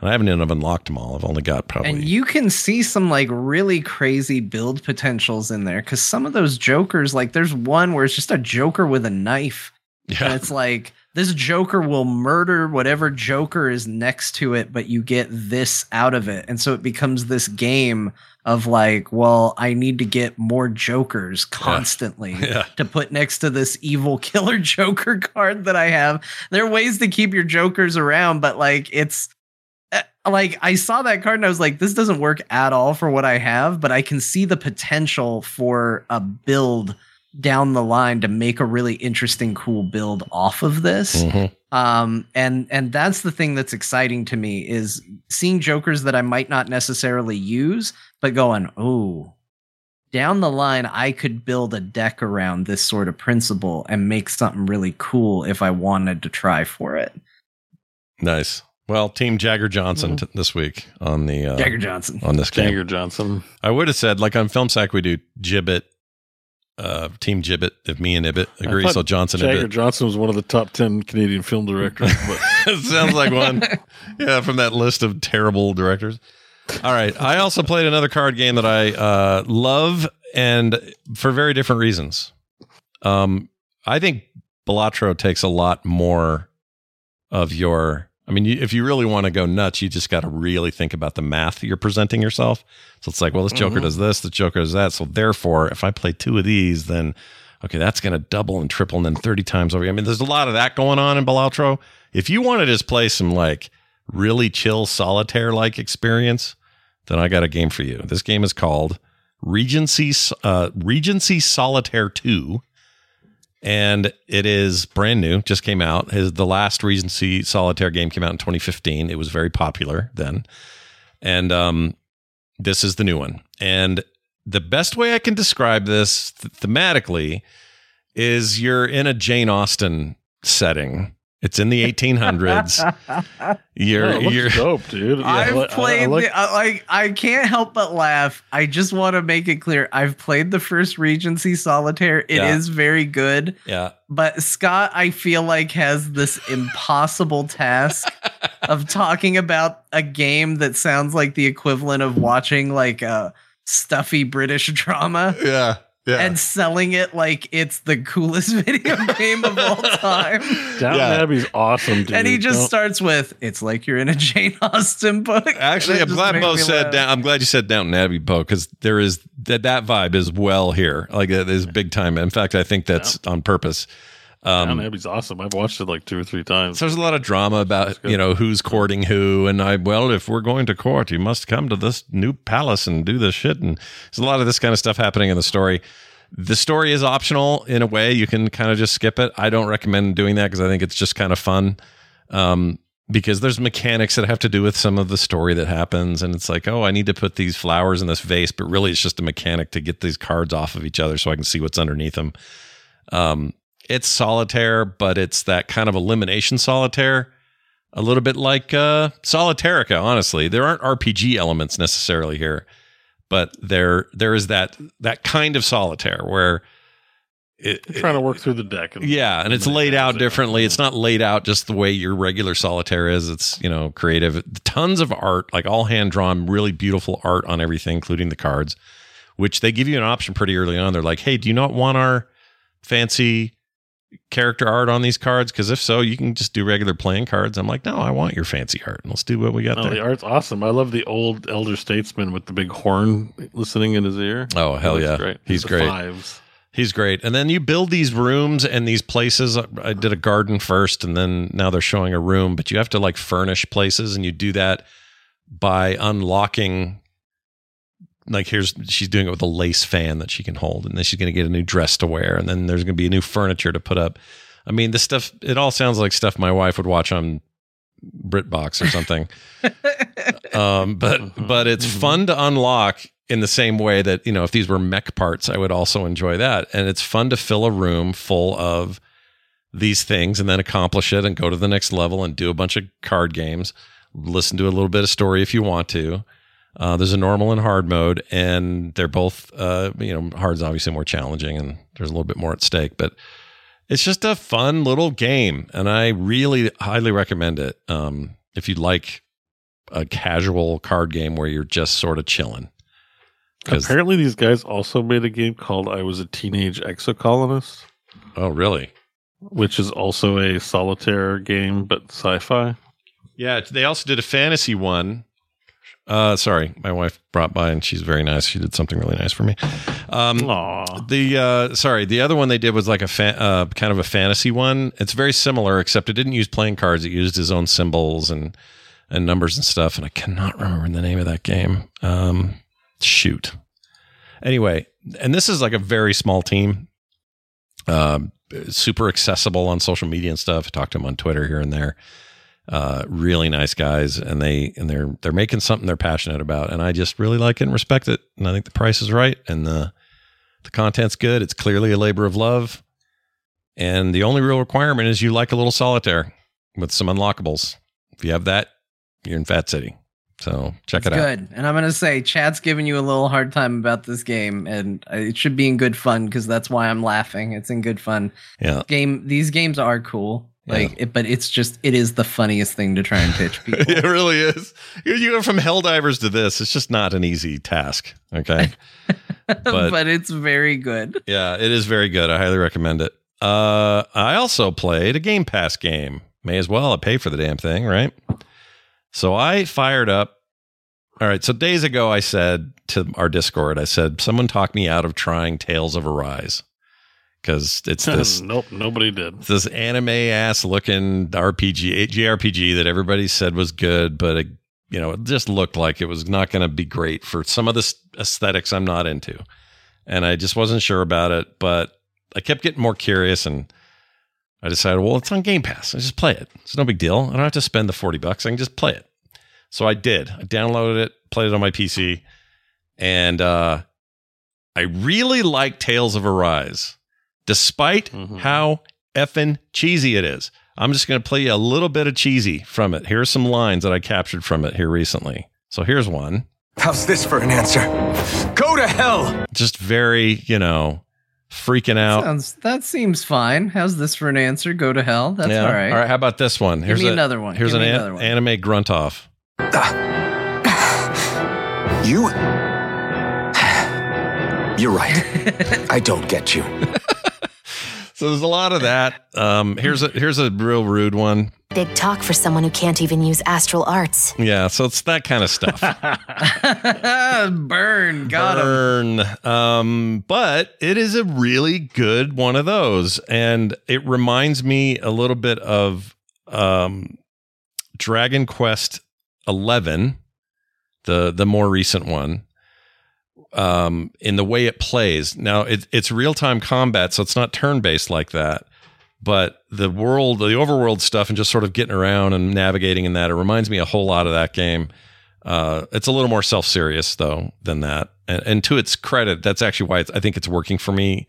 And I haven't even unlocked them all. I've only got probably And you can see some like really crazy build potentials in there because some of those jokers, like there's one where it's just a joker with a knife. And yeah. it's like this joker will murder whatever joker is next to it, but you get this out of it. And so it becomes this game of like, well, I need to get more jokers constantly Yeah. to put next to this evil killer joker card that I have. There are ways to keep your jokers around, but like it's uh, like I saw that card and I was like, this doesn't work at all for what I have, but I can see the potential for a build down the line to make a really interesting, cool build off of this. Mhm. Um, and and that's the thing that's exciting to me is seeing jokers that I might not necessarily use, but going, oh, down the line, I could build a deck around this sort of principle and make something really cool if I wanted to try for it. Nice. Well, Team Jagger Johnson t- this week on the uh, Jagger Johnson. on this game. Jagger Johnson. I would have said like on Film Sack we do Gibbet, uh, Team Gibbet. If me and Ibbott agree, thought so Johnson Jagger Ibbet. Johnson was one of the top ten Canadian film directors. But Sounds like one. Yeah, from that list of terrible directors. All right. I also played another card game that I uh, love and for very different reasons. Um, I think Balatro takes a lot more of your. I mean, you, if you really want to go nuts, you just got to really think about the math you're presenting yourself. So it's like, well, this Joker does this, the Joker does that. So therefore, if I play two of these, then okay, that's going to double and triple and then 30 times over. I mean, there's a lot of that going on in Balatro. If you want to just play some like really chill solitaire like experience, then I got a game for you. This game is called Regency uh, Regency Solitaire 2 and it is brand new, just came out. His the last Regency Solitaire game came out in 2015. It was very popular then. And um this is the new one. And the best way I can describe this th- thematically is you're in a Jane Austen setting. It's in the 1800s. You're Yeah, it looks you're dope, dude. Yeah, I I've li- I- I played like- I, I can't help but laugh. I just want to make it clear. I've played the first Regency Solitaire. It is Yeah. very good, yeah. but Scott I feel like has this impossible task of talking about a game that sounds like the equivalent of watching like a stuffy British drama Yeah. Yeah. and selling it like it's the coolest video game of all time. Downton Yeah. Abbey's awesome, dude. and he just Don't- starts with, "It's like you're in a Jane Austen book." Actually, I'm glad made Beau me said laugh. down. I'm glad you said Downton Abbey, Beau, because there is that that vibe is well here. Like that is big time. In fact, I think that's on purpose. Um, Abbey's awesome. I've watched it like two or three times. so there's a lot of drama about you know who's courting who, and I well, if we're going to court, you must come to this new palace and do this shit. And there's a lot of this kind of stuff happening in the story. The story is optional in a way. You can kind of just skip it. I don't recommend doing that because I think it's just kind of fun. Um, because there's mechanics that have to do with some of the story that happens, and it's like, oh, I need to put these flowers in this vase, but really it's just a mechanic to get these cards off of each other so I can see what's underneath them. Um, it's solitaire, but it's that kind of elimination solitaire, a little bit like uh, Solitarica. Honestly, there aren't RPG elements necessarily here, but there there is that that kind of solitaire where it, trying to work through the deck. And yeah, and it's laid out differently. It's not laid out just the way your regular solitaire is. It's you know creative, tons of art, like all hand drawn, really beautiful art on everything, including the cards, which they give you an option pretty early on. They're like, hey, do you not want our fancy character art on these cards? Because if so, you can just do regular playing cards. I'm like, no, I want your fancy art. And let's do what we got oh, No, the art's awesome. I love the old elder statesman with the big horn listening in his ear. Oh hell He yeah, great. he's The great. Fives. He's great. And then you build these rooms and these places. I did a garden first and then now they're showing a room, but you have to like furnish places and you do that by unlocking like here's she's doing it with a lace fan that she can hold and then she's going to get a new dress to wear and then there's going to be a new furniture to put up. I mean, this stuff it all sounds like stuff my wife would watch on BritBox or something. um, but but it's fun to unlock in the same way that you know if these were mech parts, I would also enjoy that. And it's fun to fill a room full of these things and then accomplish it and go to the next level and do a bunch of card games. Listen to a little bit of story if you want to. Uh, there's a normal and hard mode, and they're both, uh, you know, hard's obviously more challenging, and there's a little bit more at stake. But it's just a fun little game, and I really highly recommend it. Um, if you'd like a casual card game where you're just sort of chilling. Apparently, these guys also made a game called "I Was a Teenage Exocolonist," oh, really? which is also a solitaire game but sci-fi. Yeah, they also did a fantasy one. Uh, sorry, my wife brought by and she's very nice. She did something really nice for me. Um, Aw. the uh, sorry, the other one they did was like a fa- uh, kind of a fantasy one. It's very similar, except it didn't use playing cards. It used his own symbols and and numbers and stuff. And I cannot remember the name of that game. Um, shoot. Anyway, and this is like a very small team. Um, super accessible on social media and stuff. I talked to them on Twitter here and there. Uh, really nice guys, and they and they're they're making something they're passionate about, and I just really like it and respect it. And I think the price is right, and the the content's good. It's clearly a labor of love, and the only real requirement is you like a little solitaire with some unlockables. If you have that, you're in Fat City. So check It's it out. good. And I'm gonna say, Chad's giving you a little hard time about this game, and it should be in good fun because that's why I'm laughing. It's in good fun. Yeah, Game. These games are cool. Like, it, but it's just it is the funniest thing to try and pitch people. it really is. You, you go from Helldivers to this. It's just not an easy task. Okay. but- but it's very good. Yeah, it is very good. I highly recommend it. Uh, I also played a Game Pass game. May as well. I pay for the damn thing, right? So I fired up. All right. So days ago, I said to our Discord, I said, someone talked me out of trying Tales of Arise because it's this nope, nobody did. it's this anime ass looking RPG, JRPG that everybody said was good, but it, you know, it just looked like it was not going to be great for some of the aesthetics I'm not into. And I just wasn't sure about it, but I kept getting more curious and I decided, well, it's on Game Pass. I just play it. It's no big deal. I don't have to spend the 40 bucks. I can just play it. So I did. I downloaded it, played it on my PC, and uh, I really like Tales of Arise, despite Mhm. how effing cheesy it is. I'm just going to play you a little bit of cheesy from it. Here are some lines that I captured from it here recently. So here's one. How's this for an answer? Go to hell! Just very, you know, freaking out. Sounds that seems fine. How's this for an answer? Go to hell. That's Yeah. all right. All right. How about this one? Give me a- another one. Here's Give an me an- one. anime grunt off. You. You're right. I don't get you. So there's a lot of that. Um, here's a here's a real rude one. Big talk for someone who can't even use astral arts. Yeah. So it's that kind of stuff. Burn. Got him. Burn. Um, but it is a really good one of those, and it reminds me a little bit of um, Dragon Quest Eleven, the the more recent one. Um, in the way it plays now, it, it's real time combat, so it's not turn based like that. But the world, the overworld stuff, and just sort of getting around and navigating in that, it reminds me a whole lot of that game. Uh, it's a little more self serious though than that, and, and to its credit, that's actually why I think it's working for me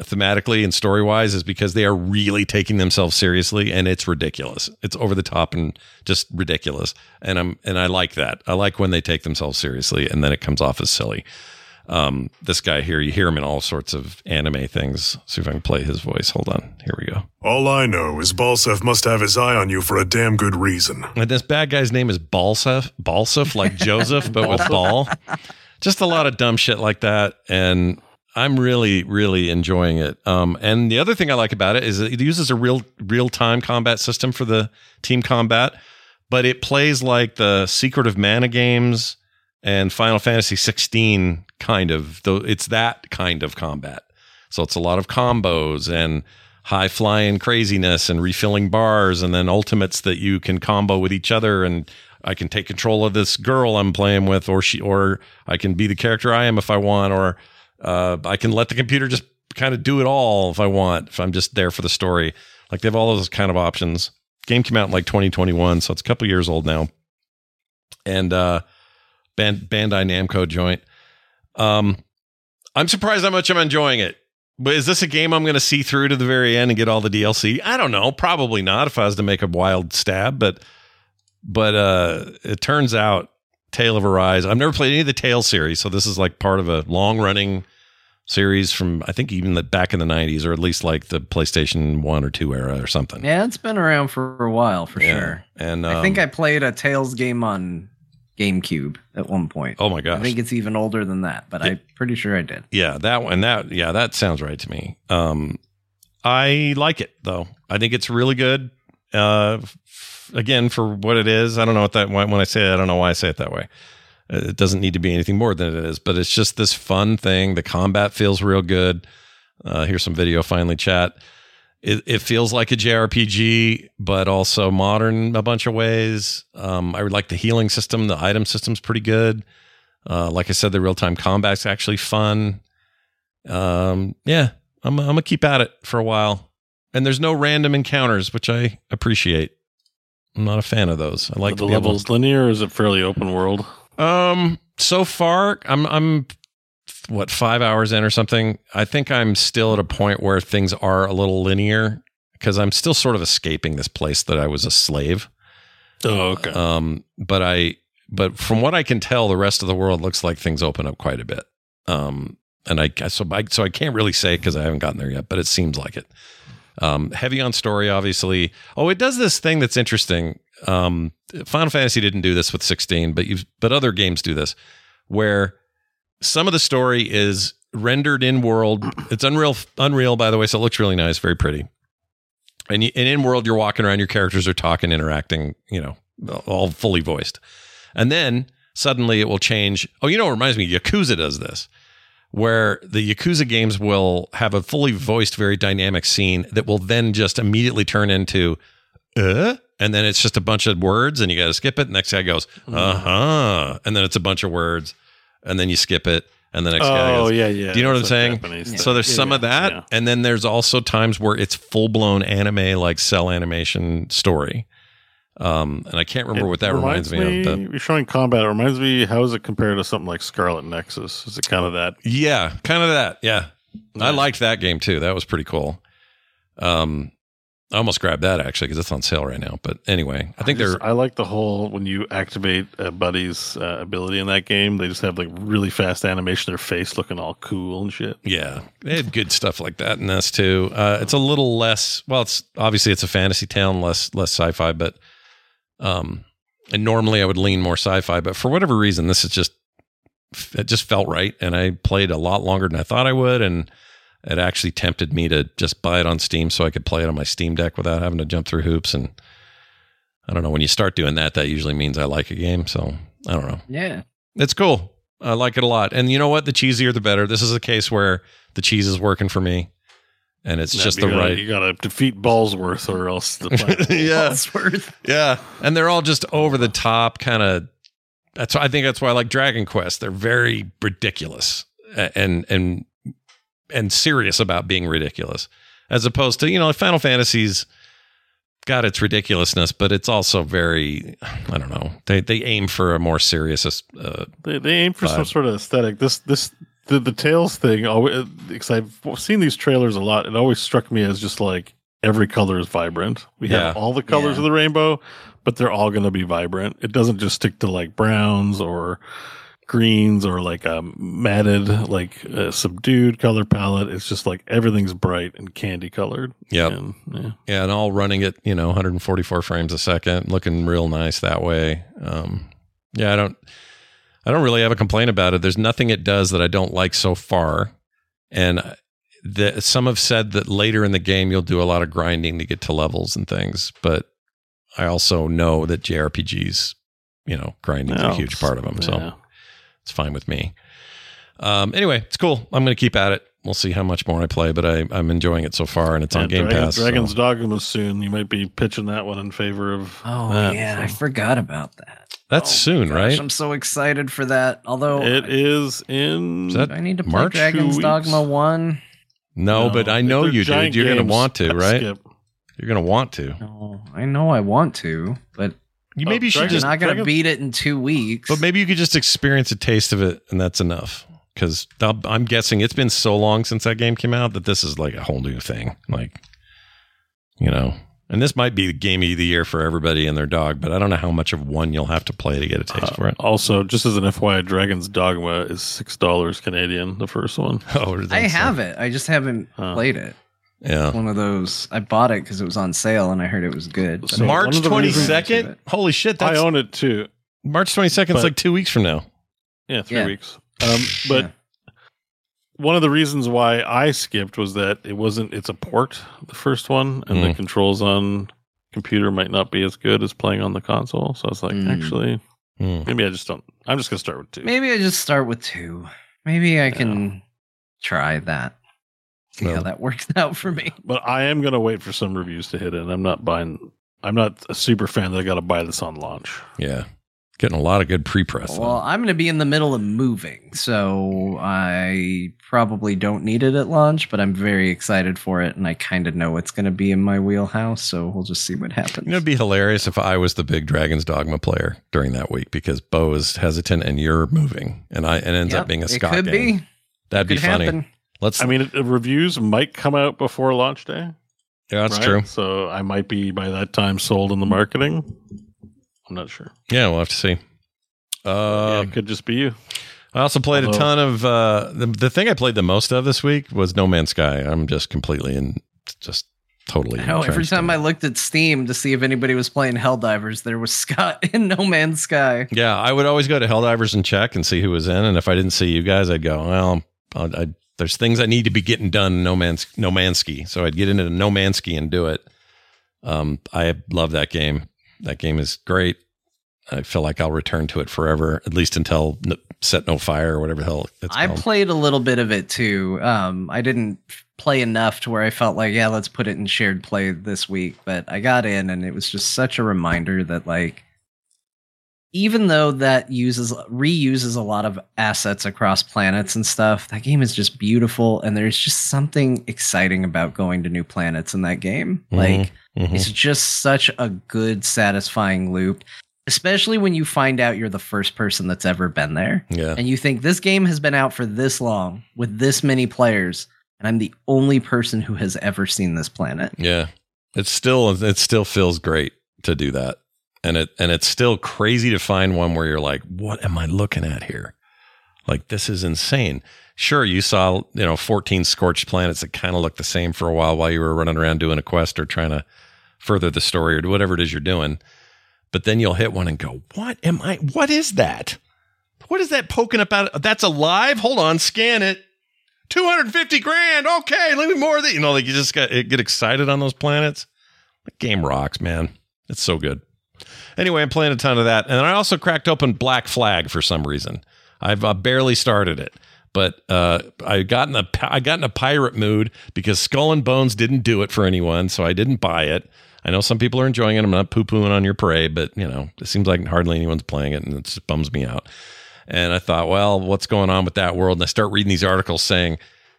thematically and story wise is because they are really taking themselves seriously, and it's ridiculous. It's over the top and just ridiculous, and I'm and I like that. I like when they take themselves seriously, and then it comes off as silly. Um, this guy here, you hear him in all sorts of anime things. See if I can play his voice. Hold on, here we go. All I know is Balseph must have his eye on you for a damn good reason. And this bad guy's name is Balseph, Balseph, like Joseph, but with ball. Just a lot of dumb shit like that. And I'm really, really enjoying it. Um, and the other thing I like about it is it uses a real, real time combat system for the team combat, but it plays like the Secret of Mana games and Final Fantasy 16 kind of, though it's that kind of combat. So it's a lot of combos and high flying craziness and refilling bars and then ultimates that you can combo with each other and I can take control of this girl I'm playing with or she or I can be the character I am if I want or uh, I can let the computer just kind of do it all if I want if I'm just there for the story. Like they have all those kind of options. Game came out in like 2021, so it's a couple years old now. And uh Band, Bandai Namco joint. Um, I'm surprised how much I'm enjoying it. But is this a game I'm going to see through to the very end and get all the DLC? I don't know. Probably not if I was to make a wild stab, but but uh, it turns out Tale of Arise. I've never played any of the Tale series, so this is like part of a long running series from I think even the back in the 90s, or at least like the PlayStation One or Two era or something. Yeah, it's been around for a while for Yeah. sure. And um, I think I played a Tales game on GameCube at one point. oh my gosh, I think it's even older than that, but I'm pretty sure I did. Yeah, that one. That yeah, that sounds right to me. Um, I like it though. I think it's really good. Uh, f- again, for what it is, I don't know what that when when I say it, I don't know why I say it that way. It doesn't need to be anything more than it is, but it's just this fun thing. The combat feels real good. Uh, here's some video finally, chat. It, it feels like a JRPG, but also modern a bunch of ways. Um, I would like the healing system. The item system's pretty good. Uh, like I said, the real time combat's actually fun. Um, yeah, I'm, I'm gonna keep at it for a while. And there's no random encounters, which I appreciate. I'm not a fan of those. I like the be able- levels linear or is it fairly open world? um, so far, I'm I'm what five hours in or something. I think I'm still at a point where things are a little linear because I'm still sort of escaping this place that I was a slave. Oh, okay. Um, but I but from what I can tell, the rest of the world looks like things open up quite a bit. Um, and I so I so I can't really say because I haven't gotten there yet, but it seems like it. Um, heavy on story, obviously. Oh, it does this thing that's interesting. Um, Final Fantasy didn't do this with 16, but you but other games do this, where some of the story is rendered in world. It's Unreal, Unreal, by the way, so it looks really nice, very pretty. And, you, and in world, you're walking around, your characters are talking, interacting, you know, all fully voiced. And then suddenly it will change. Oh, you know, it reminds me, Yakuza does this, where the Yakuza games will have a fully voiced, very dynamic scene that will then just immediately turn into, uh, and then it's just a bunch of words and you got to skip it. Next guy goes, uh huh. And then it's a bunch of words and then you skip it. And the next guy Oh yeah, yeah. do you know what I'm It's saying? like So there's Yeah, some yeah, of that, yeah. and then there's also times where it's full blown anime, like cell animation story. Um, and I can't remember It what that reminds me, of. But You're showing combat. It reminds me. How is it compared to something like Scarlet Nexus? Is it kind of that? yeah, kind of that. Yeah. I liked that game too. That was pretty cool. Um, I almost grabbed that actually because it's on sale right now. But anyway, I think just- they're I like the whole when you activate a buddy's uh, ability in that game. They just have like really fast animation. Their face looking all cool and shit. Yeah, they had good stuff like that in this too. Uh, it's a little less. Well, it's obviously it's a fantasy and less less sci-fi, but um, and normally I would lean more sci-fi, but for whatever reason, this is just it just felt right, and I played a lot longer than I thought I would, and it actually tempted me to just buy it on Steam so I could play it on my Steam Deck without having to jump through hoops. And I don't know when you start doing that, that usually means I like a game. So I don't know. Yeah. It's cool. I like it a lot. And you know what? The cheesier the better. This is a case where the cheese is working for me. And it's Yeah, just the gotta- right. You got to defeat Ballsworth, or else the planet yeah. Ellsworth. Yeah. And they're all just over the top kind of that's why I think that's why I like Dragon Quest. They're very ridiculous and and and serious about being ridiculous. As opposed to, you know, Final Fantasy's got its ridiculousness, but it's also very I don't know. They they aim for a more serious uh, They, they aim for some sort of aesthetic. This this the the Tales thing. Always because I've seen these trailers a lot. It always struck me as just like every color is vibrant. We Yeah. have all the colors Yeah. of the rainbow, but they're all going to be vibrant. It doesn't just stick to like browns or greens or like a matted, like a subdued color palette. It's just like everything's bright and candy colored. Yep. And, yeah. Yeah, and all running at you know 144 frames a second, looking real nice that way. Um, yeah, I don't, I don't really have a complaint about it. There's nothing it does that I don't like so far, and the, some have said that later in the game you'll do a lot of grinding to get to levels and things. But I also know that JRPGs, you know, grinding is a huge part of them, so yeah. It's fine with me. Um, anyway, it's cool. I'm going to keep at it. We'll see how much more I play, but I, I'm enjoying it so far, and it's on Yeah, Game Dragon- Pass. so- Dragon's Dogma soon. You might be pitching that one in favor of. Oh that, yeah, I forgot about that. That's Oh, soon, gosh, right? I'm so excited for that. Although It I- is in. Is that I need to play March? Dragon's Dogma one. No, but I know you do. You're going to want to, right? Skip. You're going to want to. No, I know I want to, but You Oh, maybe you should I'm just, not gonna beat it in two weeks. but maybe you could just experience a taste of it, and that's enough. Because I'm guessing it's been so long since that game came out that this is like a whole new thing. Like, you know, and this might be the game of the year for everybody and their dog, but I don't know how much of one you'll have to play to get a taste uh, for it. Also, just as an FYI, Dragon's Dogma is six dollars Canadian. The first one. Oh, I have it. I just haven't Oh. played it. Yeah. One of those. I bought it because it was on sale and I heard it was good. So March one of the reasons- 22nd? Holy shit. That's I own it too. March 22nd is like two weeks from now. Yeah, three Yeah. weeks. Um, but Yeah. one of the reasons why I skipped was that it wasn't. It's a port, the first one, and the Mm. controls on computer might not be as good as playing on the console. So I was like, Mm. actually, Hmm. Maybe I just don't. I'm just gonna start with two. Maybe I just start with two. Maybe I can try that. See how that works out for me. But I am gonna wait for some reviews to hit in. I'm not buying. I'm not a super fan that I got to buy this on launch. Yeah. Getting a lot of good pre press. Well, I'm going to be in the middle of moving, so I probably don't need it at launch, but I'm very excited for it, and I kind of know it's going to be in my wheelhouse, so we'll just see what happens. It'd be hilarious if I was the big Dragon's Dogma player during that week because Beau is hesitant and you're moving, and I it ends Yep, up being a it Scott could game. be. That'd be Could funny. happen. Let's. I mean, reviews might come out before launch day. yeah, that's right? true. So I might be by that time sold in the marketing. I'm not sure. Yeah, we'll have to see. yeah, Uh, it could just be you. I also played a ton of uh, the the thing I played the most of this week was No Man's Sky. I'm just completely and just totally. I every time I looked at Steam to see if anybody was playing Helldivers, there was Scott in No Man's Sky. Yeah, I would always go to Helldivers and check and see who was in, and if I didn't see you guys, I'd go, well, I, I, there's things I need to be getting done. in No man's No Man's Sky, so I'd get into No Man's Sky and do it. Um, I love that game. That game is great. I feel like I'll return to it forever, at least until n- Set No Fire or whatever the hell it's I called. played a little bit of it too. Um, I didn't play enough to where I felt like, yeah, let's put it in shared play this week. But I got in, and it was just such a reminder that, like, even though that uses reuses a lot of assets across planets and stuff, that game is just beautiful, and there's just something exciting about going to new planets in that game. Mhm. Like, Mhm. it's just such a good, satisfying loop. Especially when you find out you're the first person that's ever been there yeah, and you think this game has been out for this long with this many players and i'm the only person who has ever seen this planet Yeah. It's still it still feels great to do that. And it and it's still crazy to find one where you're like, what am I looking at here? Like this is insane. Sure, you saw, you know, 14 scorched planets that kind of looked the same for a while while you were running around doing a quest or trying to further the story or whatever it is you're doing. But then you'll hit one and go, "What am I what is that? What is that poking up out? That's alive? Hold on, scan it. 250 grand. Okay, let me more of that. You know, like you just got get excited on those planets. The game rocks, man. It's so good. Anyway, I'm playing a ton of that, and I also cracked open Black Flag for some reason. I've uh, barely started it, but uh, I got in a I got in a pirate mood because Skull and Bones didn't do it for anyone, so I didn't buy it. I know some people are enjoying it. I'm not poo pooing on your parade, but you know, it seems like hardly anyone's playing it, and it just bums me out. And I thought, well, what's going on with that world? And I start reading these articles saying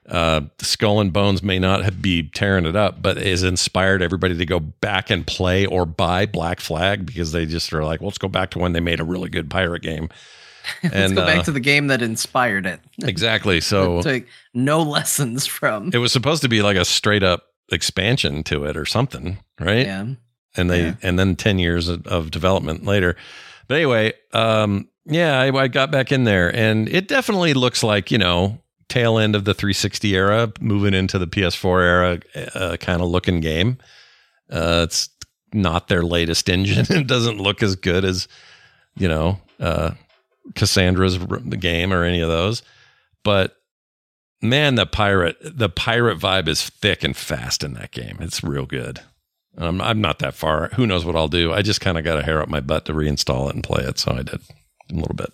uh, Skull and Bones may not have be tearing it up, but has inspired everybody to go back and play or buy Black Flag because they just are like, well, let's go back to when they made a really good pirate game. let's And, go back uh, to the game that inspired it Exactly. So took no lessons from it was supposed to be like a straight up expansion to it or something, right? yeah and they Yeah. and then 10 years of, of development later but anyway um yeah I, I got back in there and it definitely looks like you know tail end of the 360 era moving into the ps4 era uh, kind of looking game uh it's not their latest engine it doesn't look as good as you know uh Kassandra's game or any of those but man the pirate the pirate vibe is thick and fast in that game it's real good um, I'm not that far. Who knows what I'll do? I just kind of got a hair up my butt to reinstall it and play it, so I did a little bit.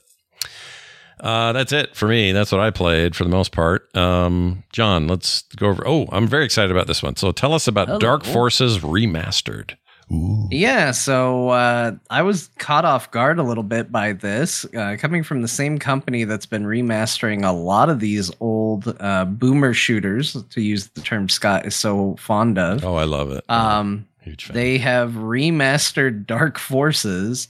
Uh, that's it for me. That's what I played for the most part. Um, Jon, let's go over. Oh, I'm very excited about this one. So tell us about Hello. Dark Forces Remastered. Yeah, so uh, I was caught off guard a little bit by this, uh, coming from the same company that's been remastering a lot of these old uh, boomer shooters, to use the term Scott is so fond of. Oh, I love it. Um, Huge fan. they have remastered Dark Forces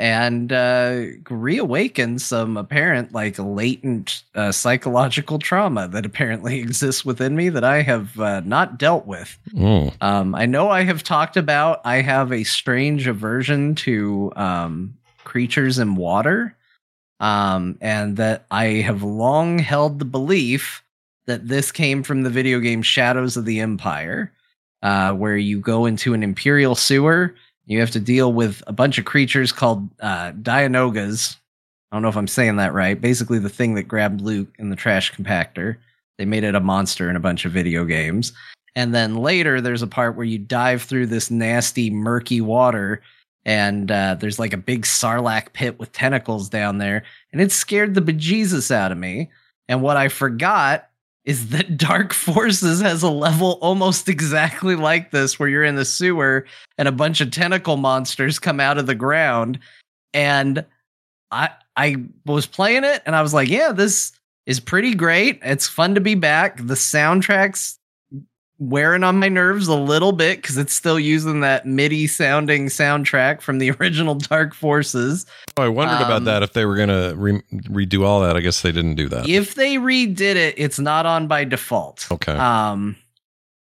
and uh, reawakened some apparent, like, latent uh, psychological trauma that apparently exists within me that I have uh, not dealt with. Mm. Um, I know I have talked about I have a strange aversion to um, creatures in water, um, and that I have long held the belief that this came from the video game Shadows of the Empire, uh, where you go into an imperial sewer. You have to deal with a bunch of creatures called uh, Dianogas. I don't know if I'm saying that right. Basically, the thing that grabbed Luke in the trash compactor. They made it a monster in a bunch of video games. And then later, there's a part where you dive through this nasty, murky water and uh, there's like a big sarlacc pit with tentacles down there, and it scared the bejesus out of me. And what I forgot is that Dark Forces has a level almost exactly like this, where you're in the sewer and a bunch of tentacle monsters come out of the ground. And I I was playing it and I was like, yeah, this is pretty great. It's fun to be back. The soundtrack's wearing on my nerves a little bit because it's still using that MIDI sounding soundtrack from the original Dark Forces. Oh, I wondered Um, about that if they were going to re- redo all that. I guess they didn't do that. If they redid it, it's not on by default. Okay. Um,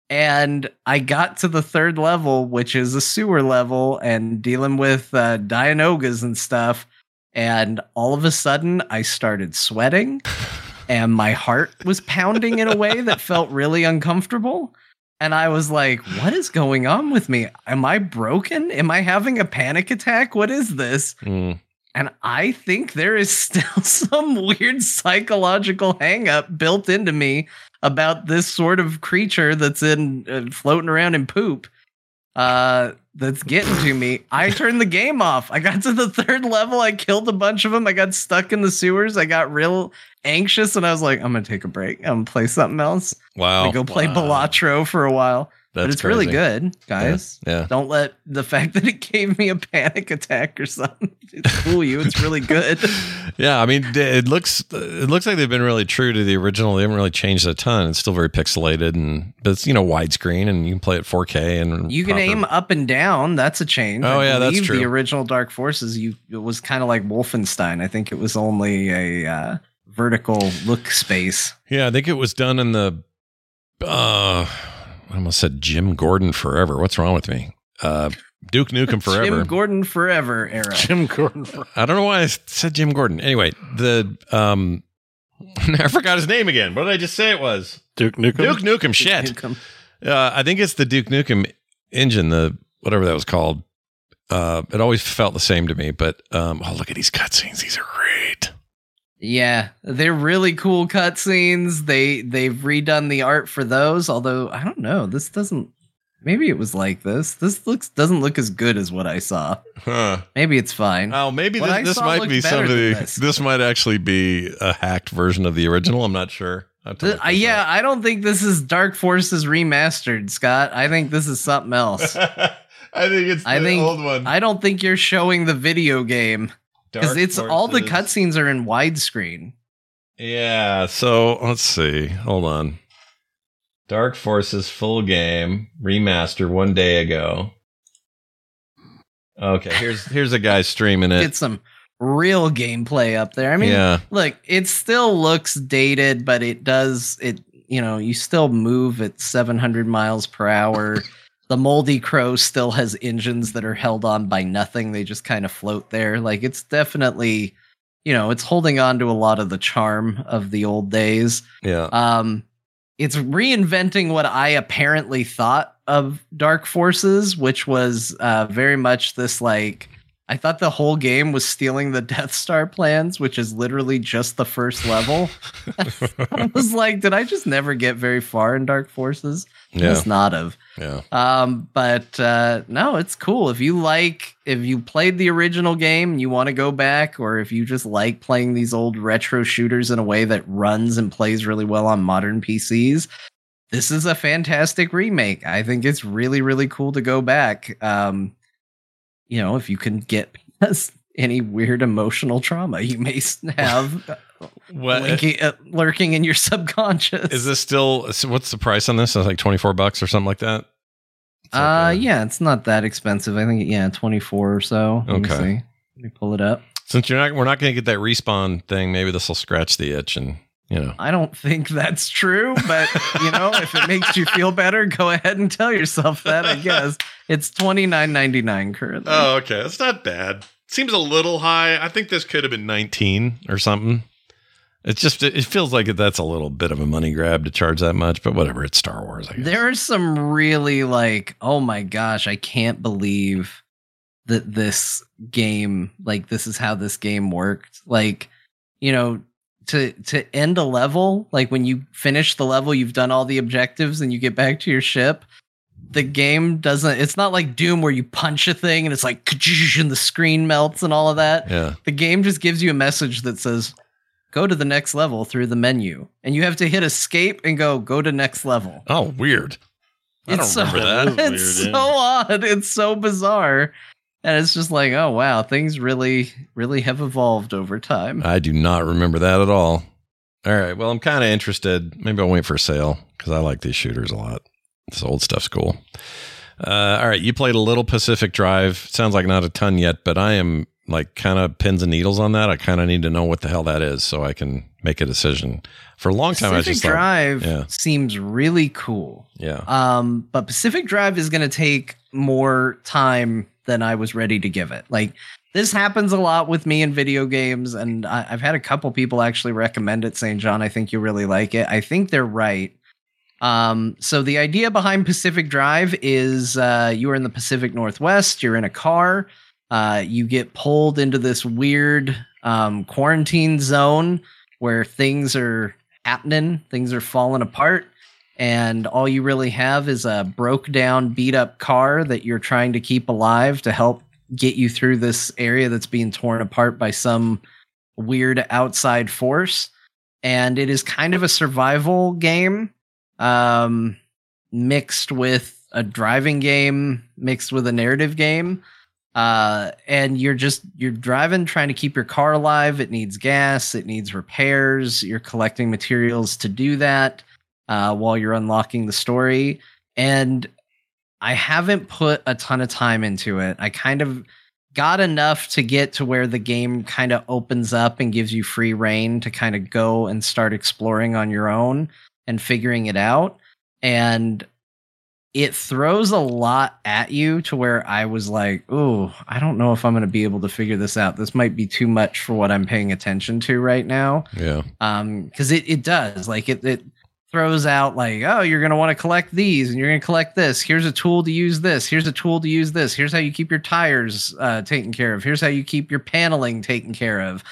and I got to the third level, which is a sewer level, and dealing with uh, Dianogas and stuff. And all of a sudden, I started sweating, and my heart was pounding in a way that felt really uncomfortable. And I was like, what is going on with me? Am I broken? Am I having a panic attack? What is this? Mm. And I think there is still some weird psychological hangup built into me about this sort of creature that's in uh, floating around in poop. Uh, that's getting to me. I turned the game off. I got to the third level. I killed a bunch of them. I got stuck in the sewers. I got real anxious, and I was like, "I'm gonna take a break. I'm gonna play something else. Wow. I go play Wow. Balatro for a while." But it's really good, guys. Yeah. Don't let the fact that it gave me a panic attack or something fool you. It's really good. Yeah, I mean, it looks it looks like they've been really true to the original. They haven't really changed a ton. It's still very pixelated, and but it's you know widescreen, and you can play it 4K and You can proper- aim up and down. That's a change. Oh, I yeah, that's true. The original Dark Forces, you it was kind of like Wolfenstein. I think it was only a uh, vertical look space. Yeah, I think it was done in the. Uh, I almost said Jim Gordon forever. What's wrong with me? Uh, Duke Nukem forever. Jim Gordon forever era. Jim Gordon. I don't know why I said Jim Gordon. Anyway, the um, I forgot his name again. What did I just say it was? Duke Nukem. Duke Nukem. Shit. Nukem. Uh, I think it's the Duke Nukem engine, the whatever that was called. Uh, it always felt the same to me, but um, oh, look at these cutscenes; these are great. Yeah, they're really cool cutscenes. They they've redone the art for those. Although I don't know, this doesn't. Maybe it was like this. This looks doesn't look as good as what I saw. Huh. Maybe it's fine. Oh, maybe I this, might be somebody. this. This. might actually be a hacked version of the original. I'm not sure. I have to Th- look uh, yeah, up. I don't think this is Dark Forces remastered, Scott. I think this is something else. I think it's the I think old one. I don't think you're showing the video game because it's all the cutscenes are in widescreen. Yeah. So let's see. Hold on. Dark Forces full game remaster one day ago. Okay, here's here's a guy streaming it. Get some real gameplay up there. I mean, yeah, look, it still looks dated, but it does it. You know, you still move at 700 miles per hour. the Moldy Crow still has engines that are held on by nothing. They just kind of float there. Like it's definitely, you know, it's holding on to a lot of the charm of the old days. yeah. Um, it's reinventing what I apparently thought of Dark Forces, which was uh, very much this like. I thought the whole game was stealing the Death Star plans, which is literally just the first level. I was like, did I just never get very far in Dark Forces? Yeah. Must not have. yeah. Um, but uh, no, it's cool. If you like, if you played the original game, and you want to go back, or if you just like playing these old retro shooters in a way that runs and plays really well on modern PCs, this is a fantastic remake. I think it's really, really cool to go back. Um, you know, if you can get past any weird emotional trauma you may have linking, uh, lurking in your subconscious. is this still? What's the price on this? It's like twenty four bucks or something like that. It's like Uh, a- yeah, it's not that expensive. I think yeah, twenty four or so. Let me Okay. see. Let me pull it up. Since you're not, we're not going to get that respawn thing. Maybe this will scratch the itch, and you know. I don't think that's true, but you know, if it makes you feel better, go ahead and tell yourself that. I guess it's twenty nine ninety nine currently. Oh, okay. That's not bad. Seems a little high. I think this could have been 19 or something. It's just, it feels like that's a little bit of a money grab to charge that much, but whatever. It's Star Wars, I guess. There are some really like, oh my gosh, I can't believe that this game, like this is how this game worked. Like, you know, to to end a level, like when you finish the level, you've done all the objectives and you get back to your ship. the game doesn't it's not like Doom where you punch a thing and it's like and the screen melts and all of that. Yeah. The game just gives you a message that says go to the next level through the menu. And you have to hit escape and go go to next level. Oh, weird. I It's don't so- remember that. It's weird, so yeah. odd. It's so bizarre. And it's just like, oh wow, things really, really have evolved over time. I do not remember that at all. All right. Well, I'm kind of interested. Maybe I'll wait for sale because I like these shooters a lot. This old stuff's cool. Uh, all right. You played a little Pacific Drive. Sounds like not a ton yet, but I am like kind of pins and needles on that. I kind of need to know what the hell that is so I can make a decision. For a long time, I Pacific just thought, Pacific Drive yeah. seems really cool. yeah. Um, but Pacific Drive is going to take more time than I was ready to give it. Like this happens a lot with me in video games, and I, I've had a couple people actually recommend it, saying, "Jon, I think you really like it." I think they're right. Um, so the idea behind Pacific Drive is uh, you are in the Pacific Northwest. You're in a car. Uh, you get pulled into this weird um, quarantine zone where things are happening, things are falling apart and all you really have is a broke down, beat up car that you're trying to keep alive to help get you through this area that's being torn apart by some weird outside force. And it is kind of a survival game, um, mixed with a driving game, mixed with a narrative game. Uh, and you're just you're driving, trying to keep your car alive. It needs gas, it needs repairs. You're collecting materials to do that uh, while you're unlocking the story. And I haven't put a ton of time into it. I kind of got enough to get to where the game kind of opens up and gives you free reign to kind of go and start exploring on your own and figuring it out. And it throws a lot at you to where I was like, oh, I don't know if I'm going to be able to figure this out. This might be too much for what I'm paying attention to right now Yeah. um because it, it does like it, it throws out like oh you're going to want to collect these and you're going to collect this. Here's a tool to use this. Here's a tool to use this. Here's how you keep your tires uh, taken care of. Here's how you keep your paneling taken care of.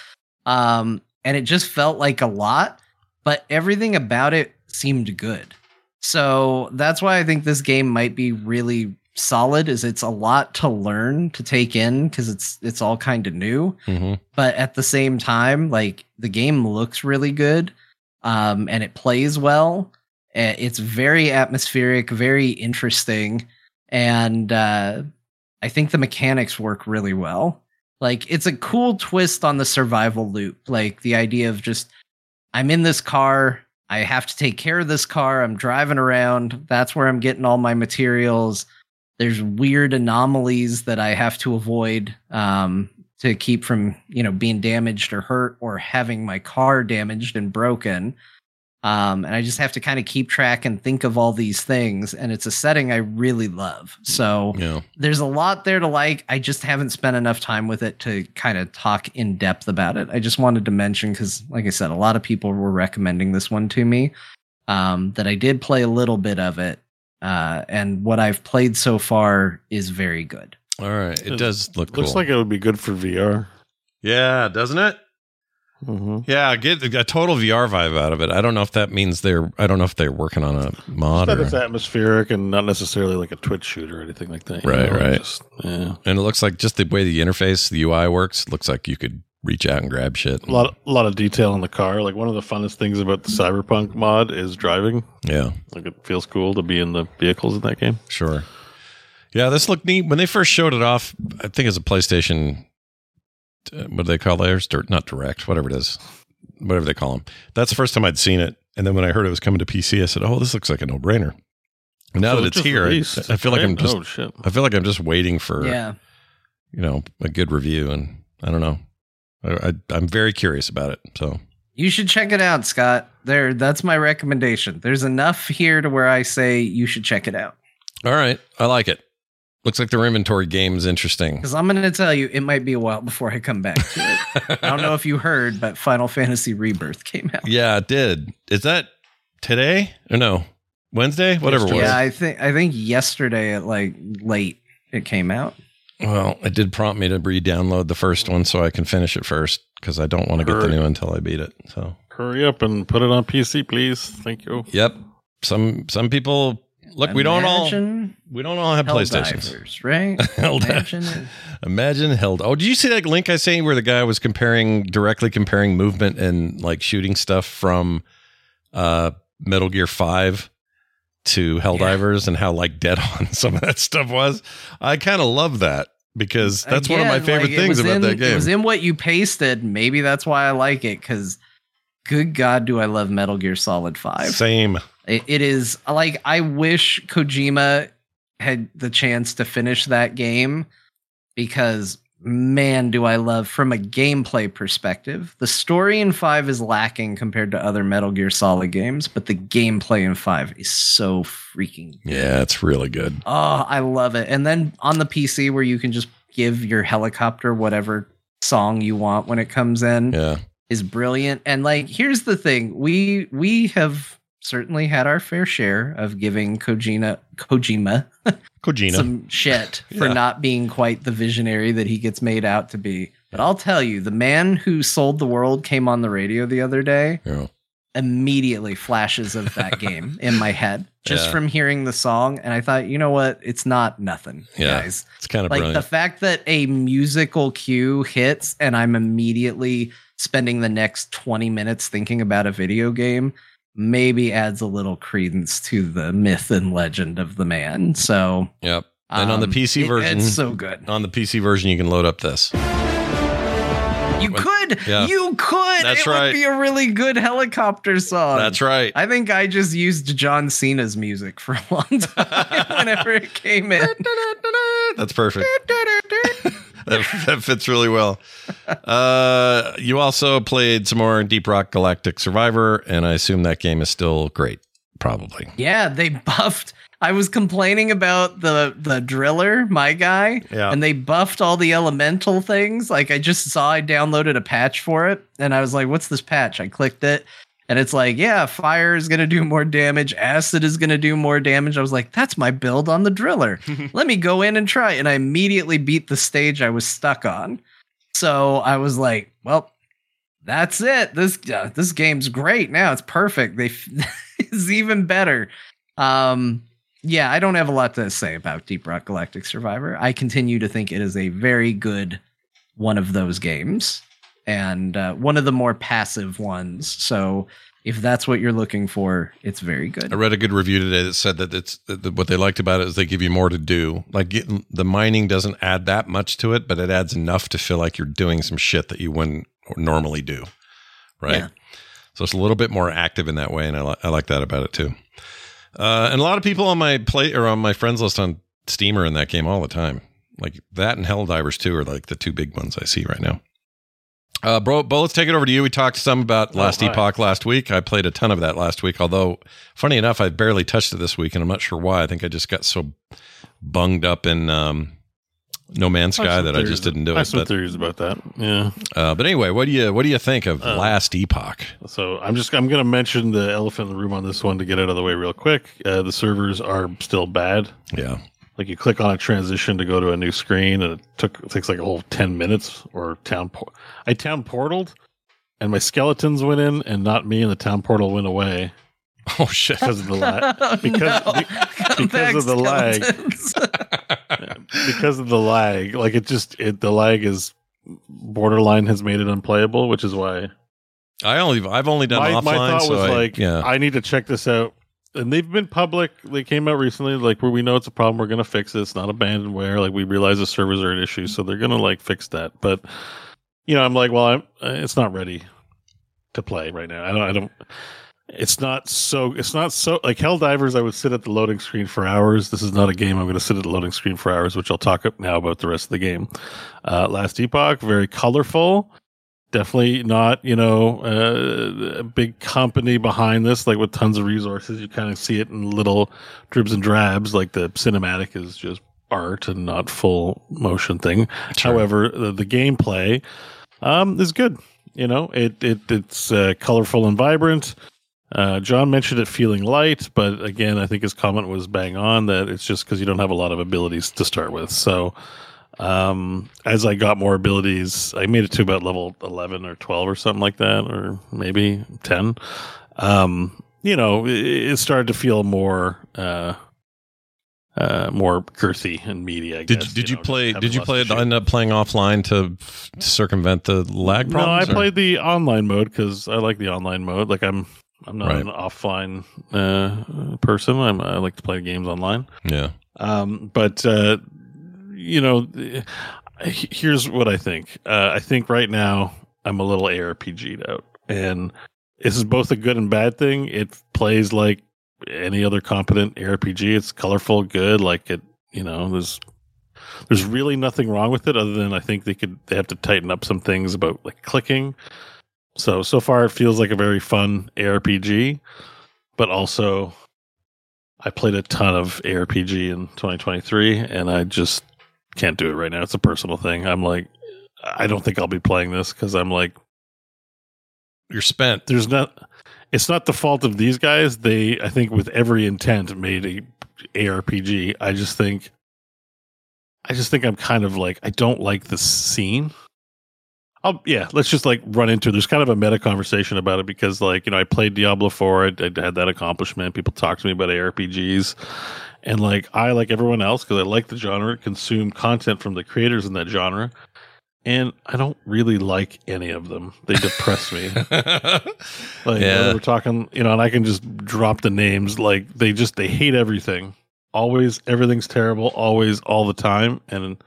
Um and it just felt like a lot but everything about it seemed good. So that's why i think this game might be really solid is it's a lot to learn to take in because it's it's all kind of new. Hmm but at the same time like the game looks really good um and it plays well. Uh, it's very atmospheric very interesting and uh i think the mechanics work really well. Like it's a cool twist on the survival loop like the idea of just i'm in this car i have to take care of this car i'm driving around that's where i'm getting all my materials. There's weird anomalies that i have to avoid um to keep from you know being damaged or hurt or having my car damaged and broken. Um and i just have to kind of keep track and think of all these things and it's a setting i really love. So Yeah. there's a lot there to like. I just haven't spent enough time with it to kind of talk in depth about it. I just wanted to mention because like i said a lot of people were recommending this one to me um that i did play a little bit of it uh and what i've played so far is very good All right. It It does look cool. Looks like it would be good for VR. yeah, doesn't it? Mm-hmm. Yeah, I get a total VR vibe out of it. I don't know if that means they're. I don't know if they're working on a mod That it's atmospheric and not necessarily like a Twitch shooter or anything like that. Right, know, right. Just, yeah. And it looks like just the way the interface, the UI works, looks like you could reach out and grab shit. A lot, a lot of detail in the car. Like one of the funnest things about the Cyberpunk mod is driving. Yeah, Like it feels cool to be in the vehicles in that game. sure. Yeah, this looked neat. When they first showed it off, I think it's a PlayStation. uh, What do they call theirs? Dirt, Not direct, whatever it is, whatever they call them. That's the first time I'd seen it, and then when I heard it was coming to PC, I said, "Oh, this looks like a no-brainer." And now So that it it's here, I, I feel like? I'm just, Oh shit! I feel like I'm just waiting for, yeah you know, a good review, and I don't know. I, I, I'm very curious about it. So You should check it out, Scott. There, that's my recommendation. There's enough here to where I say you should check it out. All right. I like it. Looks like their inventory game is interesting. Because I'm going to tell you, it might be a while before I come back to it. I don't know if you heard, but Final Fantasy Rebirth came out. Yeah, it did. Is that today or no? Wednesday? Whatever it was. Yeah, I think I think yesterday at like late it came out. Well, it did prompt me to re-download the first one so I can finish it first because I don't want to get the new one until I beat it. So, Hurry up and put it on PC, please. Thank you. yep. Some some people Look, we don't all we don't all have PlayStations. Right? Hell Imagine. Imagine held. Oh, did you see that link I sent you where the guy was comparing directly comparing movement and like shooting stuff from uh Metal Gear Five to Helldivers and how like dead on some of that stuff was. I kind of love that because that's one of my favorite like, things about in- that game. It was in what you pasted. Maybe that's why I like it. Because, good God, do I love Metal Gear Solid Five? Same. It, it is like I wish Kojima had the chance to finish that game because man, do I love from a gameplay perspective. The story in 5 is lacking compared to other Metal Gear Solid games, but the gameplay in 5 is so freaking Yeah, it's really good. Oh, I love it. And then on the PC where you can just give your helicopter whatever song you want when it comes in Yeah. Is brilliant. And like here's the thing. We we have certainly had our fair share of giving Kojima Kojima Kojima. some shit for Yeah. not being quite the visionary that he gets made out to be. But I'll tell you, the man who sold the world came on the radio the other day Yeah. immediately flashes of that game in my head just Yeah. from hearing the song and i thought you know what it's not nothing Yeah. guys It's kind of like brilliant. the fact that a musical cue hits and i'm immediately spending the next 20 minutes thinking about a video game maybe adds a little credence to the myth and legend of the man so yep. And on the um, PC version, it's so good on the PC version, you can load up this. You could yeah. you could That's it right. would be a really good helicopter song That's right. I think I just used John Cena's music for a long time whenever it came in. That's perfect. that, that fits really well. Uh, you also played some more Deep Rock Galactic Survivor, and I assume that game is still great. Probably. Yeah, they buffed. I was complaining about the the driller, my guy, Yeah. and they buffed all the elemental things. Like I just saw I downloaded a patch for it, and I was like, "What's this patch?" I clicked it, and it's like, "Yeah, fire is gonna do more damage. Acid is gonna do more damage." I was like, "That's my build on the driller. Let me go in and try." And I immediately beat the stage I was stuck on. So I was like, "Well, that's it. This uh, this game's great now. It's perfect. They f- it's even better." Um, yeah, I don't have a lot to say about Deep Rock Galactic Survivor. I continue to think it is a very good one of those games and uh, one of the more passive ones. So if that's what you're looking for, it's very good. I read a good review today that said that it's that what they liked about it is they give you more to do. Like getting, the mining doesn't add that much to it, but it adds enough to feel like you're doing some shit that you wouldn't normally do. Right. Yeah. So it's a little bit more active in that way, and I, li- I like that about it too. Uh, and a lot of people on my play or on my friends list on Steamer in that game all the time. Like that and Helldivers too are like the two big ones I see right now. Uh, bro, Beau, let's take it over to you. We talked some about Oh, Last hi. Epoch last week. I played a ton of that last week, although funny enough, I barely touched it this week, and I'm not sure why. I think I just got so bunged up in um, No Man's Sky that I just didn't do I have some But, theories about that. Yeah. uh, but anyway, what do you what do you think of Uh, Last Epoch? So I'm just I'm going to mention the elephant in the room on this one to get out of the way real quick. Uh, the servers are still bad. Yeah, Like you click on a transition to go to a new screen, and it took it takes like a whole ten minutes. Or town, por- I town portaled, and my skeletons went in, and not me, and the town portal went away oh shit. because of the lag. Oh, because No. be- because of the lag. because of the lag. Like it just it the lag is borderline has made it unplayable, which is why I only I've only done my, offline. my thought so was I- like, yeah, I need to check this out. And they've been public. They came out recently, like where we know it's a problem. We're going to fix it. It's not abandonware. Like we realize the servers are an issue, so they're going to like fix that. But you know, I'm like, well, I'm, it's not ready to play right now. I don't. I don't. It's not so. It's not so like Helldivers. I would sit at the loading screen for hours. This is not a game. I'm going to sit at the loading screen for hours, which I'll talk up now about the rest of the game. Uh, Last Epoch, very colorful definitely not you know uh, a big company behind this like with tons of resources you kind of see it in little dribs and drabs like the cinematic is just art and not full motion thing Sure. however the, the gameplay um, is good you know it, it it's uh, colorful and vibrant uh, Jon mentioned it feeling light, but again, I think his comment was bang on that it's just because you don't have a lot of abilities to start with. So, um, as I got more abilities, I made it to about level 11 or 12 or something like that, or maybe 10. Um, you know, it, it started to feel more, uh, uh, more girthy and meaty. I Did guess, you, did you, know, play? Did you play? End up playing offline to, to circumvent the lag No, I or- played the online mode because I like the online mode. Like I'm, I'm not Right. an offline uh, person. I'm, I like to play games online. Yeah. Um, but uh, you know, th- here's what I think. Uh, I think right now I'm a little ARPG'd out, and this is both a good and bad thing. It plays like any other competent ARPG. It's colorful, good. Like it, you know, there's there's really nothing wrong with it other than I think they could they have to tighten up some things about like clicking. So so far it feels like a very fun ARPG, but also I played a ton of ARPG in 2023 and I just can't do it right now. It's a personal thing. I'm like I don't think I'll be playing this cuz I'm like You're spent. there's not it's not the fault of these guys. They I think with every intent made a ARPG. I just think I just think I'm kind of like I don't like the scene. I'll, yeah, let's just like run into. There's kind of a meta conversation about it because, like, you know, I played Diablo 4. I, I had that accomplishment. People talk to me about ARPGs, and like, I like everyone else because I like the genre, consume content from the creators in that genre, and I don't really like any of them. They depress me. Like Yeah. we're talking, you know, and I can just drop the names. Like they just they hate everything. Always everything's terrible. Always all the time, and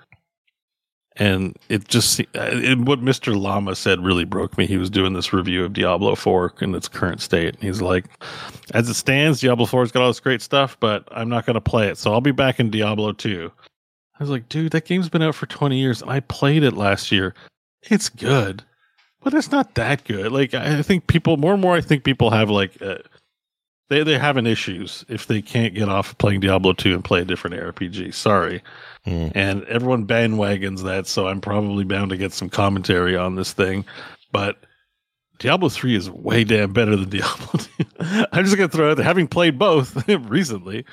and it just it, what Mister Llama said really broke me. He was doing this review of Diablo Four in its current state. And he's like, as it stands, Diablo Four's got all this great stuff, but I'm not going to play it. So I'll be back in Diablo Two. I was like, dude, that game's been out for 20 years. and I played it last year. It's good but it's not that good. Like I think people more and more. I think people have like uh, they they're having issues if they can't get off of playing Diablo two and play a different RPG. Sorry, Hmm. and everyone bandwagons that, so I'm probably bound to get some commentary on this thing. But Diablo three is way damn better than Diablo two. I'm just gonna throw out there. Having played both recently.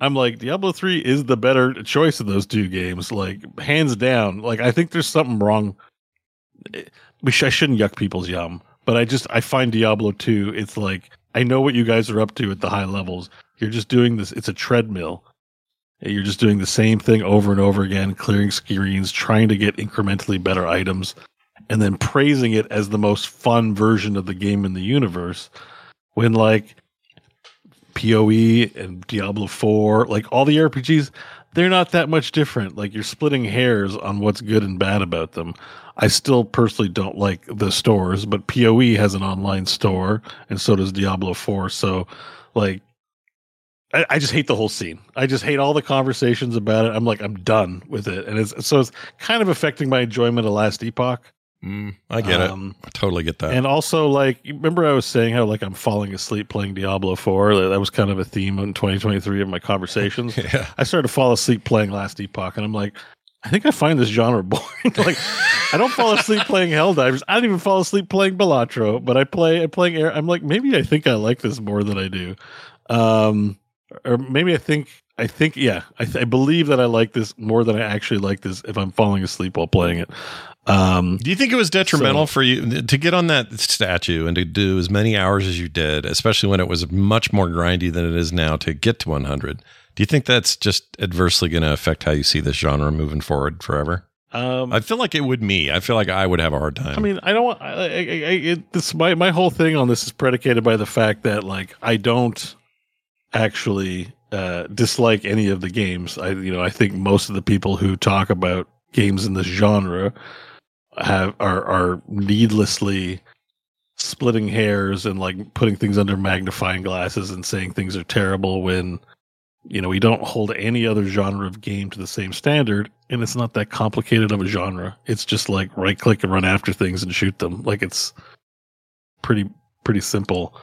I'm like Diablo 3 is the better choice of those two games like hands down like I think there's something wrong we sh- I shouldn't yuck people's yum, but I just I find Diablo 2 it's like I know what you guys are up to at the high levels. You're just doing this it's a treadmill. You're just doing the same thing over and over again, clearing screens, trying to get incrementally better items, and then praising it as the most fun version of the game in the universe. When like PoE and Diablo 4, like all the RPGs, they're not that much different. Like you're splitting hairs on what's good and bad about them. I still personally don't like the stores, but PoE has an online store, and so does Diablo 4. So, like, I, I just hate the whole scene. I just hate all the conversations about it. I'm like, I'm done with it, and it's so it's kind of affecting my enjoyment of Last Epoch. Mm, I get Um, it. I totally get that. And also, like, remember I was saying how like I'm falling asleep playing Diablo 4. That was kind of a theme in 2023 of my conversations. yeah. I started to fall asleep playing Last Epoch, and I'm like, I think I find this genre boring. like, I don't fall asleep playing Helldivers. I don't even fall asleep playing Balatro, but I play. I'm playing Air. I'm like, maybe I think I like this more than I do. Um, or maybe I think. I think, yeah, I, th- I believe that I like this more than I actually like this if I'm falling asleep while playing it. Um, Do you think it was detrimental So- for you to get on that statue and to do as many hours as you did, especially when it was much more grindy than it is now to get to 100? Do you think that's just adversely going to affect how you see this genre moving forward forever? um, I feel like it would me. I feel like I would have a hard time. I mean, I don't. I, I, I, it, this my my whole thing on this is predicated by the fact that like I don't actually uh, dislike any of the games. I you know I think most of the people who talk about games in this genre have are are needlessly splitting hairs and like putting things under magnifying glasses and saying things are terrible when you know we don't hold any other genre of game to the same standard and it's not that complicated of a genre. It's just like right click and run after things and shoot them. Like it's pretty pretty simple.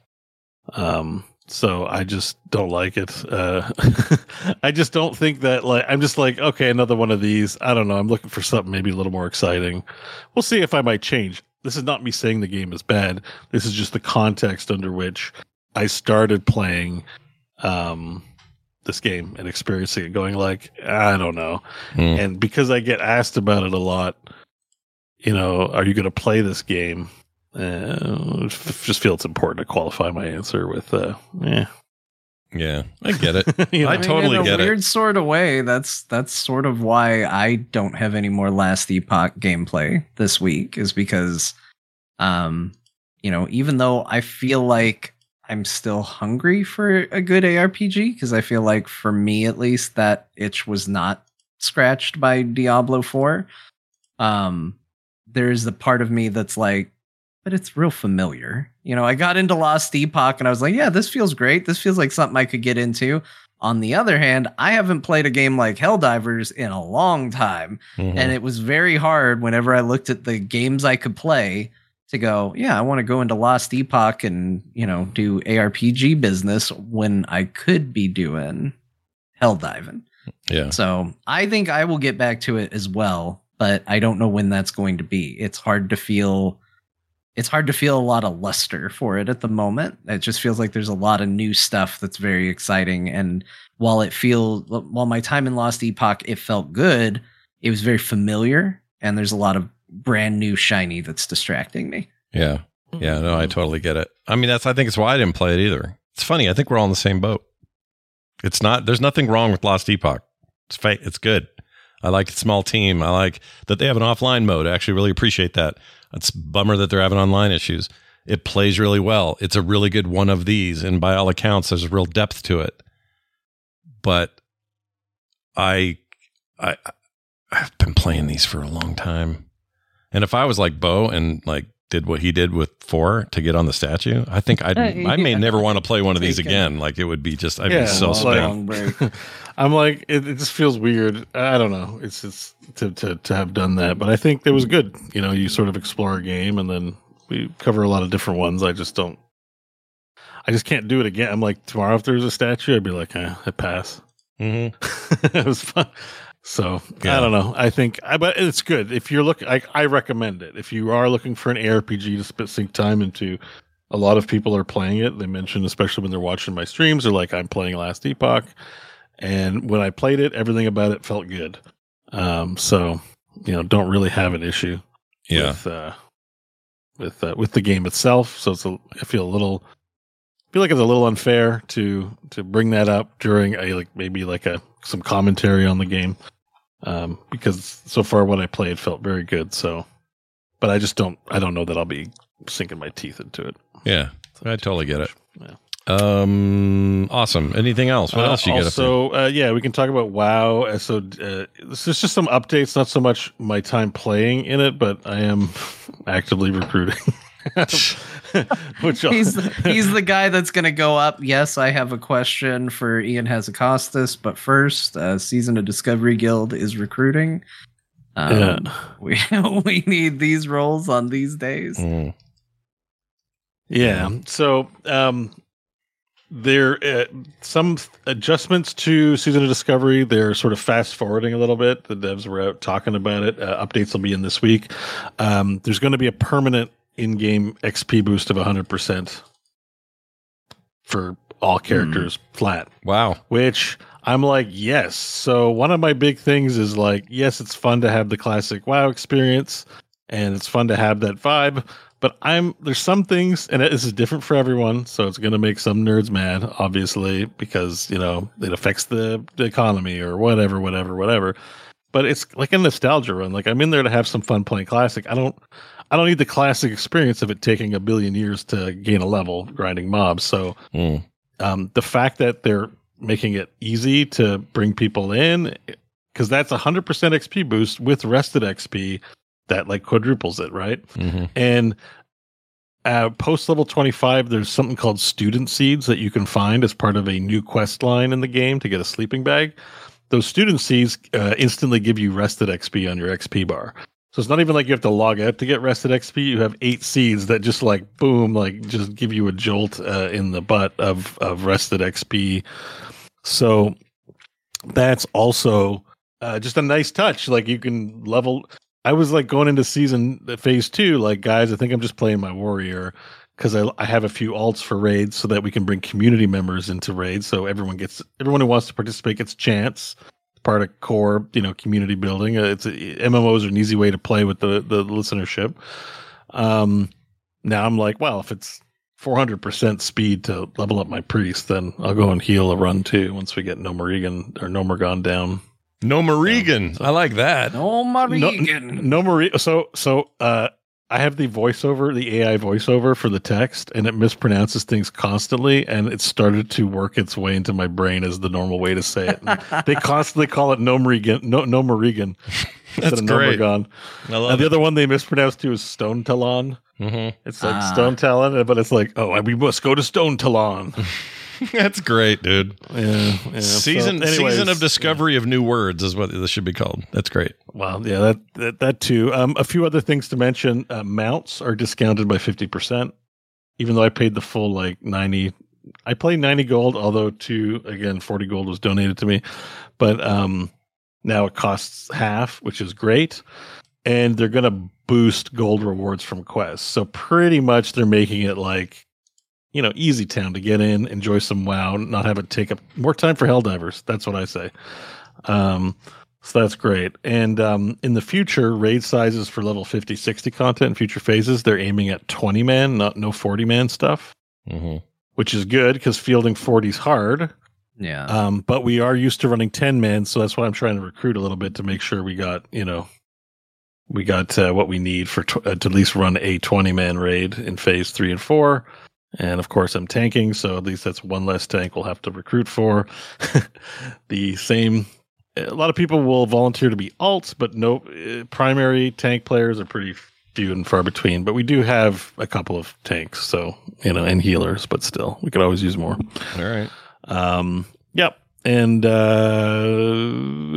Um so i just don't like it. Uh i just don't think that like i'm just like okay another one of these. I don't know. I'm looking for something maybe a little more exciting. We'll see if i might change. This is not me saying the game is bad. This is just the context under which i started playing um this game and experiencing it going like i don't know. Hmm. and because i get asked about it a lot you know are you going to play this game uh, f- just feel it's important to qualify my answer with uh yeah Yeah, I get it. You know? I I mean, totally in a get it. weird sort of way. That's that's sort of why I don't have any more Last Epoch gameplay this week, is because, um, you know, even though I feel like I'm still hungry for a good ARPG, because I feel like for me at least that itch was not scratched by Diablo Four. Um, there's the part of me that's like, but it's real familiar. You know, I got into Lost Epoch and I was like, yeah, this feels great. This feels like something I could get into. On the other hand, I haven't played a game like Helldivers in a long time. Mhm. And it was very hard whenever I looked at the games I could play to go, yeah, I want to go into Lost Epoch and, you know, do ARPG business when I could be doing Helldiving. yeah, So I think I will get back to it as well, but I don't know when that's going to be. It's hard to feel it's hard to feel a lot of luster for it at the moment. It just feels like there's a lot of new stuff that's very exciting. And while it feels while my time in Lost Epoch it felt good, it was very familiar and there's a lot of brand new shiny that's distracting me. yeah, yeah. No, I mm-hmm. totally get it. I mean, that's I think it's why I didn't play it either. It's funny. I think we're all in the same boat. It's not. There's nothing wrong with Lost Epoch. It's fa- It's good. I like its small team. I like that they have an offline mode. I actually really appreciate that. It's bummer that they're having online issues. It plays really well. It's a really good one of these, and by all accounts, there's real depth to it. But I, I, I've been playing these for a long time, and if I was like Beau and like did what he did with four to get on the statue, I think I'd, Uh, I may yeah. never want to play one of these again. Like it would be just, I'd Yeah, be so well, spent. long break. I'm like, it, it just feels weird. I don't know. It's just to, to to have done that, but I think it was good. You know, you sort of explore a game, and then we cover a lot of different ones. I just don't. I just can't do it again. I'm like tomorrow if there's a statue, I'd be like, eh, I pass. hmm it was fun. So Yeah. I don't know. I think, I, but it's good if you're looking. I, I recommend it if you are looking for an ARPG to spit sink time into. A lot of people are playing it. They mentioned, especially when they're watching my streams, they're like, "I'm playing Last Epoch," and when I played it, everything about it felt good. Um, so you know, don't really have an issue Yeah. with uh, with uh, with the game itself. So it's a, I feel a little I feel like it's a little unfair to to bring that up during a like maybe like a some commentary on the game um, because so far what I played felt very good. So, but I just don't I don't know that I'll be sinking my teeth into it. Yeah. I totally get it. Yeah. Um, awesome. Anything else? What Uh, else you got So, uh, yeah, we can talk about WoW. Uh, So uh, this is just some updates, not so much my time playing in it, but I am actively recruiting. Which he's the, he's the guy that's going to go up. Yes, I have a question for Ion Hazzikostas, but first, uh, season of Discovery Guild is recruiting. Um, Yeah. we we need these roles on these days. Mm. Yeah. So um, there uh, some adjustments to season of discovery. They're sort of fast forwarding a little bit. The devs were out talking about it. Uh, updates will be in this week. Um, there's going to be a permanent in-game XP boost of 100 percent for all hmm. characters flat Wow. which I'm like, yes. So one of my big things is like, yes, it's fun to have the classic WoW experience and it's fun to have that vibe, but I'm there's some things and this is different for everyone, so it's going to make some nerds mad obviously because, you know, it affects the, the economy or whatever, whatever, whatever. But it's like a nostalgia run. Like I'm in there to have some fun playing classic. I don't I don't need the classic experience of it taking a billion years to gain a level grinding mobs. So Mm. um, the fact that they're making it easy to bring people in because that's a 100% xp boost with rested xp that like quadruples it right hmm and uh, post level 25 there's something called student seeds that you can find as part of a new quest line in the game to get a sleeping bag those student seeds uh, instantly give you rested xp on your xp bar so it's not even like you have to log out to get rested xp you have eight seeds that just like boom like just give you a jolt uh, in the butt of of rested xp so that's also uh, just a nice touch like you can level I was like going into season uh, phase two, like guys, I think I'm just playing my warrior because I, I have a few alts for raids so that we can bring community members into raids. So everyone gets everyone who wants to participate gets chance. Part of core, you know, community building. Uh, It's MMOs are an easy way to play with the the listenership. Um, now I'm like, well, if it's 400% speed to level up my priest, then I'll go and heal a run too once we get No Morrigan or No Morgan down. No Morrigan. I like that. Oh, No, Morrigan. no So, so, uh, I have the voiceover, the AI voiceover for the text, and it mispronounces things constantly, and it started to work its way into my brain as the normal way to say it. And they constantly call it no Morrigan, no no Morrigan. That's instead of great. Gnomeregan. I And the it. other one they mispronounced too is Stone Talon. hmm It's like Ah. Stone Talon, but it's like, oh, we must go to Stone Talon. That's great, dude. yeah, yeah. So season anyways, season of discovery of new words is what this should be called. That's great. Well, yeah, that that, that too. Um, a few other things to mention: uh, mounts are discounted by fifty percent, even though I paid the full like ninety. I paid ninety gold, although two again forty gold was donated to me, but um, now it costs half, which is great. And they're gonna boost gold rewards from quests, so pretty much they're making it like, you know, easy town to get in, enjoy some WoW, not have it take up more time for Helldivers. That's what I say. Um, so that's great. And um, in the future, raid sizes for level 50, 60 content in future phases, they're aiming at 20 man, not no 40 man stuff, hmm which is good because fielding 40 is hard. Yeah. Um, but we are used to running 10 man. So that's why I'm trying to recruit a little bit to make sure we got, you know, we got uh, what we need for tw- uh, to at least run a 20 man raid in phase three and four. And of course, I'm tanking, so at least that's one less tank we'll have to recruit for. the same, a lot of people will volunteer to be alts, but no uh, primary tank players are pretty few and far between. But we do have a couple of tanks, so you know, and healers, but still, we could always use more. All right. Um, yep. And uh,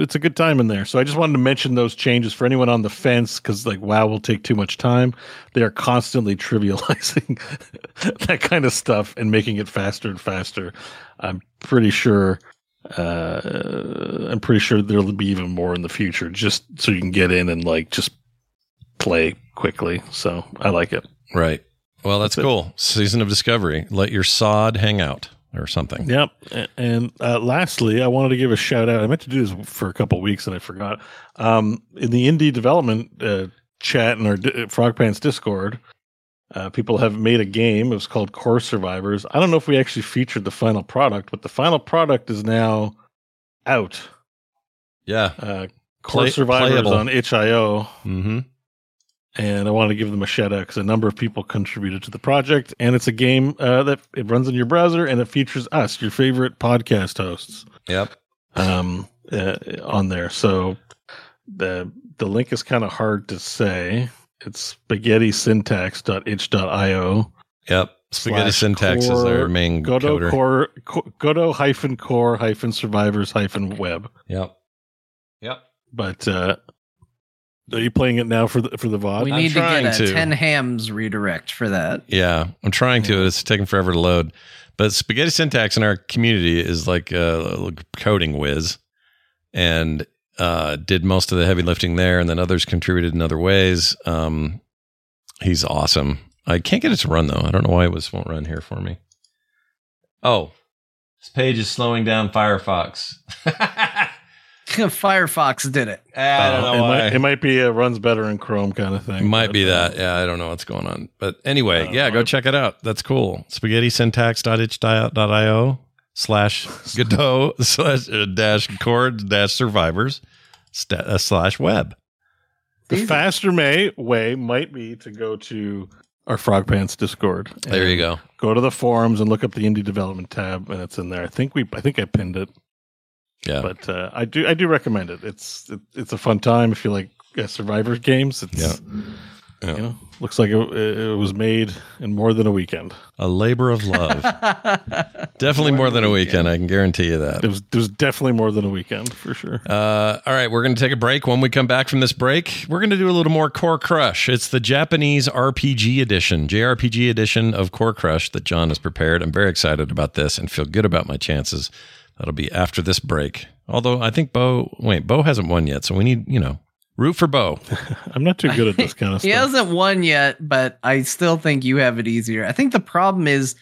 it's a good time in there. So I just wanted to mention those changes for anyone on the fence because, like, WoW will take too much time. They are constantly trivializing that kind of stuff and making it faster and faster. I'm pretty sure. Uh, I'm pretty sure there'll be even more in the future, just so you can get in and like just play quickly. So I like it. Right. Well, that's, That's it. cool. Season of discovery. Let your sod hang out or something. Yep. And uh, lastly, I wanted to give a shout out. I meant to do this for a couple weeks and I forgot. Um, in the indie development uh, chat in our D- Frog Pants Discord, uh, people have made a game. It was called Core Survivors. I don't know if we actually featured the final product, but the final product is now out. Yeah. Uh, Core Play- Survivors playable. on itch.io. Mm-hmm. And I want to give them a shout out because a number of people contributed to the project, and it's a game uh, that it runs in your browser and it features us, your favorite podcast hosts, Yep. um, uh, on there. So the the link is kind of hard to say. It's spaghetti spaghettisyntax.itch.io. Yep. Spaghetti syntax is core- our main Godot coder. core, co- Godot hyphen core hyphen survivors hyphen web. Yep. Yep. But uh, are you playing it now for the for the VOD? we I'm need to trying get a to. 10 hams redirect for that. Yeah, I'm trying to. It's taking forever to load. But spaghetti syntax in our community is like a coding whiz, and uh, did most of the heavy lifting there, and then others contributed in other ways. Um, he's awesome. I can't get it to run though. I don't know why it was won't run here for me. Oh, this page is slowing down Firefox. Firefox did it. I don't Uh, know it, why. might, it might be a runs better in Chrome kind of thing. Might but, be uh, that. Yeah, I don't know what's going on. But anyway, Uh, yeah, go check it out. That's cool. Spaghetti syntax.itch.io slash Godot slash uh, dash chord dash survivors sta- uh, slash web. The These- faster may way might be to go to our Frog Pants Discord. There you go. Go to the forums and look up the indie development tab, and it's in there. I think we, I think I pinned it, Yeah. but uh, I do, I do recommend it. It's, it, it's a fun time if you like uh, Survivor games. It's, Yeah. Yeah. you know, looks like it, it was made in more than a weekend. A labor of love. Definitely more than a weekend. I can guarantee you that. It was, it was definitely more than a weekend for sure. Uh, all right, we're going to take a break. When we come back from this break, we're going to do a little more Core Crush. It's the Japanese RPG edition, JRPG edition of Core Crush that Jon has prepared. I'm very excited about this and feel good about my chances. That'll be after this break. Although I think Beau, wait, Beau hasn't won yet, so we need, you know, root for Beau. I'm not too good at this kind of he stuff. He hasn't won yet, but I still think you have it easier. I think the problem is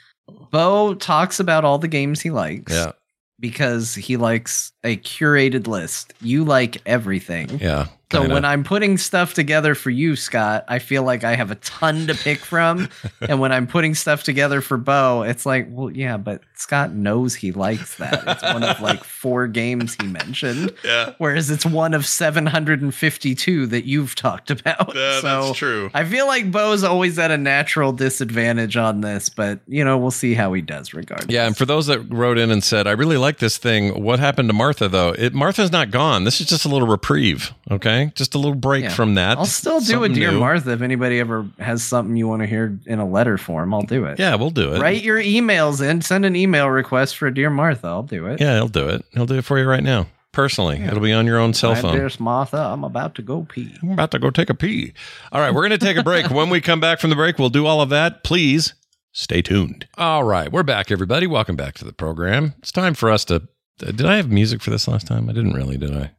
Beau talks about all the games he likes. Yeah, Because he likes a curated list. You like everything. yeah. So kinda. when I'm putting stuff together for you, Scott, I feel like I have a ton to pick from. and when I'm putting stuff together for Beau, it's like, well, yeah, but Scott knows he likes that. It's one of like four games he mentioned. Yeah. Whereas it's one of 752 that you've talked about. Yeah, so that's true. I feel like Beau's always at a natural disadvantage on this, but you know, we'll see how he does regardless. Yeah, and for those that wrote in and said, "I really like this thing," what happened to Martha though? It Martha's not gone. This is just a little reprieve, okay? Just a little break Yeah. from that. I'll still do Something a Dear new. Martha if anybody ever has something you want to hear in a letter form. I'll do it. Yeah, we'll do it. Write your emails in. Send an email request for Dear Martha. I'll do it. Yeah, he'll do it. He'll do it for you right now, personally. It'll be on your own cell My phone. dearest Martha, I'm about to go pee. I'm about to go take a pee. All right, we're going to take a break. when we come back from the break, we'll do all of that. Please stay tuned. All right, we're back, everybody. Welcome back to the program. It's time for us to. Did I have music for this last time? I didn't really, did I?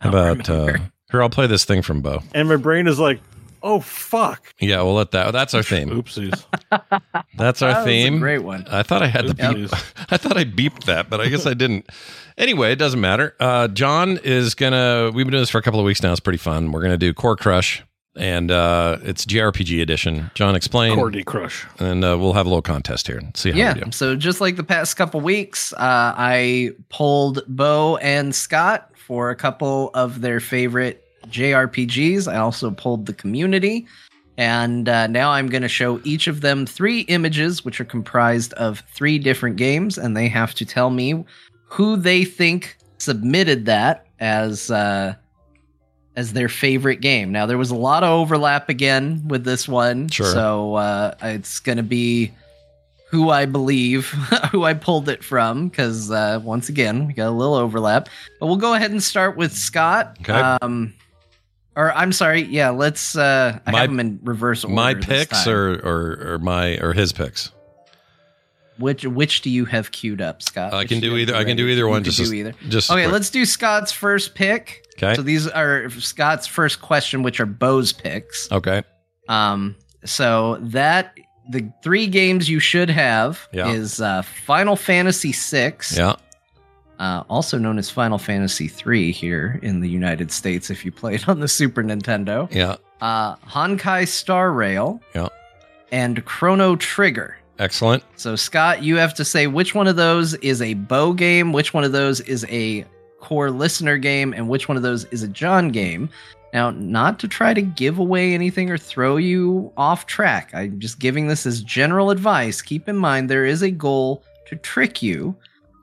How about uh, here? I'll play this thing from Beau. And my brain is like, oh fuck. Yeah, we'll let that. That's our theme. Oopsies. That's our That was a theme. great one. I thought I had the beep. I thought I beeped that, but I guess I didn't. Anyway, it doesn't matter. Uh, Jon is gonna. We've been doing this for a couple of weeks now. It's pretty fun. We're gonna do Core Crush, and uh, it's JRPG edition. Jon, explain, Cordy Crush. and uh, we'll have a little contest here. and See how Yeah. we do. So just like the past couple weeks, uh, I pulled Beau and Scott for a couple of their favorite JRPGs. I also pulled the community. And uh, now I'm going to show each of them three images, which are comprised of three different games, and they have to tell me who they think submitted that as uh, as their favorite game. Now there was a lot of overlap again with this one, Sure. so uh, it's going to be who I believe, who I pulled it from, because uh, once again we got a little overlap. But we'll go ahead and start with Scott. Okay. Um, or I'm sorry, yeah. Let's. Uh, I My- have them in reverse order. My picks or, or or my or his picks. which which do you have queued up, Scott? I can do either. I can do either one. Just do either. Just Okay, quick. let's do Scott's first pick. Okay. So these are Scott's first question, which are Beau's picks. Okay. Um, so that the three games you should have Yeah. is uh, Final Fantasy VI, Yeah. uh, also known as Final Fantasy III here in the United States if you play it on the Super Nintendo. Yeah. Uh, Honkai Star Rail. Yeah. And Chrono Trigger. Excellent. So Scott, you have to say which one of those is a Beau game, which one of those is a core listener game, and which one of those is a Jon game. Now, not to try to give away anything or throw you off track. I'm just giving this as general advice. Keep in mind there is a goal to trick you.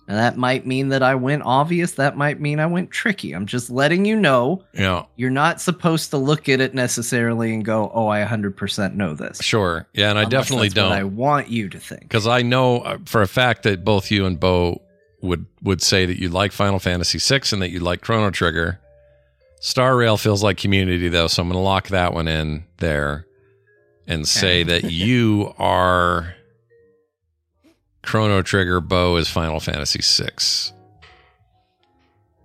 And that might mean that I went obvious. That might mean I went tricky. I'm just letting you know Yeah. you're not supposed to look at it necessarily and go, "Oh, I 100% know this." Sure. Yeah, and I Unless definitely that's don't. I want you to think. because I know uh, for a fact that both you and Beau would would say that you like Final Fantasy VI and that you like Chrono Trigger. Star Rail feels like Community though, so I'm going to lock that one in there and say that you are Chrono Trigger. Beau is Final Fantasy VI.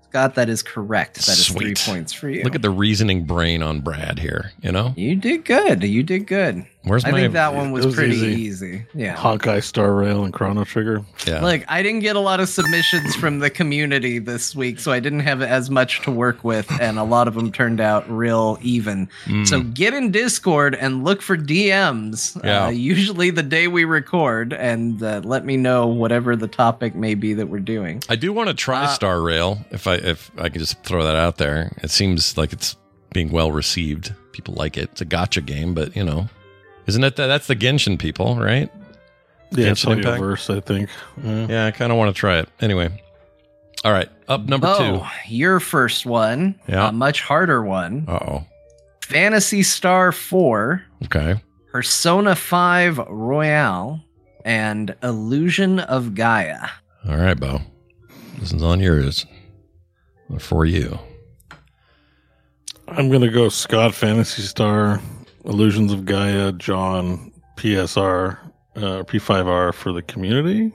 Scott, that is correct. That is three points for you. Look at the reasoning brain on Brad here. You know, you did good. You did good. Where's I my? think that one was, was pretty easy. easy. Yeah. Honkai Star Rail and Chrono Trigger. yeah. Like I didn't get a lot of submissions from the community this week, so I didn't have as much to work with, and a lot of them turned out real even. Mm. So get in Discord and look for DMs, Yeah. uh, usually the day we record, and uh, let me know whatever the topic may be that we're doing. I do want to try Uh, Star Rail if I if I can just throw that out there. It seems like it's being well received. People like it. It's a gacha game, but you know, isn't it that that's the Genshin people, right? Yeah, Genshin Impact? verse, I think. Yeah. Yeah, I kind of want to try it. Anyway. All right, up number oh, Beau, your first one, Yeah. a much harder one. Uh-oh. Phantasy Star 4, Okay. Persona 5 Royal, and Illusion of Gaia. All right, Beau. This is on yours. For you. I'm going to go Scott Phantasy Star, Illusions of Gaia, Jon, PSR, uh, P5R for the community.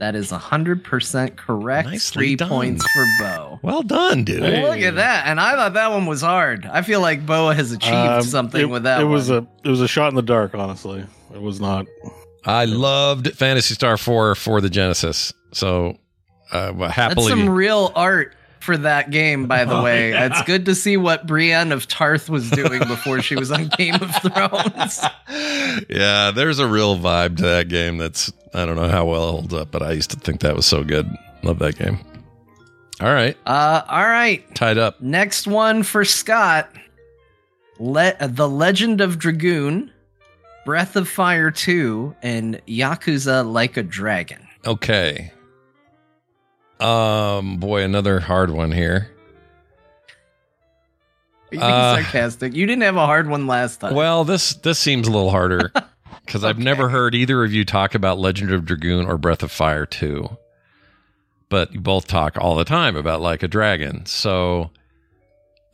That is 100% correct. Nicely Three done. points for Beau. Well done, dude. Hey. Look at that. And I thought that one was hard. I feel like Beau has achieved Um, something it, with that It was one. a it was a shot in the dark. Honestly, it was not. I loved Phantasy Star 4 for the Genesis. So, uh, well, That's some real art for that game, by the Oh, way. yeah. It's good to see what Brienne of Tarth was doing before she was on Game of Thrones. yeah, there's a real vibe to that game that's I don't know how well it holds up, but I used to think that was so good. Love that game. All right, Uh, all right. tied up. Next one for Scott. Le- the Legend of Dragoon, Breath of Fire 2, and Yakuza Like a Dragon. Okay. Um, boy, another hard one here. Are you being Uh, sarcastic? You didn't have a hard one last time. Well, this this seems a little harder because I've never heard either of you talk about Legend of Dragoon or Breath of Fire 2. But you both talk all the time about Like a Dragon. So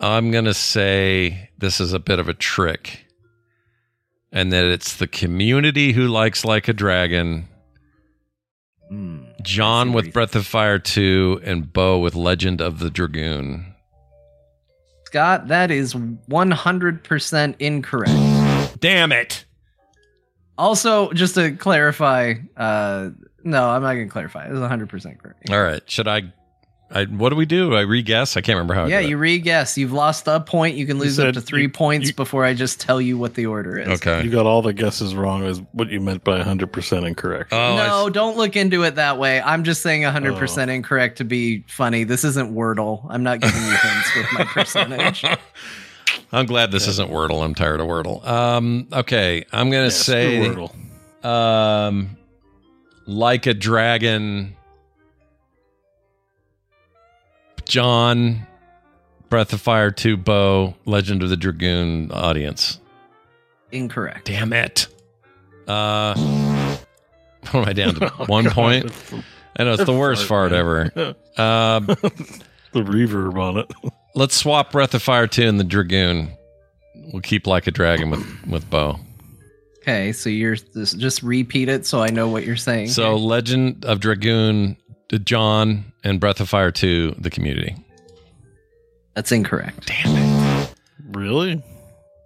I'm going to say this is a bit of a trick. And that it's the community who likes Like a Dragon, Hmm. Jon with Breath of Fire 2, and Beau with Legend of the Dragoon. Scott, that is 100% incorrect. Damn it. Also, just to clarify, uh, no, I'm not going to clarify. It's 100% correct. All right. Should I? I what do we do? I re-guess? I can't remember how. Yeah, did you re-guess. You've lost a point. You can lose up said to three you- points you- before I just tell you what the order is. Okay. You got all the guesses wrong. Is what you meant by 100 percent incorrect. Oh, no, s- don't look into it that way. I'm just saying 100% Oh. incorrect to be funny. This isn't Wordle. I'm not giving you hints with my percentage. I'm glad this isn't Wordle. I'm tired of Wordle. Um, okay, I'm gonna Yeah, say, screw Wordle. um, like a dragon, Jon, Breath of Fire Two, Beau, Legend of the Dragoon audience. Incorrect. Damn it. Uh, what am I down to? Oh, One God. point. I know it's the worst fart ever. Um, the reverb on it. let's swap Breath of Fire 2 and the Dragoon. We'll keep like a dragon with with Beau. Okay, so you're just, just repeat it so I know what you're saying. So Legend of Dragoon, to Jon, and Breath of Fire 2, the community. that's incorrect. Damn it. Really?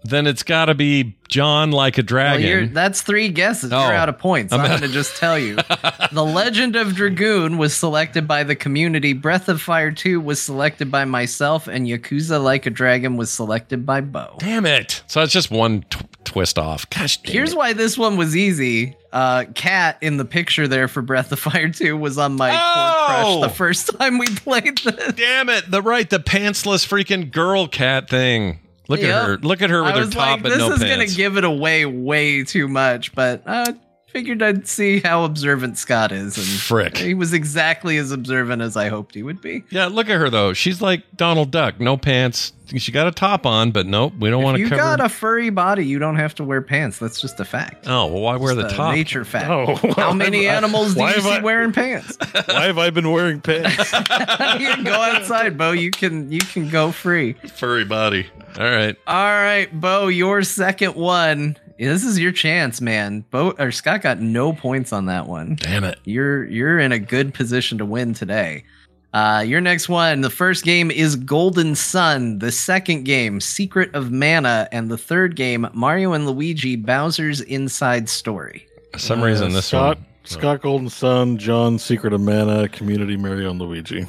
Then it's got to be Jon like a Well, you're, dragon. that's three guesses. Oh. You're out of points. I'm, I'm going to just tell you. the Legend of Dragoon was selected by the community. Breath of Fire 2 was selected by myself, and Yakuza Like a Dragon was selected by Beau. Damn it! So it's just one tw- twist off. Gosh, Here's it. why this one was easy. Uh, Cat in the picture there for Breath of Fire 2 was on my Oh! crush the first time we played this. Damn it! The right, the pantsless freaking girl cat thing. Look Yep. at her. Look at her with I her top like, this no is pants. gonna give it away way too much, but I figured I'd see how observant Scott is, and Frick. he was exactly as observant as I hoped he would be. Yeah, look at her though. She's like Donald Duck, no pants. She got a top on, but nope, we don't want If to you cover. got a furry body, you don't have to wear pants. That's just a fact. oh, well, why wear the It's top? nature fact. Oh, How many why- animals do why you have see I- wearing pants? Why have I been wearing pants? you can go outside, Beau. You can you can go free. Furry body. All right. All right, Beau, your second one. This is your chance, man. Beau or Scott got no points on that one. Damn it. You're you're in a good position to win today. Uh, your next one. The first game is Golden Sun. The second game, Secret of Mana, and the third game, Mario and Luigi Bowser's Inside Story. For some reason, Uh, this Scott, one. Scott Golden Sun, Jon Secret of Mana, Community Mario and Luigi.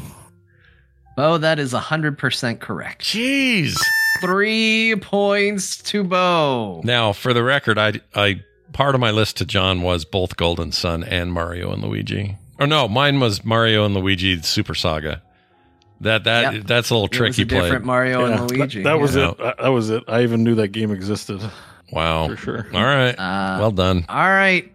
Beau, that is hundred percent correct. Jeez. Three points to Beau. Now, for the record, I, I part of my list to Jon was both Golden Sun and Mario and Luigi. Or no, mine was Mario and Luigi Super Saga. That that Yep. that's a little It was tricky a different play. Mario Yeah, and Luigi. That, was Yeah. it. That was it. I even knew that game existed. Wow. For sure. All right. Uh, well done. All right,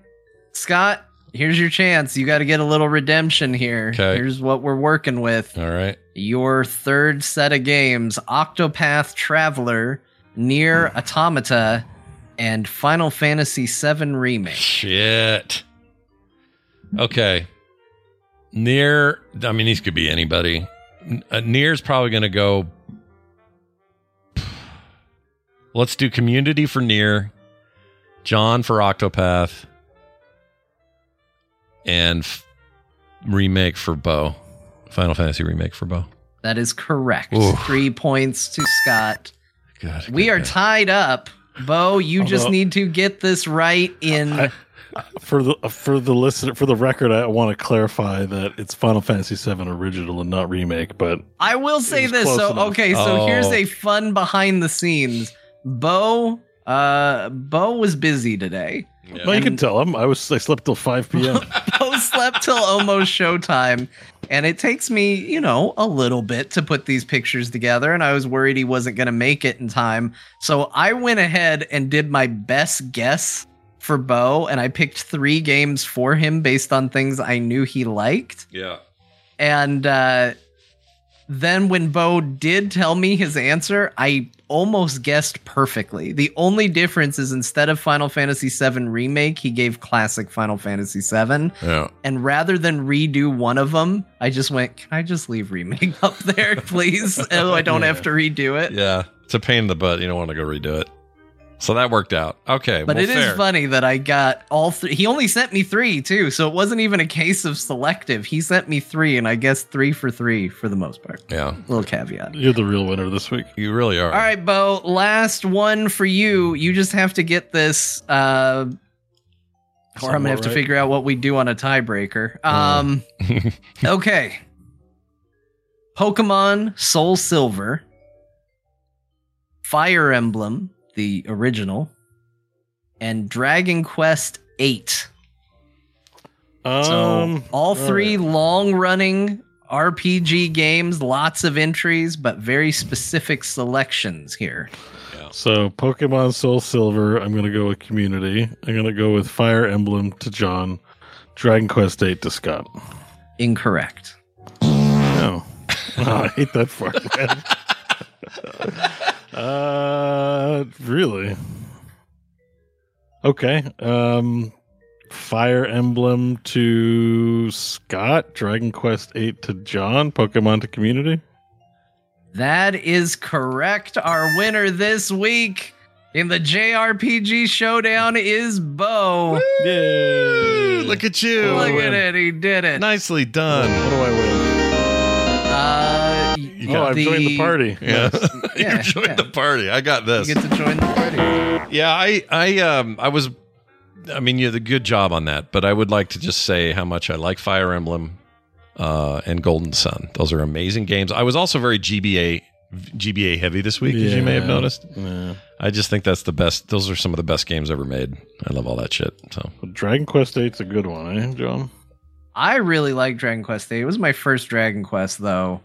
Scott, here's your chance. You got to get a little redemption here. Okay. Here's what we're working with. All right. Your third set of games Octopath Traveler, NieR Automata, and Final Fantasy VII Remake. Shit. Okay. NieR, I mean, these could be anybody. Uh, NieR's probably going to go. Let's do community for NieR, Jon for Octopath, and f- remake for Beau. Final Fantasy remake for Beau. That is correct. Ooh. Three points to Scott. God, We are tied up. Beau, you just need to get this right in I- for the for the listener for the record, I want to clarify that it's Final Fantasy VII original and not remake. But I will say this. So enough. okay, so here's Oh. a fun behind the scenes. Beau uh Beau was busy today. well, you can tell him I was I slept till five p.m. Slept till almost showtime. And it takes me, you know, a little bit to put these pictures together. And I was worried he wasn't going to make it in time. So I went ahead and did my best guess for Beau. And I picked three games for him based on things I knew he liked. Yeah. And uh, then when Beau did tell me his answer, I almost guessed perfectly. The only difference is instead of Final Fantasy VII Remake, he gave classic Final Fantasy VII. Yeah. And rather than redo one of them, I just went, Can I just leave Remake up there, please? so I don't have to redo it. Yeah. It's a pain in the butt. You don't want to go redo it. So that worked out. Okay. But well, it is fair. funny that I got all three. He only sent me three, too. So it wasn't even a case of selective. He sent me three, and I guess three for three for the most part. Yeah. Little caveat. You're the real winner this week. You really are. All right, Beau. Last one for you. You just have to get this, uh, or I'm gonna Somewhat have to figure out what we do on a tiebreaker. Um, okay. Pokemon Soul Silver, Fire Emblem, the original, and Dragon Quest Eight. Um, So all three right. long-running RPG games, lots of entries, but very specific selections here. So Pokemon Soul Silver, I'm gonna go with Community. I'm gonna go with Fire Emblem to Jon, Dragon Quest Eight to Scott. Incorrect. No, Oh, I hate that fart, man. uh, really? Okay. Um, Fire Emblem to Scott, Dragon Quest Eight to Jon, Pokemon to Community. That is correct. Our winner this week in the JRPG showdown is Beau. Yay! Look at you. Look at it. He did it. Nicely done. What do I win? You got, oh, I've joined the party. Yeah. Yeah, you joined yeah. the party. I got this. You get to join the party. Yeah, I, I, um, I was, I mean, you did a good job on that, but I would like to just say how much I like Fire Emblem, uh, and Golden Sun. Those are amazing games. I was also very GBA, GBA heavy this week, as you may have noticed. Yeah. I just think that's the best. Those are some of the best games ever made. I love all that shit. So But Dragon Quest Eight's a good one, eh, Jon? I really like Dragon Quest VIII. It was my first Dragon Quest, though.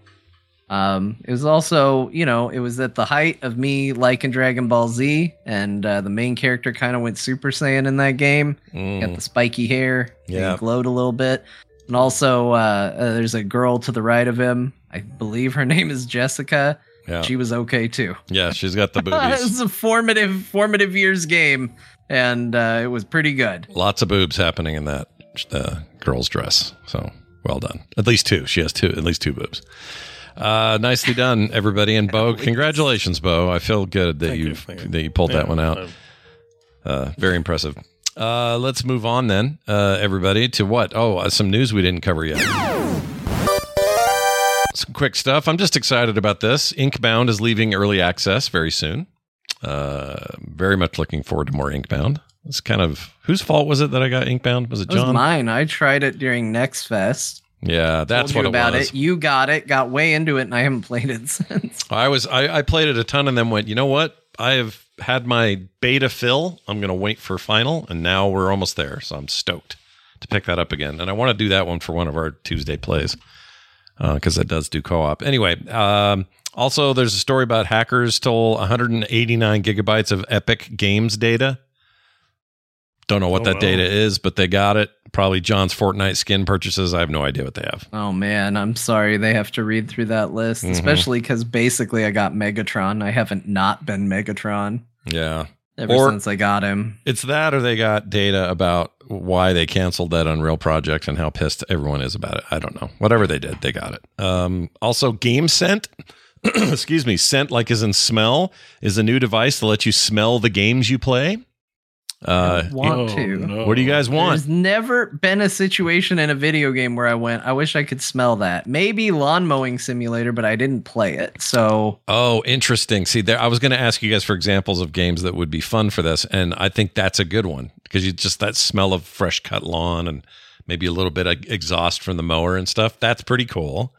Um, it was also, you know, it was at the height of me liking Dragon Ball Z, and uh, the main character kind of went Super Saiyan in that game. mm, Got the spiky hair, Yeah. he glowed a little bit. And also, uh, uh, there's a girl to the right of him. I believe her name is Jessica. yeah, She was okay too. yeah, she's got the boobs. it boobies. was a formative, formative years game, and uh, it was pretty good. Lots of boobs happening in that girl's dress. So well done. At least two. She has two. At least two boobs. Uh, nicely done, everybody. And Beau, congratulations, Beau. I feel good that you, you thank you. that you pulled that one out. uh, very impressive. Uh, let's move on then, uh, everybody, to what? Oh, uh, some news we didn't cover yet. Some quick stuff. I'm just excited about this. Inkbound is leaving early access very soon. Uh, very much looking forward to more Inkbound. It's kind of whose fault was it that I got Inkbound? Was it It was Jon? mine. I tried it during Next Fest. Yeah, that's told what you it was. it. You got it, got way into it, and I haven't played it since. I was I, I played it a ton and then went, you know what? I have had my beta fill. I'm going to wait for final, and now we're almost there. So I'm stoked to pick that up again. And I want to do that one for one of our Tuesday plays because it does do co-op. Anyway, um, also there's a story about hackers stole 189 gigabytes of Epic Games data. Don't know what Oh, that wow. data is, but they got it. Probably Jon's Fortnite skin purchases. I have no idea what they have. oh man, I'm sorry they have to read through that list, Mhm. especially because basically I got Megatron. I haven't not been Megatron Yeah. ever Or- since I got him. It's that, or they got data about why they canceled that Unreal project and how pissed everyone is about it. I don't know. Whatever they did, they got it. Um, also, GameScent, excuse me, scent like is in smell, is a new device to let you smell the games you play. Uh, want Oh, to. no. what do you guys want? There's never been a situation in a video game where I went, I wish I could smell that. Maybe lawn mowing simulator, but I didn't play it. So Oh, interesting. See, there I was going to ask you guys for examples of games that would be fun for this, and I think that's a good one because you just that smell of fresh cut lawn and maybe a little bit of exhaust from the mower and stuff. That's pretty cool.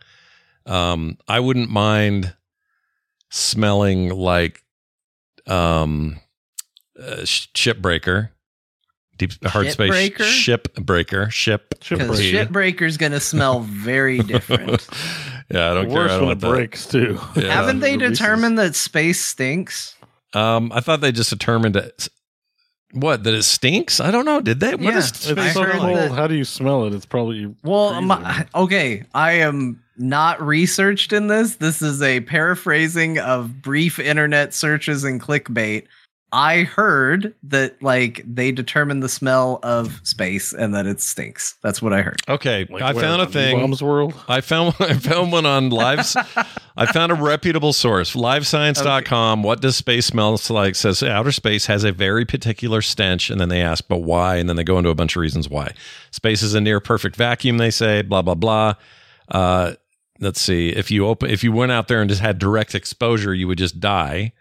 Um, I wouldn't mind smelling like um, uh, shipbreaker, deep hard space Shipbreaker? ship breaker ship. because Shipbreaker. shipbreaker's gonna smell very different. yeah, I don't care. Worse I don't when want it that. breaks too. Yeah. Haven't they Releases. determined that space stinks? Um, I thought they just determined it. What that it stinks? I don't know. Did they? What Yeah. is It's so cold. that- How do you smell it? It's probably Well, my, okay, I am not researched in this. This is a paraphrasing of brief internet searches and clickbait. I heard that like they determine the smell of space and that it stinks. That's what I heard. Okay, Like I found a thing. Bombs World. I found I found one on lives. I found a reputable source, livescience.com. What does space smell like? Says outer space has a very particular stench, and then they ask, but why? And then they go into a bunch of reasons why. Space is a near perfect vacuum, they say. Blah blah blah. Uh, let's see. If you open, if you went out there and just had direct exposure, you would just die.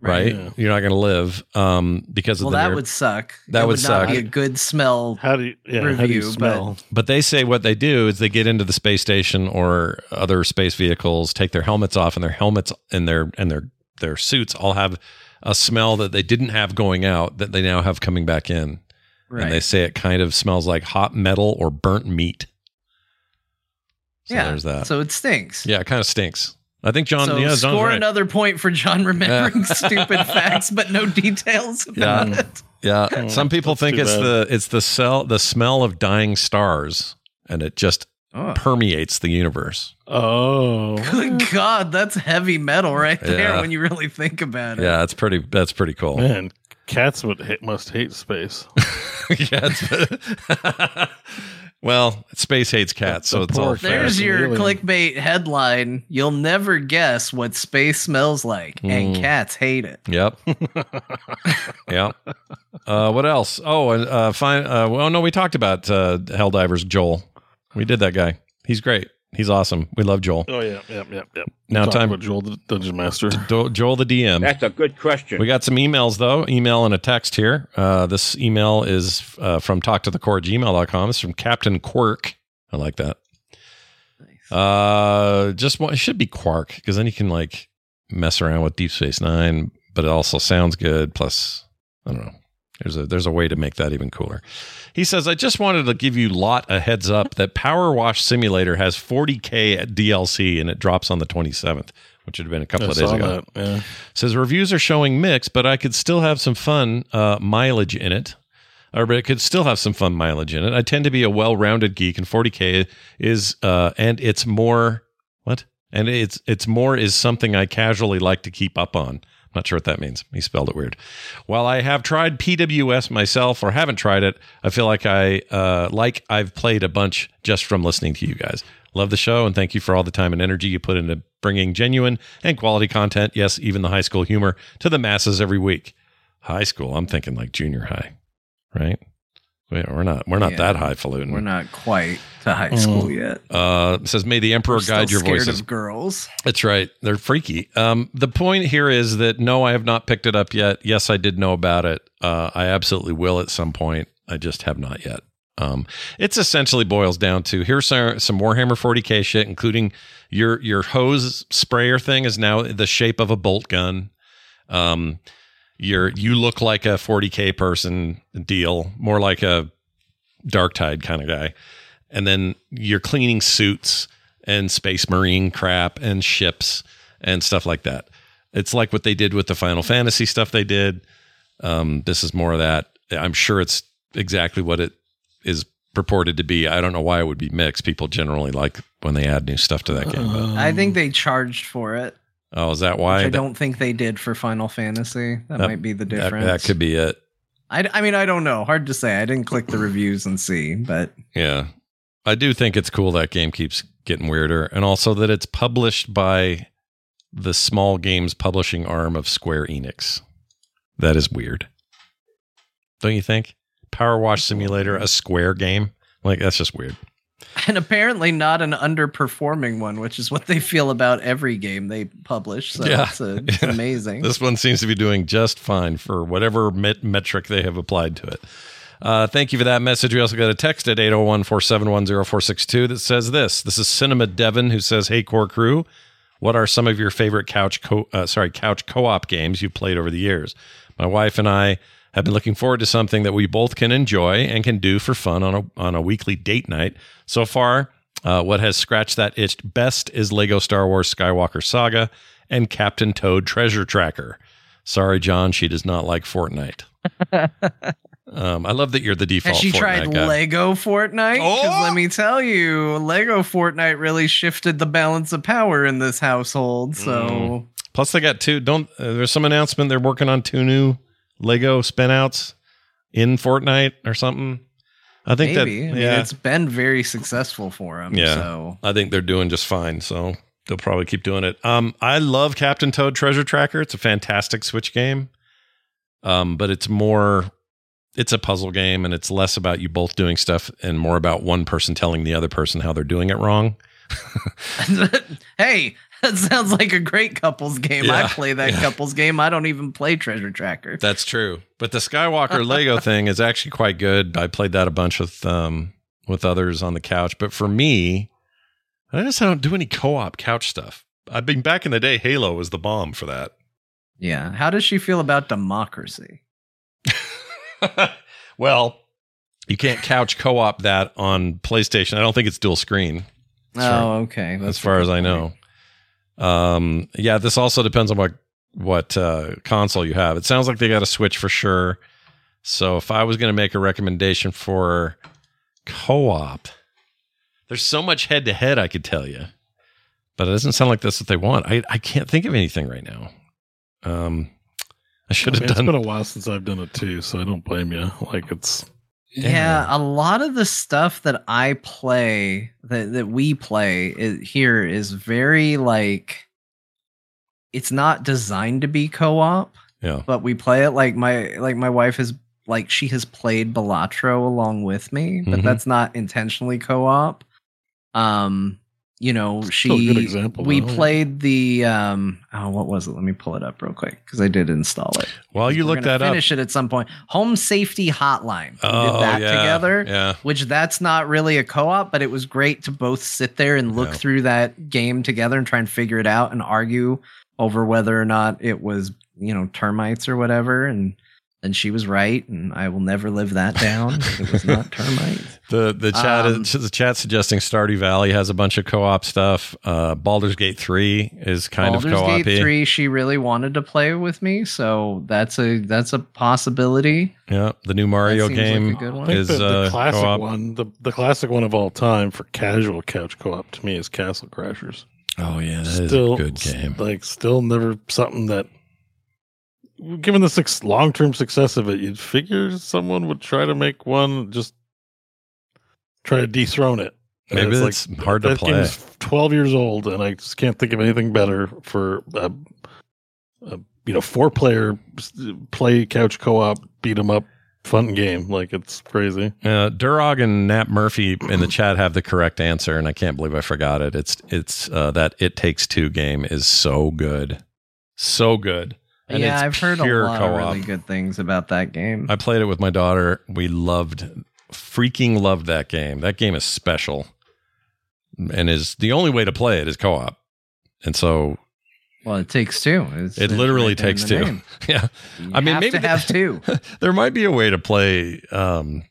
Right? Yeah. You're not going to live um, because of Well, the that near- would suck. That It would not suck. be a good smell. How do you? Yeah. how do Review, you but- smell? But they say what they do is they get into the space station or other space vehicles, take their helmets off, and their helmets and their and their their suits all have a smell that they didn't have going out that they now have coming back in. And they say it kind of smells like hot metal or burnt meat. So yeah. there's that. So it stinks. yeah, it kind of stinks. I think Jon. so yeah, Jon's score right. another point for Jon remembering stupid facts but no details about Yeah. it. Yeah, Oh, some hmm. people think it's bad. the it's the cell the smell of dying stars, and it just Oh. permeates the universe. Oh. Good God, that's heavy metal right there Yeah. when you really think about it. Yeah, it's pretty. That's pretty cool. Man, cats would hate, must hate space. yeah. It's, well, space hates cats, so The it's all fair. There's your alien. clickbait headline. You'll never guess what space smells like, and Mm. cats hate it. Yep. yep. Uh, what else? Oh, and uh, fine. Uh, well, no, we talked about uh, Helldivers Joel. We did that guy. He's great. He's awesome. We love Joel. Oh yeah, yeah, yeah, yeah. Now Talk time- about Joel the Dungeon Master. Do- Joel the DM. That's a good question. We got some emails though, email and a text here. Uh, this email is uh, from talk to the core gmail.com. It's from Captain Quirk. I like that. Uh, just one, it should be Quark because then you can like mess around with Deep Space Nine, but it also sounds good. Plus, I don't know. There's a there's a way to make that even cooler. He says, I just wanted to give you lot a heads up that Power Wash Simulator has 40k DLC and it drops on the 27th, which would have been a couple I of days ago. that. Yeah. Says reviews are showing mixed, but I could still have some fun uh, mileage in it. Or but it could still have some fun mileage in it. I tend to be a well-rounded geek, and 40k is uh, and it's more what? And it's it's more is something I casually like to keep up on. Not sure what that means. He spelled it weird. While I have tried PWS myself or haven't tried it, I feel like I uh, like I've played a bunch just from listening to you guys. Love the show and thank you for all the time and energy you put into bringing genuine and quality content. Yes, even the high school humor to the masses every week. High school, I'm thinking like junior high, right? Wait, we're not we're not Yeah. that highfalutin. We're not quite to high school yet. Uh, says, "May the emperor We're still guide your scared voices." of girls. That's right. They're freaky. Um, the point here is that no, I have not picked it up yet. Yes, I did know about it. Uh, I absolutely will at some point. I just have not yet. Um, it's essentially boils down to here's some, some Warhammer 40k shit, including your your hose sprayer thing is now the shape of a bolt gun. Um, your you look like a 40k person deal, more like a Dark Tide kind of guy. And then you're cleaning suits and space marine crap and ships and stuff like that. It's like what they did with the Final Fantasy stuff they did. Um, this is more of that. I'm sure it's exactly what it is purported to be. I don't know why it would be mixed. People generally like when they add new stuff to that game. But, I think they charged for it. Oh, is that why? I That- don't think they did for Final Fantasy. That, that- might be the that- difference. That, could be it. I, I mean, I don't know. Hard to say. I didn't click the reviews and see, but Yeah. I do think it's cool that game keeps getting weirder and also that it's published by the small games publishing arm of Square Enix. That is weird. Don't you think? Power Wash Simulator, a square game. Like that's just weird. And apparently not an underperforming one, which is what they feel about every game they publish. So Yeah. it's, uh, it's amazing. This one seems to be doing just fine for whatever met- metric they have applied to it. Uh, thank you for that message. We also got a text at 801 471 0462 that says this. This is Cinema Devon who says, Hey, core crew, what are some of your favorite couch co- uh, sorry couch co-op games you've played over the years? My wife and I have been looking forward to something that we both can enjoy and can do for fun on a on a weekly date night. So far, uh, what has scratched that itch best is Lego Star Wars Skywalker Saga and Captain Toad Treasure Tracker. Sorry, Jon, she does not like Fortnite. um, I love that you're the default. Has she Fortnite tried guy. Lego Fortnite? Oh! let me tell you, Lego Fortnite really shifted the balance of power in this household. So Mm. Plus, they got two. Don't uh, there's some announcement they're working on two new Lego spinouts in Fortnite or something. I think maybe. that I mean, yeah, it's been very successful for them. Yeah. So I think they're doing just fine. So they'll probably keep doing it. Um, I love Captain Toad Treasure Tracker. It's a fantastic Switch game. Um, but it's more, it's a puzzle game, and it's less about you both doing stuff and more about one person telling the other person how they're doing it wrong. hey, that sounds like a great couples game. I play that yeah. couples game. I don't even play Treasure Tracker. That's true. But the Skywalker Lego thing is actually quite good. I played that a bunch with um with others on the couch. But for me, I just don't do any co-op couch stuff. I mean, back in the day, Halo was the bomb for that. Yeah. How does she feel about democracy? well, you can't couch co-op that on PlayStation. I don't think it's dual screen. Oh, Sure. okay. as That's a far as I know. Um, yeah, this also depends on what what uh, console you have. It sounds like they got a Switch for sure. So if I was going to make a recommendation for co-op, there's so much head to head I could tell you, but it doesn't sound like that's what they want. I I can't think of anything right now. Um, I should I have mean, It's done. been a while since I've done it too, so I don't blame you. Like it's Yeah, a lot of the stuff that I play that that we play i here is very like it's not designed to be co-op, yeah, but we play it like my like my wife has like she has played Balatro along with me, but Mhm. that's not intentionally co-op. Um, you know, she good example, we though. played the um oh what was it? Let me pull it up real quick because I did install it. while you look that up, finish it at some point. Home Safety Hotline. We Oh, did that yeah, together. yeah. Which that's not really a co-op, but it was great to both sit there and look Yeah. through that game together and try and figure it out and argue over whether or not it was, you know, termites or whatever. And and she was right, and I will never live that down. it was not termites. The the chat Um, is the chat suggesting Stardew Valley has a bunch of co-op stuff. Uh, Baldur's Gate three is kind Baldur's of co-op. Gate 3 she really wanted to play with me, so that's a that's a possibility. Yeah, the new Mario seems like game a good one. I think is the, the uh, classic co-op. one, the the classic one of all time for casual couch co-op to me is Castle Crashers. Oh yeah, that is still a good game. Like still never something that given the six, long-term success of it, you'd figure someone would try to make one just try to dethrone it. And Maybe it's it's hard to play. game's 12 years old and I just can't think of anything better for a, a you know, four-player play couch co-op beat 'em up fun game. Like it's crazy. Uh, Durog and Nat Murphy in the chat have the correct answer, and I can't believe I forgot it. It's it's uh, that It Takes Two game is so good, so good. And yeah, I've heard a lot co-op. of really good things about that game. I played it with my daughter. We loved, freaking loved that game. That game is special, and is the only way to play it is co-op. And so well, it takes two. It's, it literally right takes two. yeah, You I mean, have maybe to have two. there might be a way to play. Um,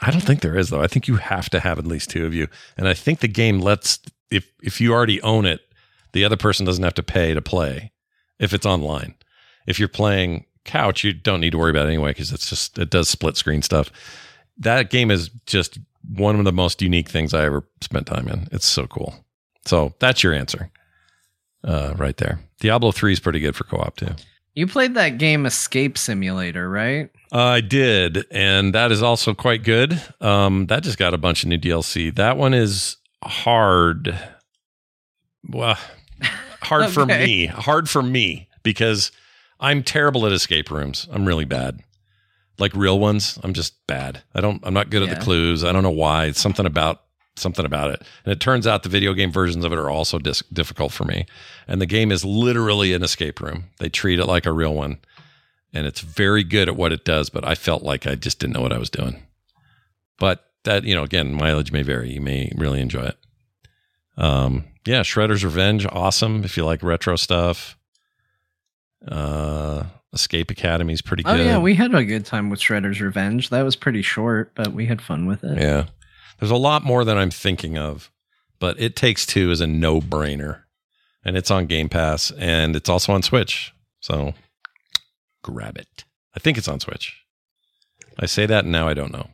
I don't think there is though. I think you have to have at least two of you, and I think the game lets if if you already own it, the other person doesn't have to pay to play if it's online. If you're playing couch, you don't need to worry about it anyway because it's just it does split screen stuff. That game is just one of the most unique things I ever spent time in. It's so cool. So that's your answer, uh, right there. Diablo three is pretty good for co-op too. You played that game Escape Simulator, right? Uh, I did, and that is also quite good. Um, that just got a bunch of new DLC. That one is hard. Well, hard for me. Hard for me because I'm terrible at escape rooms. I'm really bad. like real ones. I'm just bad. I don't. I'm not good at the clues. I don't know why. It's something about something about it. And it turns out the video game versions of it are also dis- difficult for me. And the game is literally an escape room. They treat it like a real one, and it's very good at what it does. But I felt like I just didn't know what I was doing. But that you know, again, mileage may vary. You may really enjoy it. Um, yeah, Shredder's Revenge, awesome if you like retro stuff. Uh, Escape Academy is pretty Oh good. yeah, we had a good time with Shredder's Revenge. That was pretty short, but we had fun with it. Yeah. There's a lot more than I'm thinking of, but It Takes Two is a no brainer. And it's on Game Pass and it's also on Switch. So grab it. I think it's on Switch. I say that and now I don't know.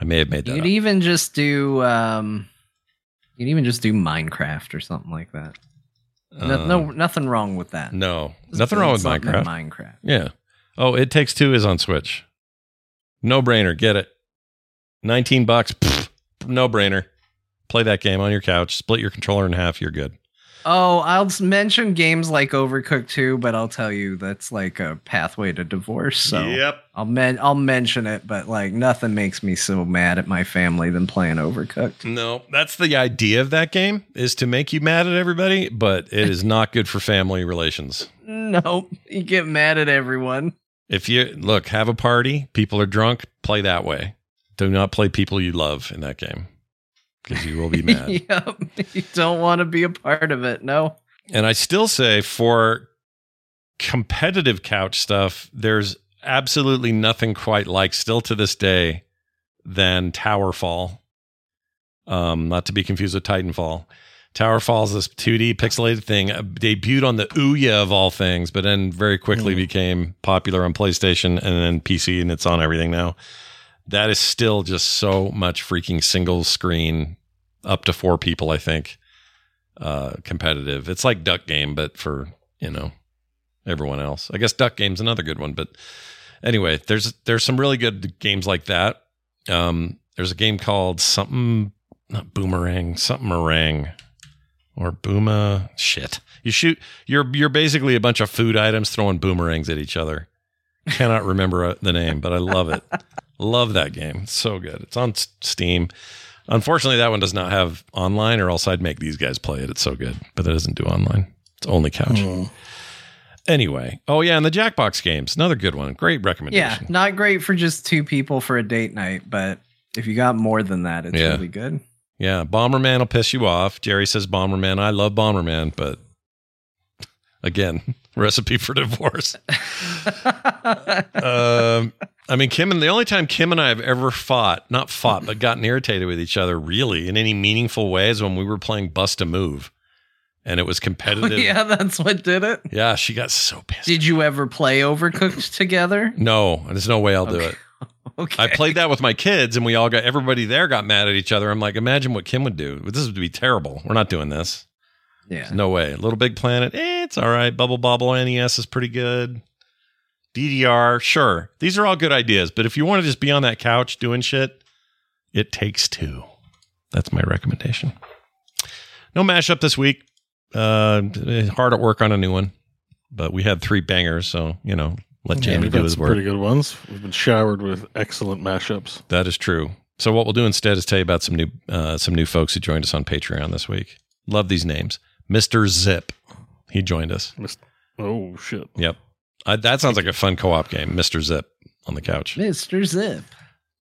I may have made that You'd up. even just do um you'd even just do Minecraft or something like that. No, no Um, nothing wrong with that. no. Just Nothing wrong with Minecraft. Minecraft. Yeah. Oh, It Takes Two is on Switch. No brainer. Get it. 19 bucks. Pfft, no brainer. Play that game on your couch. Split your controller in half. You're good. Oh, I'll mention games like Overcooked 2, but I'll tell you that's like a pathway to divorce. So Yep. I'll men- I'll mention it, but like nothing makes me so mad at my family than playing Overcooked. No, that's the idea of that game is to make you mad at everybody, but it is not good for family relations. Nope, you get mad at everyone. If you look, have a party, people are drunk, play that way. Do not play people you love in that game because you will be mad. yep, you don't want to be a part of it. No. And I still say for competitive couch stuff, there's absolutely nothing quite like still to this day than Towerfall. Um, not to be confused with Titanfall. Towerfall is this 2D pixelated thing, uh, debuted on the Ouya of all things, but then very quickly became popular on PlayStation and then PC, and it's on everything now. That is still just so much freaking single screen, up to four people, I think uh, competitive. It's like Duck Game, but for you know everyone else. I guess Duck Game's another good one, but anyway, there's there's some really good games like that. Um, there's a game called something not Boomerang, something Meringue or Booma. Shit, you shoot. You're you're basically a bunch of food items throwing boomerangs at each other. Cannot remember uh, the name, but I love it. love that game. It's so good. It's on Steam. Unfortunately, that one does not have online, or else I'd make these guys play it. It's so good, but that doesn't do online. It's only couch. Anyway, oh yeah, and the Jackbox games, another good one. Great recommendation. Yeah, not great for just two people for a date night, but if you got more than that, it's Yeah. really good. Yeah, Bomberman will piss you off. Jerry says Bomberman. I love Bomberman, but again, recipe for divorce. um, I mean, Kim and the only time Kim and I have ever fought, not fought, but gotten irritated with each other really in any meaningful way is when we were playing Bust a Move, and it was competitive. yeah, that's what did it. Yeah, she got so pissed. Did you ever play Overcooked together? no, there's no way I'll do it. Okay. I played that with my kids, and we all got everybody there got mad at each other. I'm like, imagine what Kim would do. This would be terrible. We're not doing this. Yeah. No way. Little Big Planet, eh, it's all right. Bubble Bobble NES is pretty good. DDR, sure. These are all good ideas, but if you want to just be on that couch doing shit, it takes two. That's my recommendation. No mashup this week. Uh, hard at work on a new one, but we had three bangers, so you know, let Jamie we've do his work. pretty good ones. We've been showered with excellent mashups. That is true. So what we'll do instead is tell you about some new uh, some new folks who joined us on Patreon this week. Love these names. Mr. Zip. He joined us. Oh shit! Yep. I, that sounds like a fun co-op game. Mr. Zip on the couch. Mr. Zip.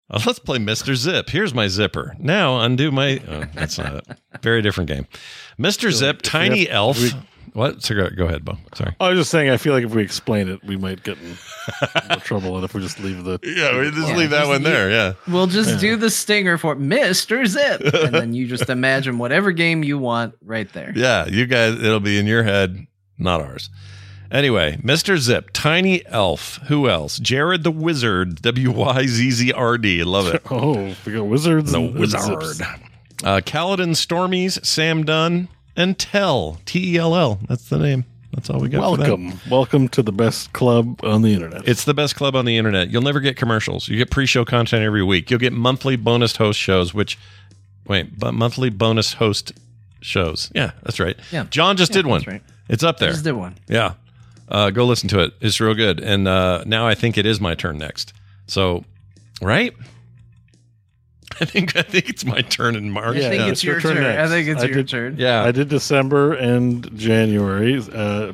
Uh, let's play Mr. Zip. Here's my zipper. Now undo my. Oh, that's not it. Very different game. Mr. Zip, if tiny have- elf. we- what? So go, go ahead, Beau. Sorry. I was just saying. I feel like if we explain it, we might get in trouble, and if we just leave the Yeah, we just Yeah, leave that just one there. Yeah. We'll just do the stinger for Mr. Zip. And then you just imagine whatever game you want right there. Yeah, you guys, it'll be in your head, not ours. Anyway, Mr. Zip, Tiny Elf. Who else? Jared the Wizard, W Y Z Z R D. Love it. oh, we got wizards. The and- and Wizard. zips. Uh, Kaladin Stormies, Sam Dunn, and Tell. T E L L. That's the name. That's all we got. for that. Welcome, welcome to the best club on the internet. It's the best club on the internet. You'll never get commercials. You get pre-show content every week. You'll get monthly bonus host shows, which wait, but monthly bonus host shows. Yeah, that's right. Yeah. Jon just Yeah, did one. that's right. It's up there. Just did one. Yeah. Uh, go listen to it. It's real good. And uh, now I think it is my turn next. So, right? I think I think it's my turn in March. I think yeah, it's it's your your turn turn. I think it's I your did- turn. Yeah. I did December and January. Uh,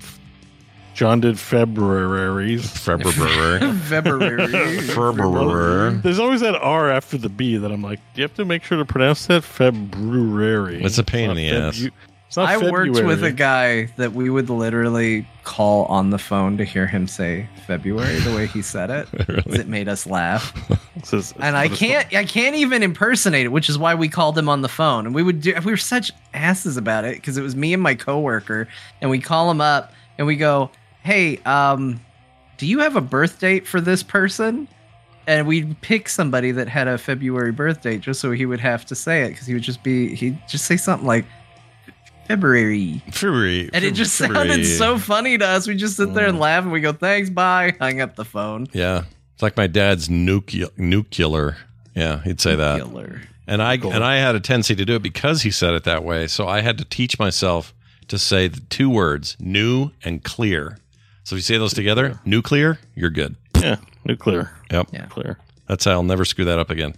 Jon did February. February. February. February. There's always that R after the B that I'm like, do you have to make sure to pronounce that February? It's a pain in the not ass. I worked with a guy that we would literally call on the phone to hear him say February the way he said it. 'cause It made us laugh. And I can't I can't even impersonate it, which is why we called him on the phone. And we would do we were such asses about it because it was me and my coworker and we call him up and we go, "Hey, um do you have a birth date for this person?" And we'd pick somebody that had a February birth date just so he would have to say it because he would just be he'd just say something like February. February. And it just February. sounded so funny to us. We just sit there and mm. laugh and we go, thanks, bye. Hang up the phone. Yeah. It's like my dad's nuclear. nuclear. Yeah, he'd say that. Killer. And I and I had a tendency to do it because he said it that way. So I had to teach myself to say the two words, new and clear. So if you say those together, nuclear, you're good. Yeah, nuclear. Yep. Yeah. Clear. That's how I'll never screw that up again.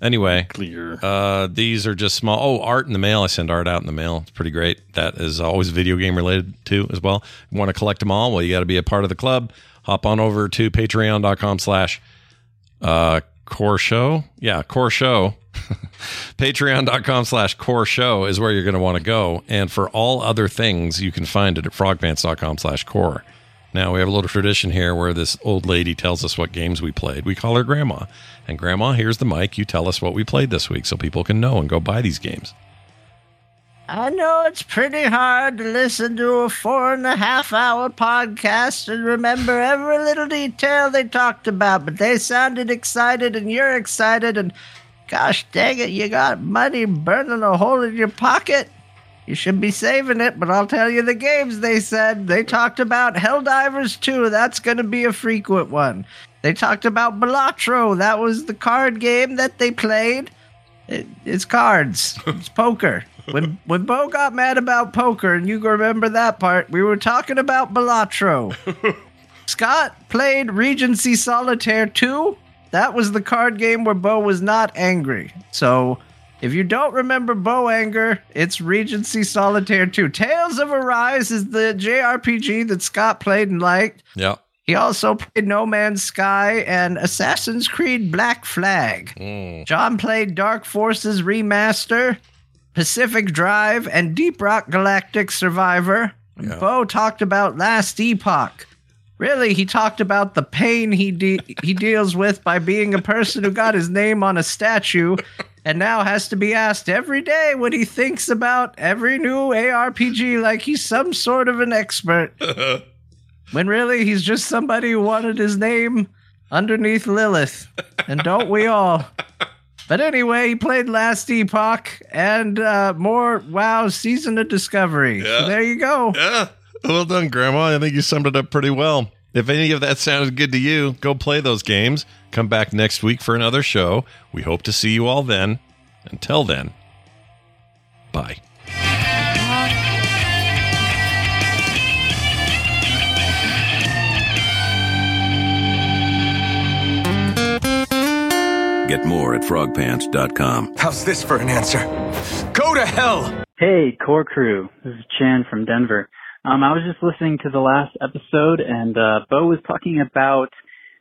Anyway, Clear. uh, these are just small. Oh, art in the mail. I send art out in the mail. It's pretty great. That is always video game related too, as well. You want to collect them all? Well, you got to be a part of the club. Hop on over to patreon.com slash uh, core show. Yeah, core show. Patreon.com slash core show is where you're going to want to go. And for all other things, you can find it at frogpants.com slash core. Now, we have a little tradition here where this old lady tells us what games we played. We call her Grandma. And Grandma, here's the mic. You tell us what we played this week so people can know and go buy these games. I know it's pretty hard to listen to a four and a half hour podcast and remember every little detail they talked about, but they sounded excited and you're excited, and gosh dang it, you got money burning a hole in your pocket. You should be saving it, but I'll tell you the games they said. They talked about Helldivers 2, that's going to be a frequent one. They talked about Balatro, that was the card game that they played. It, it's cards. It's poker. When when Beau got mad about poker, and you remember that part, we were talking about Balatro. Scott played Regency Solitaire 2. That was the card game where Beau was not angry. So if you don't remember Beau anger, it's Regency Solitaire 2. Tales of Arise is the JRPG that Scott played and liked. Yeah. He also played No Man's Sky and Assassin's Creed Black Flag. Mm. Jon played Dark Forces Remaster, Pacific Drive, and Deep Rock Galactic Survivor. And Beau talked about Last Epoch. Really, he talked about the pain he de- he deals with by being a person who got his name on a statue and now has to be asked every day what he thinks about every new ARPG like he's some sort of an expert. when really he's just somebody who wanted his name underneath Lilith. And don't we all? But anyway, he played Last Epoch and uh, more WoW Season of Discovery. So there you go. Yeah. Well done, Grandma. I think you summed it up pretty well. If any of that sounded good to you, go play those games. Come back next week for another show. We hope to see you all then. Until then, bye. Get more at frogpants.com. How's this for an answer? Go to hell! Hey, core crew. This is Chan from Denver. Um, I was just listening to the last episode, and uh, Beau was talking about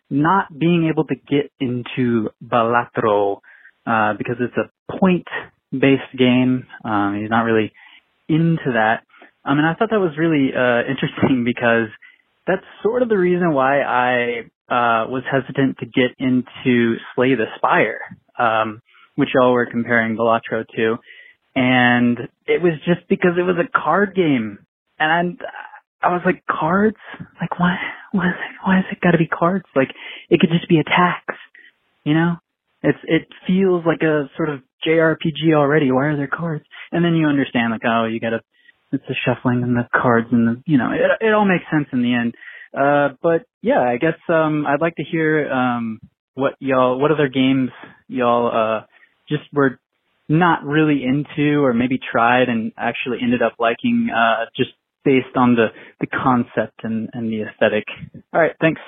not being able to get into Balatro uh, because it's a point-based game. Um, he's not really into that. I mean, I thought that was really uh, interesting because that's sort of the reason why I uh, was hesitant to get into Slay the Spire, um, which y'all were comparing Balatro to and it was just because it was a card game, and I was like, cards? Like, why? Why is it? Why has it got to be cards? Like, it could just be attacks, you know? It's it feels like a sort of JRPG already. Why are there cards? And then you understand, like, oh, you got to. It's the shuffling and the cards and the, you know, it it all makes sense in the end. Uh, but yeah, I guess um, I'd like to hear um, what y'all, what other games y'all uh, just were not really into or maybe tried and actually ended up liking uh just based on the the concept and and the aesthetic. All right. Thanks